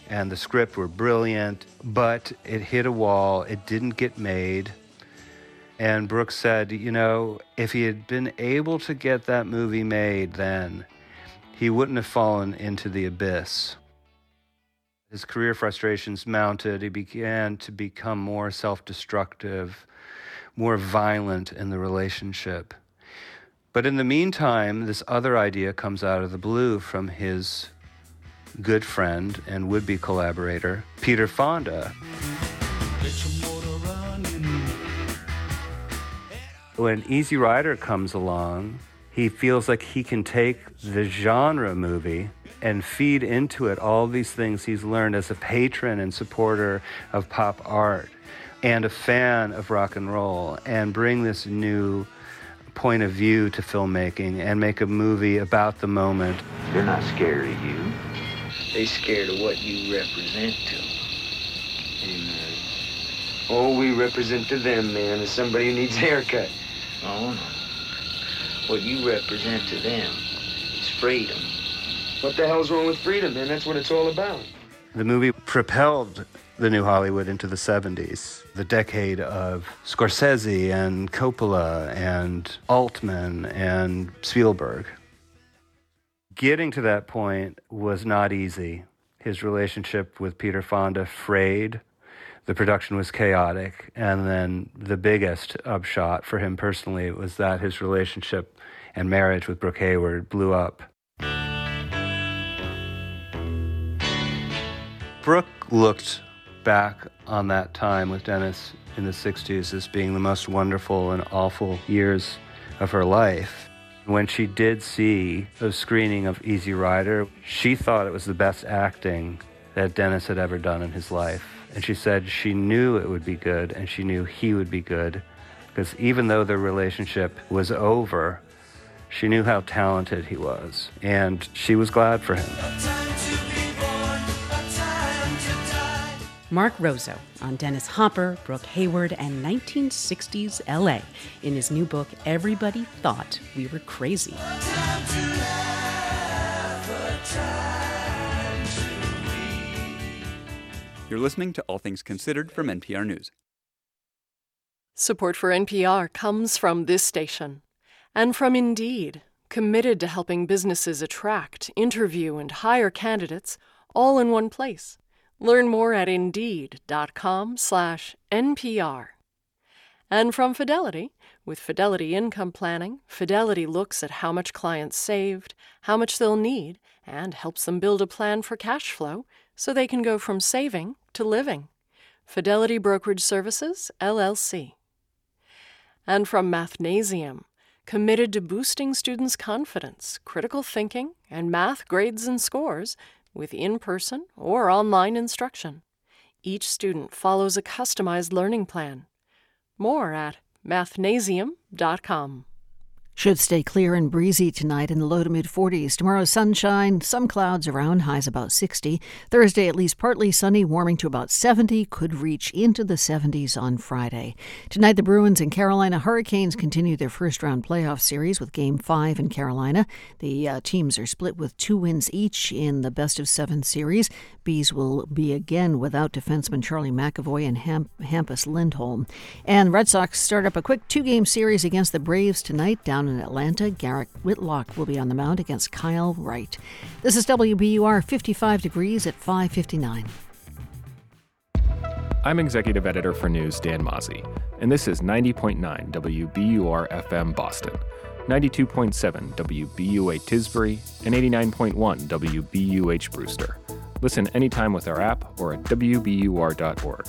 and the script were brilliant, but it hit a wall. It didn't get made. And Brooks said, you know, if he had been able to get that movie made then, he wouldn't have fallen into the abyss. His career frustrations mounted. He began to become more self destructive, more violent in the relationship. But in the meantime, this other idea comes out of the blue from his good friend and would be collaborator, Peter Fonda. When Easy Rider comes along, he feels like he can take the genre movie and feed into it all these things he's learned as a patron and supporter of pop art and a fan of rock and roll and bring this new point of view to filmmaking and make a movie about the moment. They're not scared of you. They scared of what you represent to them. Amen. All we represent to them, man, is somebody who needs a haircut. Oh, no. What you represent to them is freedom. What the hell's wrong with freedom, man? That's what it's all about. The movie propelled the new Hollywood into the 70s, the decade of Scorsese and Coppola and Altman and Spielberg. Getting to that point was not easy. His relationship with Peter Fonda frayed. The production was chaotic. And then the biggest upshot for him personally was that his relationship and marriage with Brooke Hayward blew up. Brooke looked back on that time with Dennis in the 60s as being the most wonderful and awful years of her life. When she did see a screening of Easy Rider, she thought it was the best acting that Dennis had ever done in his life. And she said she knew it would be good and she knew he would be good because even though their relationship was over, she knew how talented he was and she was glad for him. Mark Rozzo on Dennis Hopper, Brooke Hayward, and 1960s LA in his new book, Everybody Thought We Were Crazy. You're listening to All Things Considered from NPR News. Support for NPR comes from this station and from Indeed, committed to helping businesses attract, interview, and hire candidates all in one place. Learn more at indeed.com/npr. And from Fidelity, with Fidelity Income Planning, Fidelity looks at how much clients saved, how much they'll need, and helps them build a plan for cash flow so they can go from saving to living. Fidelity Brokerage Services, LLC. And from Mathnasium, committed to boosting students' confidence, critical thinking, and math grades and scores with in person or online instruction. Each student follows a customized learning plan. More at mathnasium.com. Should stay clear and breezy tonight in the low to mid 40s. Tomorrow, sunshine, some clouds around, highs about 60. Thursday, at least partly sunny, warming to about 70, could reach into the 70s on Friday. Tonight, the Bruins and Carolina Hurricanes continue their first round playoff series with Game 5 in Carolina. The uh, teams are split with two wins each in the best of seven series. Bees will be again without defenseman Charlie McAvoy and Ham- Hampus Lindholm. And Red Sox start up a quick two game series against the Braves tonight down in Atlanta. Garrett Whitlock will be on the mound against Kyle Wright. This is WBUR 55 degrees at 559. I'm Executive Editor for News Dan Mauzy, and this is 90.9 WBUR FM Boston, 92.7 WBUA Tisbury, and 89.1 WBUH Brewster. Listen anytime with our app or at WBUR.org.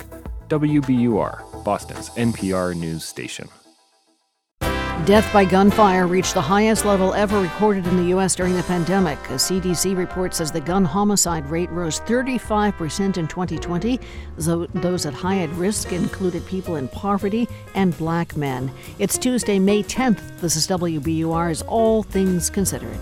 WBUR, Boston's NPR news station. Death by gunfire reached the highest level ever recorded in the U.S. during the pandemic. A CDC report says the gun homicide rate rose 35% in 2020. Those at high at risk included people in poverty and black men. It's Tuesday, May 10th. This is WBUR's All Things Considered.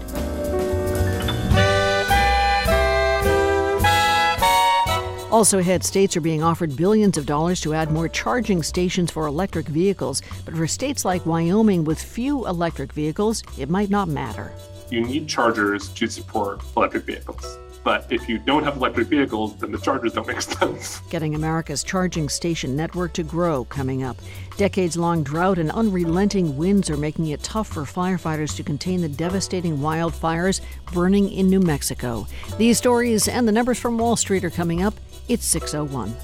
Also ahead, states are being offered billions of dollars to add more charging stations for electric vehicles. But for states like Wyoming with few electric vehicles, it might not matter. You need chargers to support electric vehicles. But if you don't have electric vehicles, then the chargers don't make sense. Getting America's charging station network to grow coming up. Decades long drought and unrelenting winds are making it tough for firefighters to contain the devastating wildfires burning in New Mexico. These stories and the numbers from Wall Street are coming up. It's 601.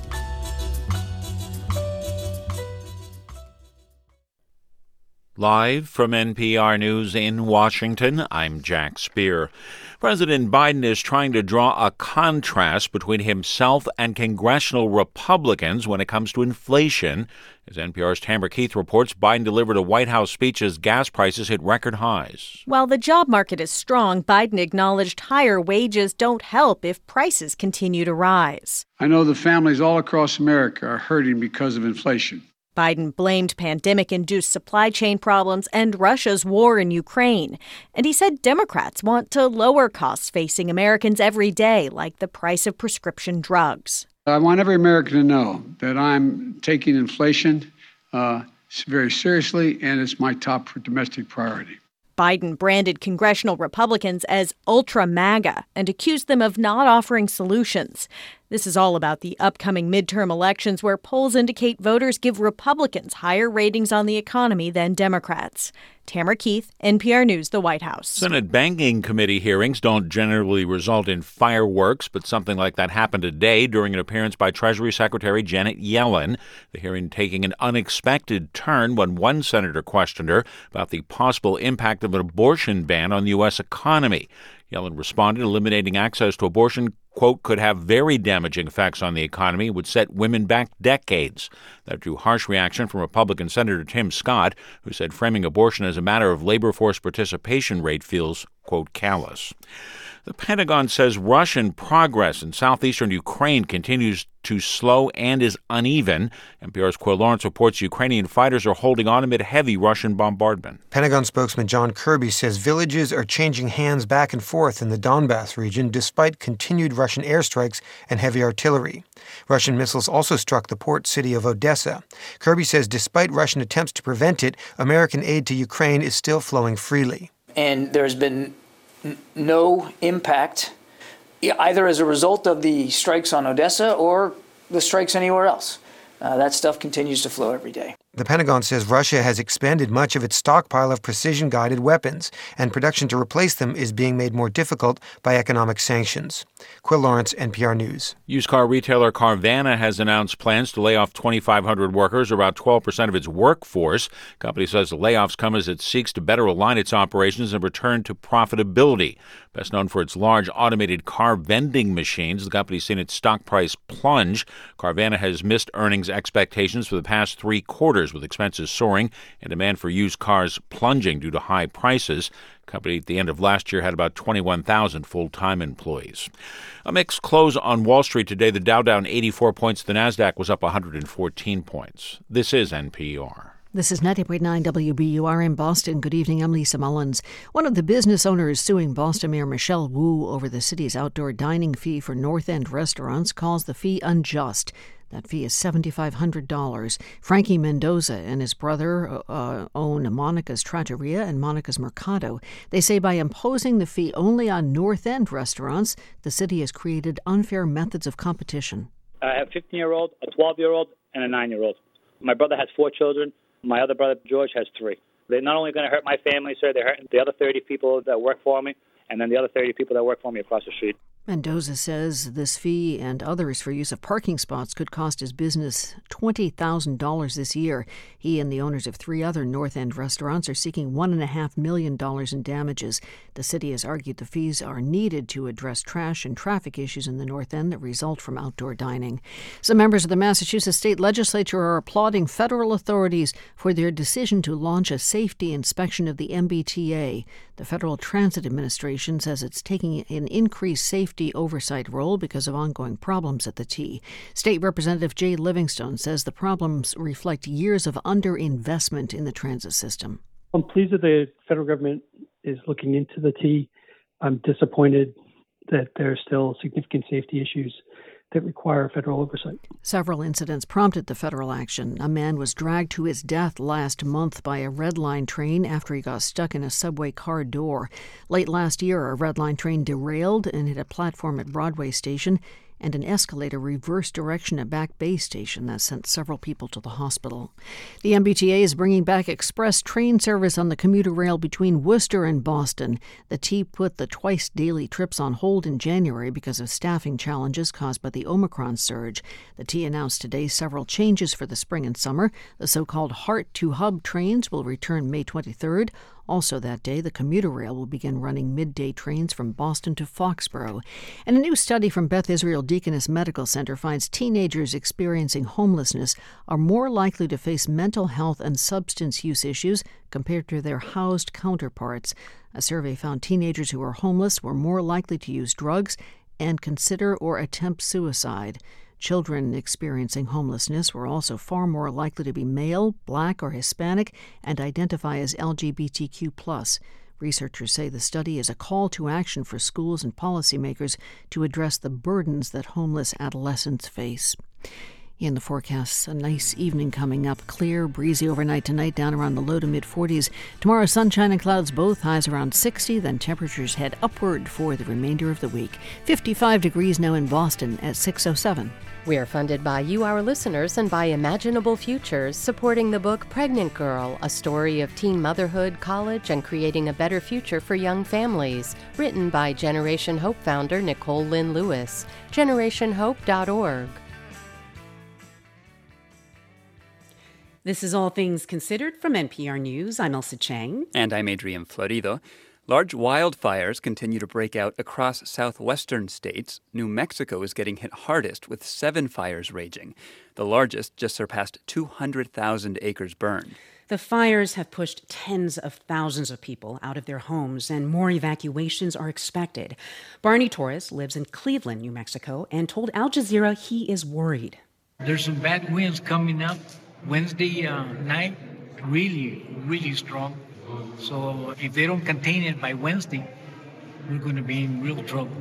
Live from NPR News in Washington, I'm Jack Speer. President Biden is trying to draw a contrast between himself and congressional Republicans when it comes to inflation. As NPR's Tamara Keith reports, Biden delivered a White House speech as gas prices hit record highs. While the job market is strong, Biden acknowledged higher wages don't help if prices continue to rise. I know the families all across America are hurting because of inflation. Biden blamed pandemic induced supply chain problems and Russia's war in Ukraine. And he said Democrats want to lower costs facing Americans every day, like the price of prescription drugs. I want every American to know that I'm taking inflation uh, very seriously, and it's my top domestic priority. Biden branded congressional Republicans as ultra MAGA and accused them of not offering solutions. This is all about the upcoming midterm elections, where polls indicate voters give Republicans higher ratings on the economy than Democrats. Tamara Keith, NPR News, the White House. Senate Banking Committee hearings don't generally result in fireworks, but something like that happened today during an appearance by Treasury Secretary Janet Yellen. The hearing taking an unexpected turn when one senator questioned her about the possible impact of an abortion ban on the U.S. economy. Yellen responded, eliminating access to abortion, quote, could have very damaging effects on the economy, would set women back decades. That drew harsh reaction from Republican Senator Tim Scott, who said framing abortion as a matter of labor force participation rate feels, quote, callous. The Pentagon says Russian progress in southeastern Ukraine continues to slow and is uneven. NPR's Quill Lawrence reports Ukrainian fighters are holding on amid heavy Russian bombardment. Pentagon spokesman John Kirby says villages are changing hands back and forth in the Donbass region despite continued Russian airstrikes and heavy artillery. Russian missiles also struck the port city of Odessa. Kirby says despite Russian attempts to prevent it, American aid to Ukraine is still flowing freely. And there's been no impact either as a result of the strikes on Odessa or the strikes anywhere else. Uh, that stuff continues to flow every day. The Pentagon says Russia has expended much of its stockpile of precision guided weapons, and production to replace them is being made more difficult by economic sanctions. Quill Lawrence, NPR News. Used car retailer Carvana has announced plans to lay off 2,500 workers, or about 12% of its workforce. The company says the layoffs come as it seeks to better align its operations and return to profitability. Best known for its large automated car vending machines, the company's seen its stock price plunge. Carvana has missed earnings expectations for the past three quarters, with expenses soaring and demand for used cars plunging due to high prices. The company at the end of last year had about 21,000 full time employees. A mixed close on Wall Street today. The Dow down 84 points, the NASDAQ was up 114 points. This is NPR. This is 90.9 WBUR in Boston. Good evening. I'm Lisa Mullins. One of the business owners suing Boston Mayor Michelle Wu over the city's outdoor dining fee for North End restaurants calls the fee unjust. That fee is $7,500. Frankie Mendoza and his brother uh, own Monica's Trattoria and Monica's Mercado. They say by imposing the fee only on North End restaurants, the city has created unfair methods of competition. I have a 15 year old, a 12 year old, and a 9 year old. My brother has four children. My other brother, George, has three. They're not only going to hurt my family, sir, they're hurting the other 30 people that work for me, and then the other 30 people that work for me across the street. Mendoza says this fee and others for use of parking spots could cost his business $20,000 this year. He and the owners of three other North End restaurants are seeking $1.5 million in damages. The city has argued the fees are needed to address trash and traffic issues in the North End that result from outdoor dining. Some members of the Massachusetts state legislature are applauding federal authorities for their decision to launch a safety inspection of the MBTA. The Federal Transit Administration says it's taking an increased safety oversight role because of ongoing problems at the T. State Representative Jay Livingstone says the problems reflect years of underinvestment in the transit system. I'm pleased that the federal government is looking into the T. I'm disappointed that there are still significant safety issues that require federal oversight. Several incidents prompted the federal action. A man was dragged to his death last month by a Red Line train after he got stuck in a subway car door. Late last year, a Red Line train derailed and hit a platform at Broadway Station and an escalator reversed direction at Back Bay Station that sent several people to the hospital. The MBTA is bringing back express train service on the commuter rail between Worcester and Boston. The T put the twice daily trips on hold in January because of staffing challenges caused by the Omicron surge. The T announced today several changes for the spring and summer. The so called Heart to Hub trains will return May 23rd. Also, that day, the commuter rail will begin running midday trains from Boston to Foxborough. And a new study from Beth Israel Deaconess Medical Center finds teenagers experiencing homelessness are more likely to face mental health and substance use issues compared to their housed counterparts. A survey found teenagers who are homeless were more likely to use drugs and consider or attempt suicide. Children experiencing homelessness were also far more likely to be male, black, or Hispanic and identify as LGBTQ. Researchers say the study is a call to action for schools and policymakers to address the burdens that homeless adolescents face. In the forecast, a nice evening coming up. Clear, breezy overnight tonight, down around the low to mid 40s. Tomorrow, sunshine and clouds, both highs around 60. Then temperatures head upward for the remainder of the week. 55 degrees now in Boston at 607. We are funded by you, our listeners, and by Imaginable Futures, supporting the book Pregnant Girl, a story of teen motherhood, college, and creating a better future for young families. Written by Generation Hope founder Nicole Lynn Lewis. GenerationHope.org. This is All Things Considered from NPR News. I'm Ailsa Chang. And I'm Adrian Florido. Large wildfires continue to break out across southwestern states. New Mexico is getting hit hardest with seven fires raging. The largest just surpassed 200,000 acres burned. The fires have pushed tens of thousands of people out of their homes, and more evacuations are expected. Barney Torres lives in Cleveland, New Mexico, and told Al Jazeera he is worried. There's some bad winds coming up Wednesday uh, night, really, really strong. So if they don't contain it by Wednesday, we're going to be in real trouble.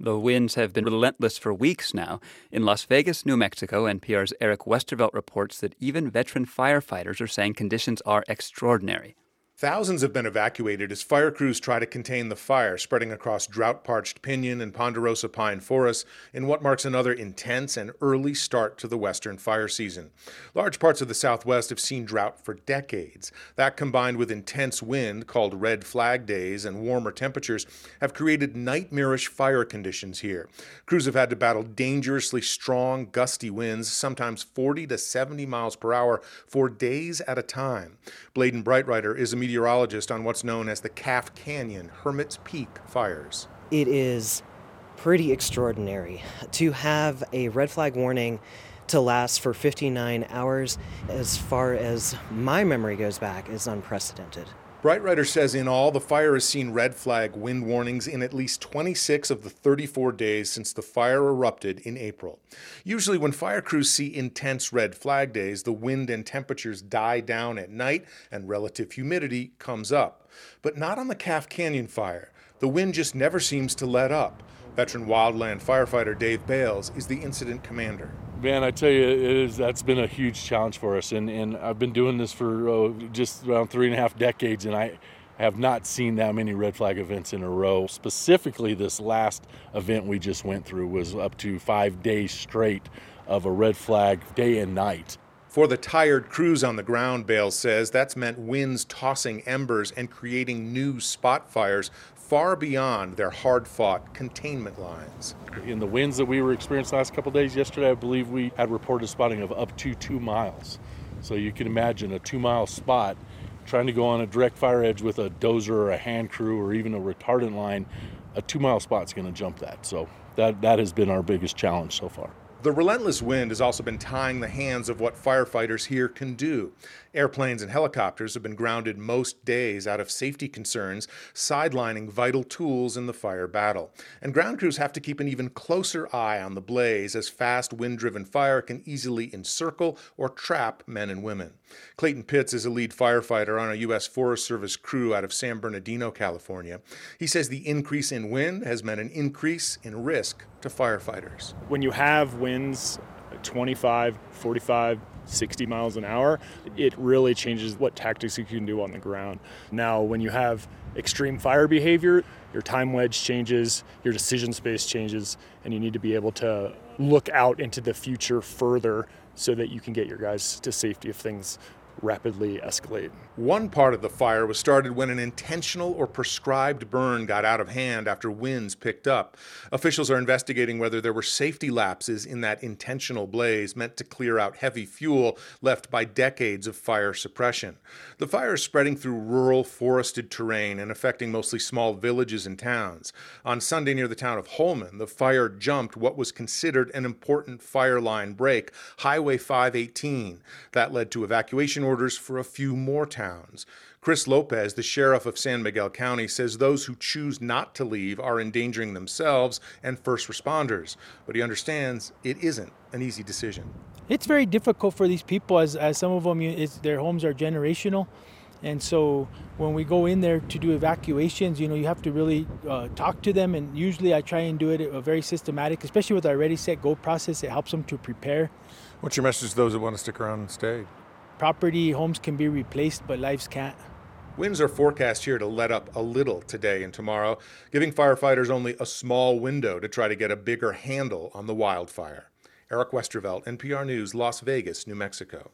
The winds have been relentless for weeks now. In Las Vegas, New Mexico, NPR's Eric Westervelt reports that even veteran firefighters are saying conditions are extraordinary. Thousands have been evacuated as fire crews try to contain the fire spreading across drought parched pinyon and ponderosa pine forests in what marks another intense and early start to the western fire season. Large parts of the southwest have seen drought for decades. That combined with intense wind, called red flag days, and warmer temperatures, have created nightmarish fire conditions here. Crews have had to battle dangerously strong, gusty winds, sometimes 40 to 70 miles per hour, for days at a time. Bladen Breitreiter is a meteorologist on what's known as the Calf Canyon Hermit's Peak fires. It is pretty extraordinary to have a red flag warning to last for 59 hours as far as my memory goes back is unprecedented. Breitreiter says in all, the fire has seen red flag wind warnings in at least 26 of the 34 days since the fire erupted in April. Usually, when fire crews see intense red flag days, the wind and temperatures die down at night and relative humidity comes up. But not on the Calf Canyon fire. The wind just never seems to let up. Veteran wildland firefighter Dave Bales is the incident commander. Man, I tell you, that's been a huge challenge for us. And, and I've been doing this for uh, just around three and a half decades, and I have not seen that many red flag events in a row. Specifically, this last event we just went through was up to five days straight of a red flag day and night. For the tired crews on the ground, Bales says, that's meant winds tossing embers and creating new spot fires far beyond their hard fought containment lines. In the winds that we were experiencing last couple days, yesterday, I believe we had reported spotting of up to two miles. So you can imagine a two mile spot trying to go on a direct fire edge with a dozer or a hand crew or even a retardant line. A two mile spot's going to jump that. So that, that has been our biggest challenge so far. The relentless wind has also been tying the hands of what firefighters here can do. Airplanes and helicopters have been grounded most days out of safety concerns, sidelining vital tools in the fire battle. And ground crews have to keep an even closer eye on the blaze as fast wind driven fire can easily encircle or trap men and women. Clayton Pitts is a lead firefighter on a U.S. Forest Service crew out of San Bernardino, California. He says the increase in wind has meant an increase in risk to firefighters. When you have winds 25, 45, 60 miles an hour, it really changes what tactics you can do on the ground. Now, when you have extreme fire behavior, your time wedge changes, your decision space changes, and you need to be able to look out into the future further so that you can get your guys to safety if things rapidly escalate. One part of the fire was started when an intentional or prescribed burn got out of hand after winds picked up. Officials are investigating whether there were safety lapses in that intentional blaze meant to clear out heavy fuel left by decades of fire suppression. The fire is spreading through rural, forested terrain and affecting mostly small villages and towns. On Sunday near the town of Holman, the fire jumped what was considered an important fire line break, Highway 518. That led to evacuation orders for a few more towns towns. Chris Lopez, the sheriff of San Miguel County, says those who choose not to leave are endangering themselves and first responders, but he understands it isn't an easy decision. It's very difficult for these people, as, as some of them, their homes are generational. And so when we go in there to do evacuations, you know, you have to really uh, talk to them. And usually I try and do it a very systematic, especially with our ready, set, go process. It helps them to prepare. What's your message to those that want to stick around and stay? Property, homes can be replaced, but lives can't. Winds are forecast here to let up a little today and tomorrow, giving firefighters only a small window to try to get a bigger handle on the wildfire. Eric Westervelt, NPR News, Las Vegas, New Mexico.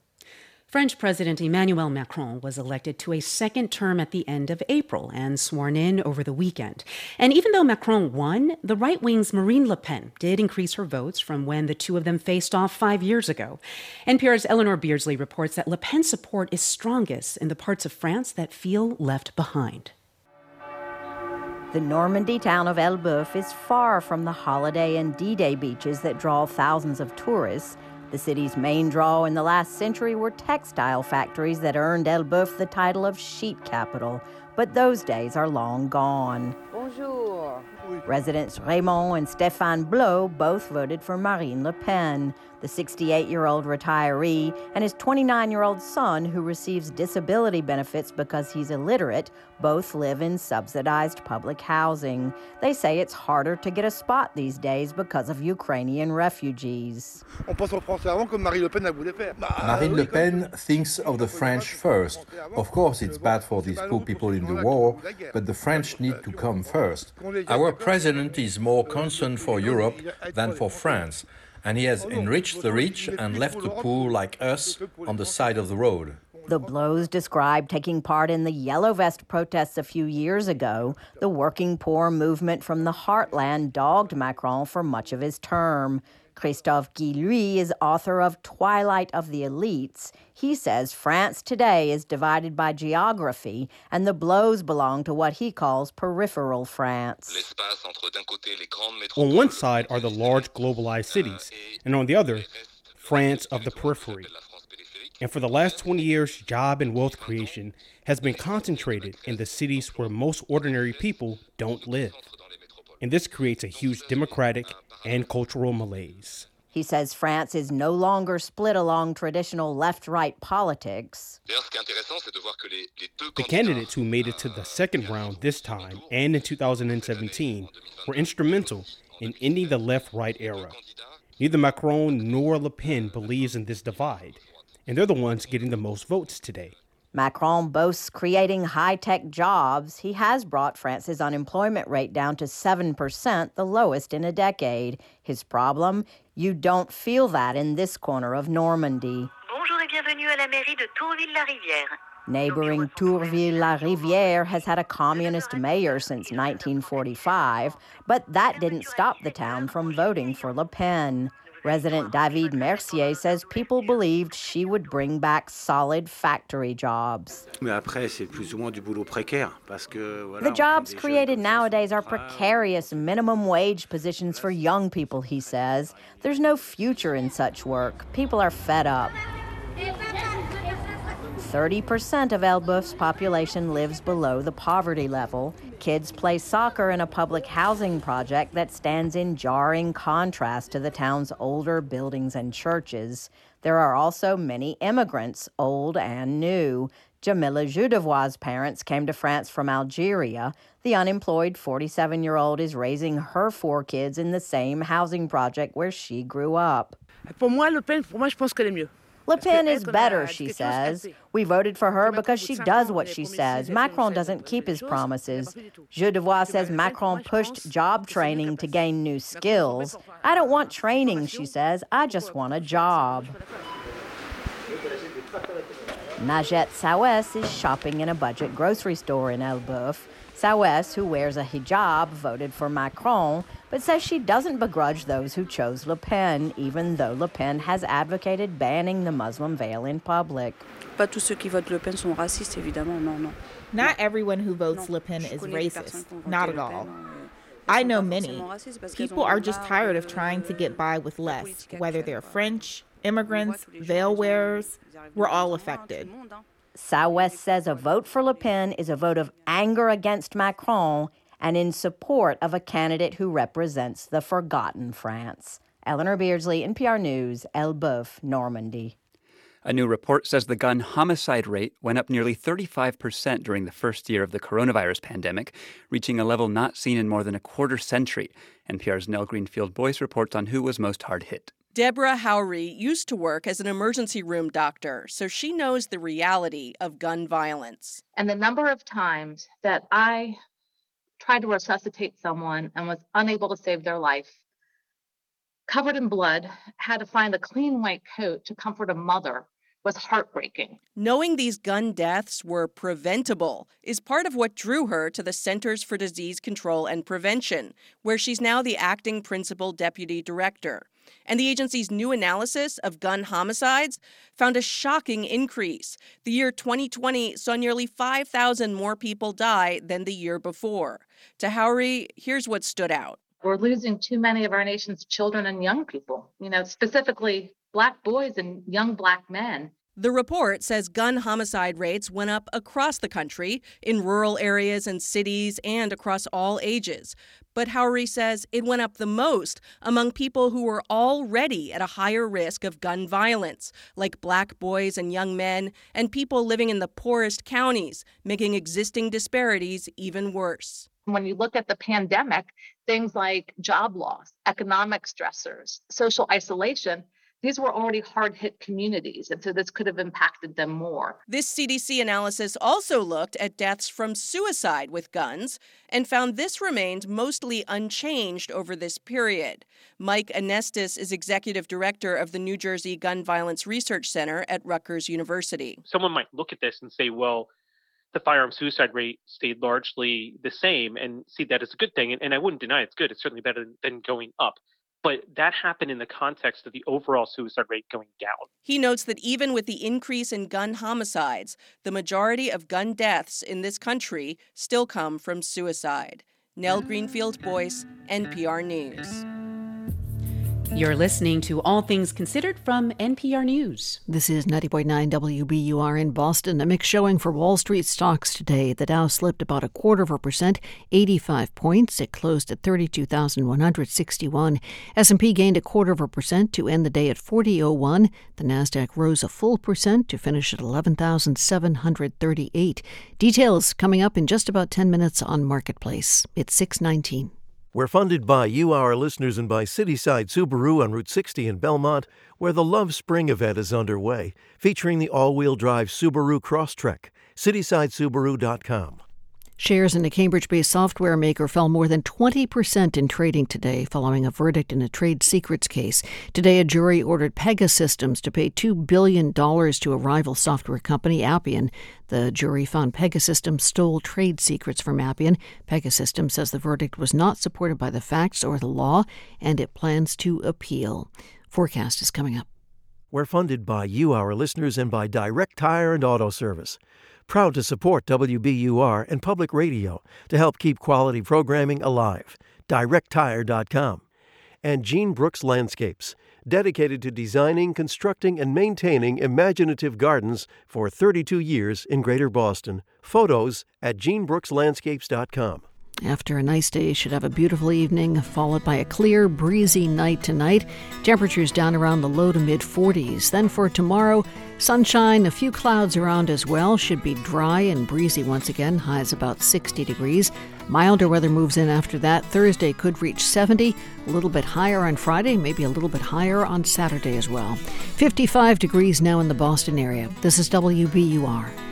French President Emmanuel Macron was elected to a second term at the end of April and sworn in over the weekend. And even though Macron won, the right wing's Marine Le Pen did increase her votes from when the two of them faced off five years ago. NPR's Eleanor Beardsley reports that Le Pen's support is strongest in the parts of France that feel left behind. The Normandy town of Elbeuf is far from the holiday and D Day beaches that draw thousands of tourists. The city's main draw in the last century were textile factories that earned Elbeuf the title of sheet capital, but those days are long gone. Bonjour. Residents Raymond and Stéphane Blot both voted for Marine Le Pen. The 68 year old retiree and his 29 year old son, who receives disability benefits because he's illiterate, both live in subsidized public housing. They say it's harder to get a spot these days because of Ukrainian refugees. Marine Le Pen thinks of the French first. Of course, it's bad for these poor people in the war, but the French need to come first. Our president is more concerned for Europe than for France, and he has enriched the rich and left the poor like us on the side of the road. The Blots described taking part in the Yellow Vest protests a few years ago. The working poor movement from the heartland dogged Macron for much of his term. Christophe Guilluy is author of Twilight of the Elites. He says France today is divided by geography, and the Blots belong to what he calls peripheral France. On one side are the large globalized cities, and on the other, France of the periphery. And for the last 20 years, job and wealth creation has been concentrated in the cities where most ordinary people don't live. And this creates a huge democratic and cultural malaise. He says France is no longer split along traditional left right politics. The candidates who made it to the second round this time and in 2017 were instrumental in ending the left right era. Neither Macron nor Le Pen believes in this divide, and they're the ones getting the most votes today. Macron boasts creating high tech jobs. He has brought France's unemployment rate down to 7%, the lowest in a decade. His problem? You don't feel that in this corner of Normandy. Bonjour et bienvenue à la mairie de Tourville-la-Rivière. Neighboring Tourville-la-Rivière has had a communist mayor since 1945, but that didn't stop the town from voting for Le Pen. Resident David Mercier says people believed she would bring back solid factory jobs. The jobs created nowadays are precarious minimum wage positions for young people, he says. There's no future in such work. People are fed up. 30% of Elbeuf's population lives below the poverty level. Kids play soccer in a public housing project that stands in jarring contrast to the town's older buildings and churches. There are also many immigrants, old and new. Jamila Judevois' parents came to France from Algeria. The unemployed 47 year old is raising her four kids in the same housing project where she grew up. Pour moi, Le Pen, pour moi, je pense qu'elle est mieux. Le Pen is better, she says. We voted for her because she does what she says. Macron doesn't keep his promises. Judevois says Macron pushed job training to gain new skills. I don't want training, she says. I just want a job. Najette Sawes is shopping in a budget grocery store in Elbeuf. Sawes, who wears a hijab, voted for Macron, but says she doesn't begrudge those who chose Le Pen, even though Le Pen has advocated banning the Muslim veil in public. Pas tous ceux qui votent Le Pen sont racistes, évidemment, non, non. Not everyone who votes Le Pen is racist, not at all. I know many. People are just tired of trying to get by with less, whether they're French, immigrants, veil wearers. We're all affected. Sawes says a vote for Le Pen is a vote of anger against Macron and in support of a candidate who represents the forgotten France. Eleanor Beardsley, NPR News, Elbeuf, Normandy. A new report says the gun homicide rate went up nearly 35% during the first year of the coronavirus pandemic, reaching a level not seen in more than a quarter century. NPR's Nell Greenfield Boyce reports on who was most hard hit. Deborah Houry used to work as an emergency room doctor, so she knows the reality of gun violence. And the number of times that I tried to resuscitate someone and was unable to save their life, covered in blood, had to find a clean white coat to comfort a mother was heartbreaking. Knowing these gun deaths were preventable is part of what drew her to the Centers for Disease Control and Prevention, where she's now the acting principal deputy director. And the agency's new analysis of gun homicides found a shocking increase. The year 2020 saw nearly 5,000 more people die than the year before. To Houry, here's what stood out. We're losing too many of our nation's children and young people, you know, specifically black boys and young black men. The report says gun homicide rates went up across the country, in rural areas and cities, and across all ages. But Houry says it went up the most among people who were already at a higher risk of gun violence, like black boys and young men, and people living in the poorest counties, making existing disparities even worse. When you look at the pandemic, things like job loss, economic stressors, social isolation, these were already hard hit communities, and so this could have impacted them more. This CDC analysis also looked at deaths from suicide with guns and found this remained mostly unchanged over this period. Mike Anestis is executive director of the New Jersey Gun Violence Research Center at Rutgers University. Someone might look at this and say, well, the firearm suicide rate stayed largely the same and see that as a good thing. And, and I wouldn't deny it's good. It's certainly better than going up. But that happened in the context of the overall suicide rate going down. He notes that even with the increase in gun homicides, the majority of gun deaths in this country still come from suicide. Nell Greenfield Boyce, NPR News. You're listening to All Things Considered from NPR News. This is 90.9 WBUR in Boston. A mixed showing for Wall Street stocks today. The Dow slipped about a quarter of a percent, 85 points. It closed at 32,161. S&P gained a quarter of a percent to end the day at 4001. The Nasdaq rose a full percent to finish at 11,738. Details coming up in just about 10 minutes on Marketplace. It's 619. We're funded by you, our listeners, and by Cityside Subaru on Route 60 in Belmont, where the Love Spring event is underway, featuring the all wheel drive Subaru Crosstrek. CitysideSubaru.com. Shares in a Cambridge based software maker fell more than 20% in trading today following a verdict in a trade secrets case. Today, a jury ordered Pegasystems to pay $2 billion to a rival software company, Appian. The jury found Pegasystems stole trade secrets from Appian. Pegasystems says the verdict was not supported by the facts or the law, and it plans to appeal. Forecast is coming up. We're funded by you, our listeners, and by Direct Tire and Auto Service proud to support WBUR and public radio to help keep quality programming alive. DirectTire.com. And Gene Brooks Landscapes, dedicated to designing, constructing, and maintaining imaginative gardens for 32 years in Greater Boston. Photos at GeneBrooksLandscapes.com. After a nice day, should have a beautiful evening, followed by a clear, breezy night tonight. Temperatures down around the low to mid 40s. Then for tomorrow, sunshine, a few clouds around as well. Should be dry and breezy once again. Highs about 60 degrees. Milder weather moves in after that. Thursday could reach 70, a little bit higher on Friday, maybe a little bit higher on Saturday as well. 55 degrees now in the Boston area. This is WBUR.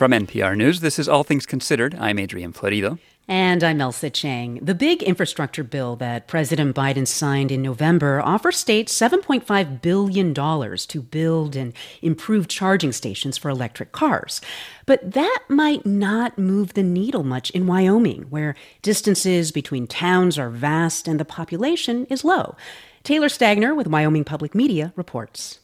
From NPR News, this is All Things Considered. I'm Adrian Florido. And I'm Ailsa Chang. The big infrastructure bill that President Biden signed in November offers states $7.5 billion to build and improve charging stations for electric cars. But that might not move the needle much in Wyoming, where distances between towns are vast and the population is low. Taylor Stagner with Wyoming Public Media reports.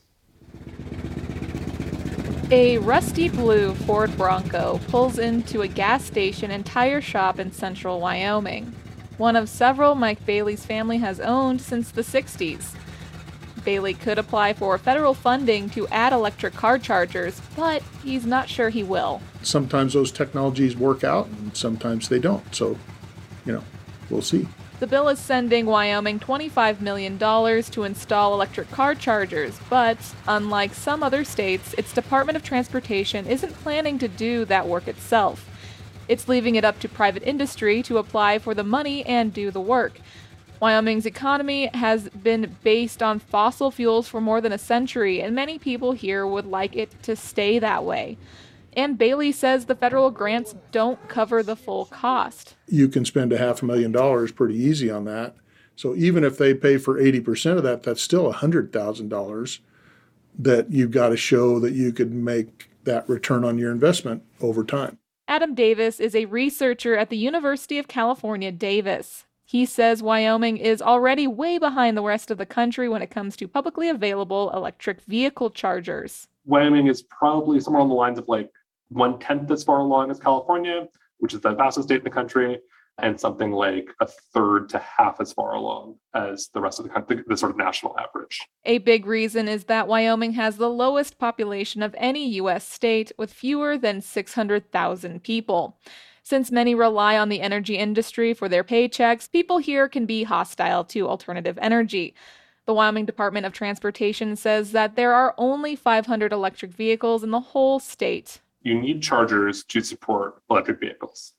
A rusty blue Ford Bronco pulls into a gas station and tire shop in central Wyoming, one of several Mike Bailey's family has owned since the 60s. Bailey could apply for federal funding to add electric car chargers, but he's not sure he will. Sometimes those technologies work out and sometimes they don't. So, you know, we'll see. The bill is sending Wyoming $25 million to install electric car chargers, but unlike some other states, its Department of Transportation isn't planning to do that work itself. It's leaving it up to private industry to apply for the money and do the work. Wyoming's economy has been based on fossil fuels for more than a century, and many people here would like it to stay that way. And Bailey says the federal grants don't cover the full cost. You can spend a half a million dollars pretty easy on that. So even if they pay for 80% of that, that's still $100,000 that you've got to show that you could make that return on your investment over time. Adam Davis is a researcher at the University of California, Davis. He says Wyoming is already way behind the rest of the country when it comes to publicly available electric vehicle chargers. Wyoming is probably somewhere on the lines of like one tenth as far along as California, which is the fastest state in the country. and something like a third to half as far along as the rest of the country, the sort of national average. A big reason is that Wyoming has the lowest population of any U.S. state, with fewer than 600,000 people. Since many rely on the energy industry for their paychecks, people here can be hostile to alternative energy. The Wyoming Department of Transportation says that there are only 500 electric vehicles in the whole state. You need chargers to support electric vehicles.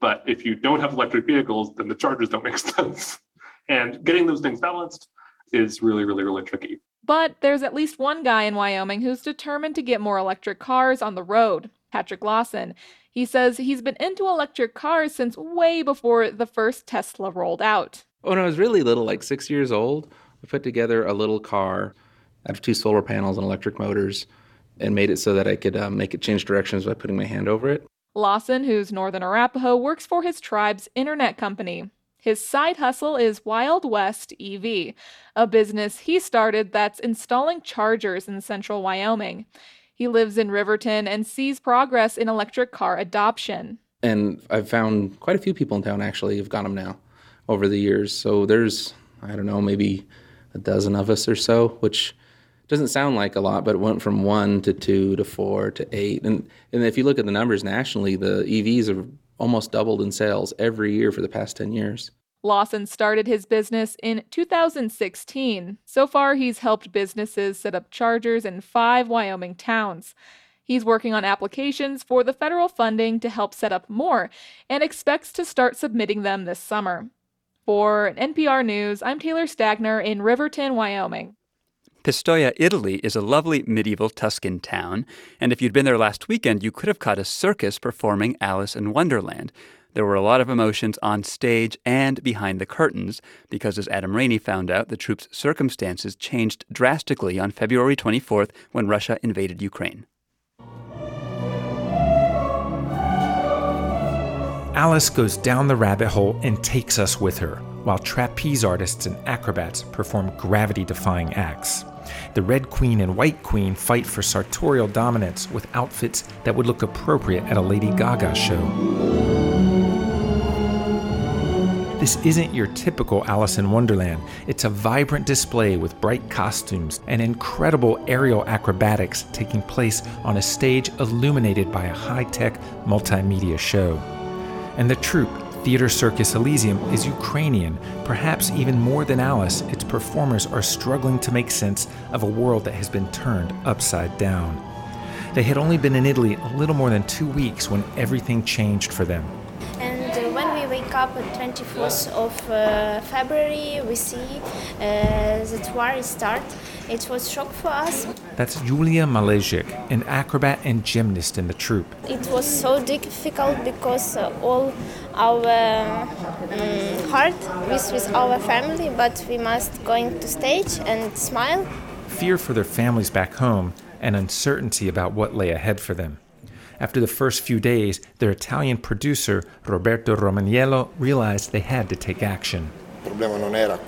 But if you don't have electric vehicles, then the chargers don't make sense. And getting those things balanced is really, really, really tricky. But there's at least one guy in Wyoming who's determined to get more electric cars on the road Patrick Lawson. He says he's been into electric cars since way before the first Tesla rolled out. When I was really little, like six years old, I put together a little car out of two solar panels and electric motors and made it so that I could um, make it change directions by putting my hand over it. Lawson, who's Northern Arapaho, works for his tribe's internet company. His side hustle is Wild West EV, a business he started that's installing chargers in central Wyoming. He lives in Riverton and sees progress in electric car adoption. And I've found quite a few people in town actually have got them now over the years. So there's, I don't know, maybe a dozen of us or so, which doesn't sound like a lot, but it went from one to two to four to eight. And and if you look at the numbers nationally, the EVs have almost doubled in sales every year for the past 10 years. Lawson started his business in 2016. So far, he's helped businesses set up chargers in five Wyoming towns. He's working on applications for the federal funding to help set up more and expects to start submitting them this summer. For NPR News, I'm Taylor Stagner in Riverton, Wyoming. Pistoia, Italy is a lovely medieval Tuscan town, and if you'd been there last weekend, you could have caught a circus performing Alice in Wonderland. There were a lot of emotions on stage and behind the curtains because, as Adam Raney found out, the troupe's circumstances changed drastically on February 24th when Russia invaded Ukraine. Alice goes down the rabbit hole and takes us with her, while trapeze artists and acrobats perform gravity defying acts. The Red Queen and White Queen fight for sartorial dominance with outfits that would look appropriate at a Lady Gaga show. This isn't your typical Alice in Wonderland. It's a vibrant display with bright costumes and incredible aerial acrobatics taking place on a stage illuminated by a high tech multimedia show. And the troupe, Theater Circus Elysium is Ukrainian. Perhaps even more than Alice, its performers are struggling to make sense of a world that has been turned upside down. They had only been in Italy a little more than two weeks when everything changed for them. Wake up on 24th of uh, February, we see uh, the war start. It was shock for us. That's Julia Malezic, an acrobat and gymnast in the troupe. It was so difficult because uh, all our um, heart is with our family, but we must go into stage and smile. Fear for their families back home and uncertainty about what lay ahead for them. After the first few days, their Italian producer, Roberto Romaniello, realized they had to take action. The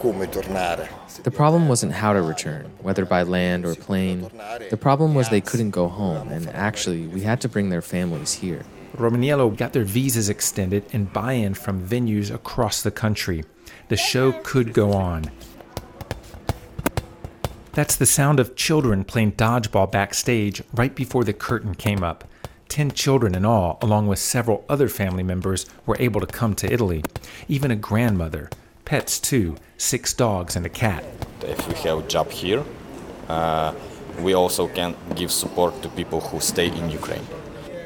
problem wasn't how to return, whether by land or plane. The problem was they couldn't go home, and actually, we had to bring their families here. Romaniello got their visas extended and buy in from venues across the country. The show could go on. That's the sound of children playing dodgeball backstage right before the curtain came up. Ten children in all, along with several other family members, were able to come to Italy. Even a grandmother. Pets, too six dogs and a cat. If we have a job here, uh, we also can give support to people who stay in Ukraine.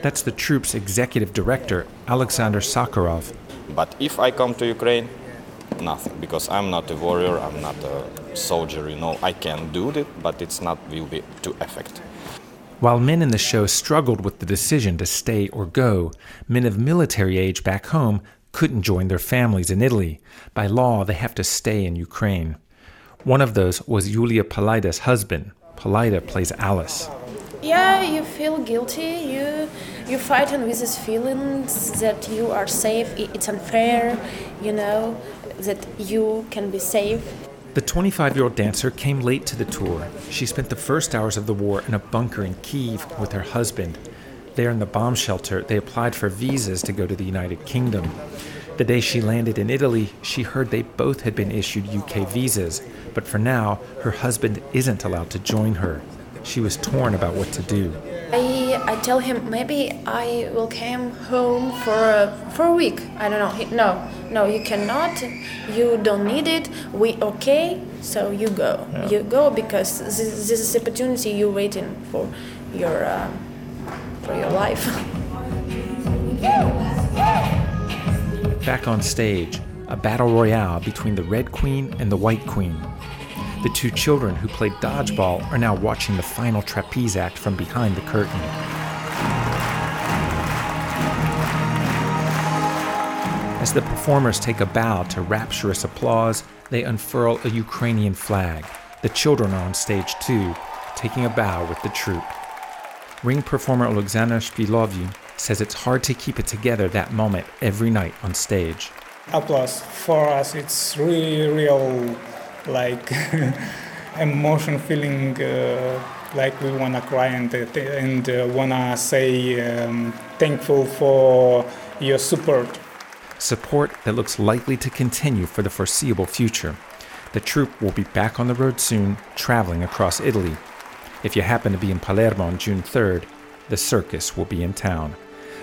That's the troupe's executive director, Alexander Sakharov. But if I come to Ukraine, nothing, because I'm not a warrior, I'm not a soldier, you know. I can do it, but it's not will be to effect. While men in the show struggled with the decision to stay or go, men of military age back home couldn't join their families in Italy. By law, they have to stay in Ukraine. One of those was Yulia Palaida's husband. Palaida plays Alice yeah you feel guilty you you fighting with these feelings that you are safe it's unfair you know that you can be safe the 25 year old dancer came late to the tour. She spent the first hours of the war in a bunker in Kiev with her husband. There in the bomb shelter, they applied for visas to go to the United Kingdom. The day she landed in Italy, she heard they both had been issued UK visas, but for now, her husband isn't allowed to join her. She was torn about what to do. I, I tell him maybe I will come home for a, for a week. I don't know. He, no, no, you cannot. You don't need it. We okay, so you go. Yeah. You go because this, this is the opportunity you're waiting for your uh, for your life. Back on stage, a battle royale between the Red Queen and the White Queen. The two children who played dodgeball are now watching the final trapeze act from behind the curtain. As the performers take a bow to rapturous applause, they unfurl a Ukrainian flag. The children are on stage too, taking a bow with the troupe. Ring performer Alexander Shpilovy says it's hard to keep it together that moment every night on stage. Applause for us, it's really real like emotion feeling uh, like we want to cry and, and uh, want to say um, thankful for your support. Support that looks likely to continue for the foreseeable future. The troupe will be back on the road soon, traveling across Italy. If you happen to be in Palermo on June 3rd, the circus will be in town.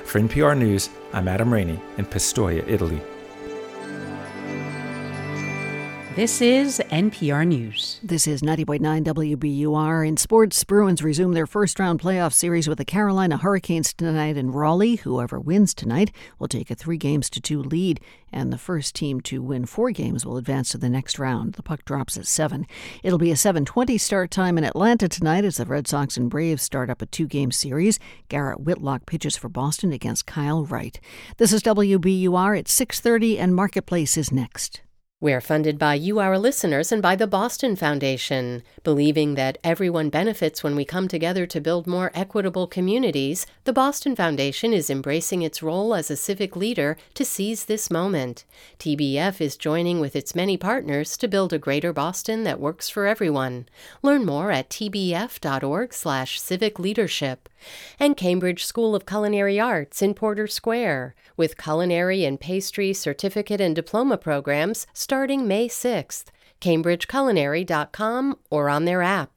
For NPR News, I'm Adam Raney in Pistoia, Italy. This is NPR News. This is 90.9 WBUR. In sports, Bruins resume their first round playoff series with the Carolina Hurricanes tonight in Raleigh. Whoever wins tonight will take a three games to two lead, and the first team to win four games will advance to the next round. The puck drops at 7. It'll be a 7:20 start time in Atlanta tonight as the Red Sox and Braves start up a two-game series. Garrett Whitlock pitches for Boston against Kyle Wright. This is WBUR at 6:30 and Marketplace is next. We're funded by you, our listeners, and by the Boston Foundation. Believing that everyone benefits when we come together to build more equitable communities, the Boston Foundation is embracing its role as a civic leader to seize this moment. TBF is joining with its many partners to build a greater Boston that works for everyone. Learn more at tbf.org/civic leadership and Cambridge School of Culinary Arts in Porter Square, with culinary and pastry certificate and diploma programs starting May 6th. CambridgeCulinary.com or on their app.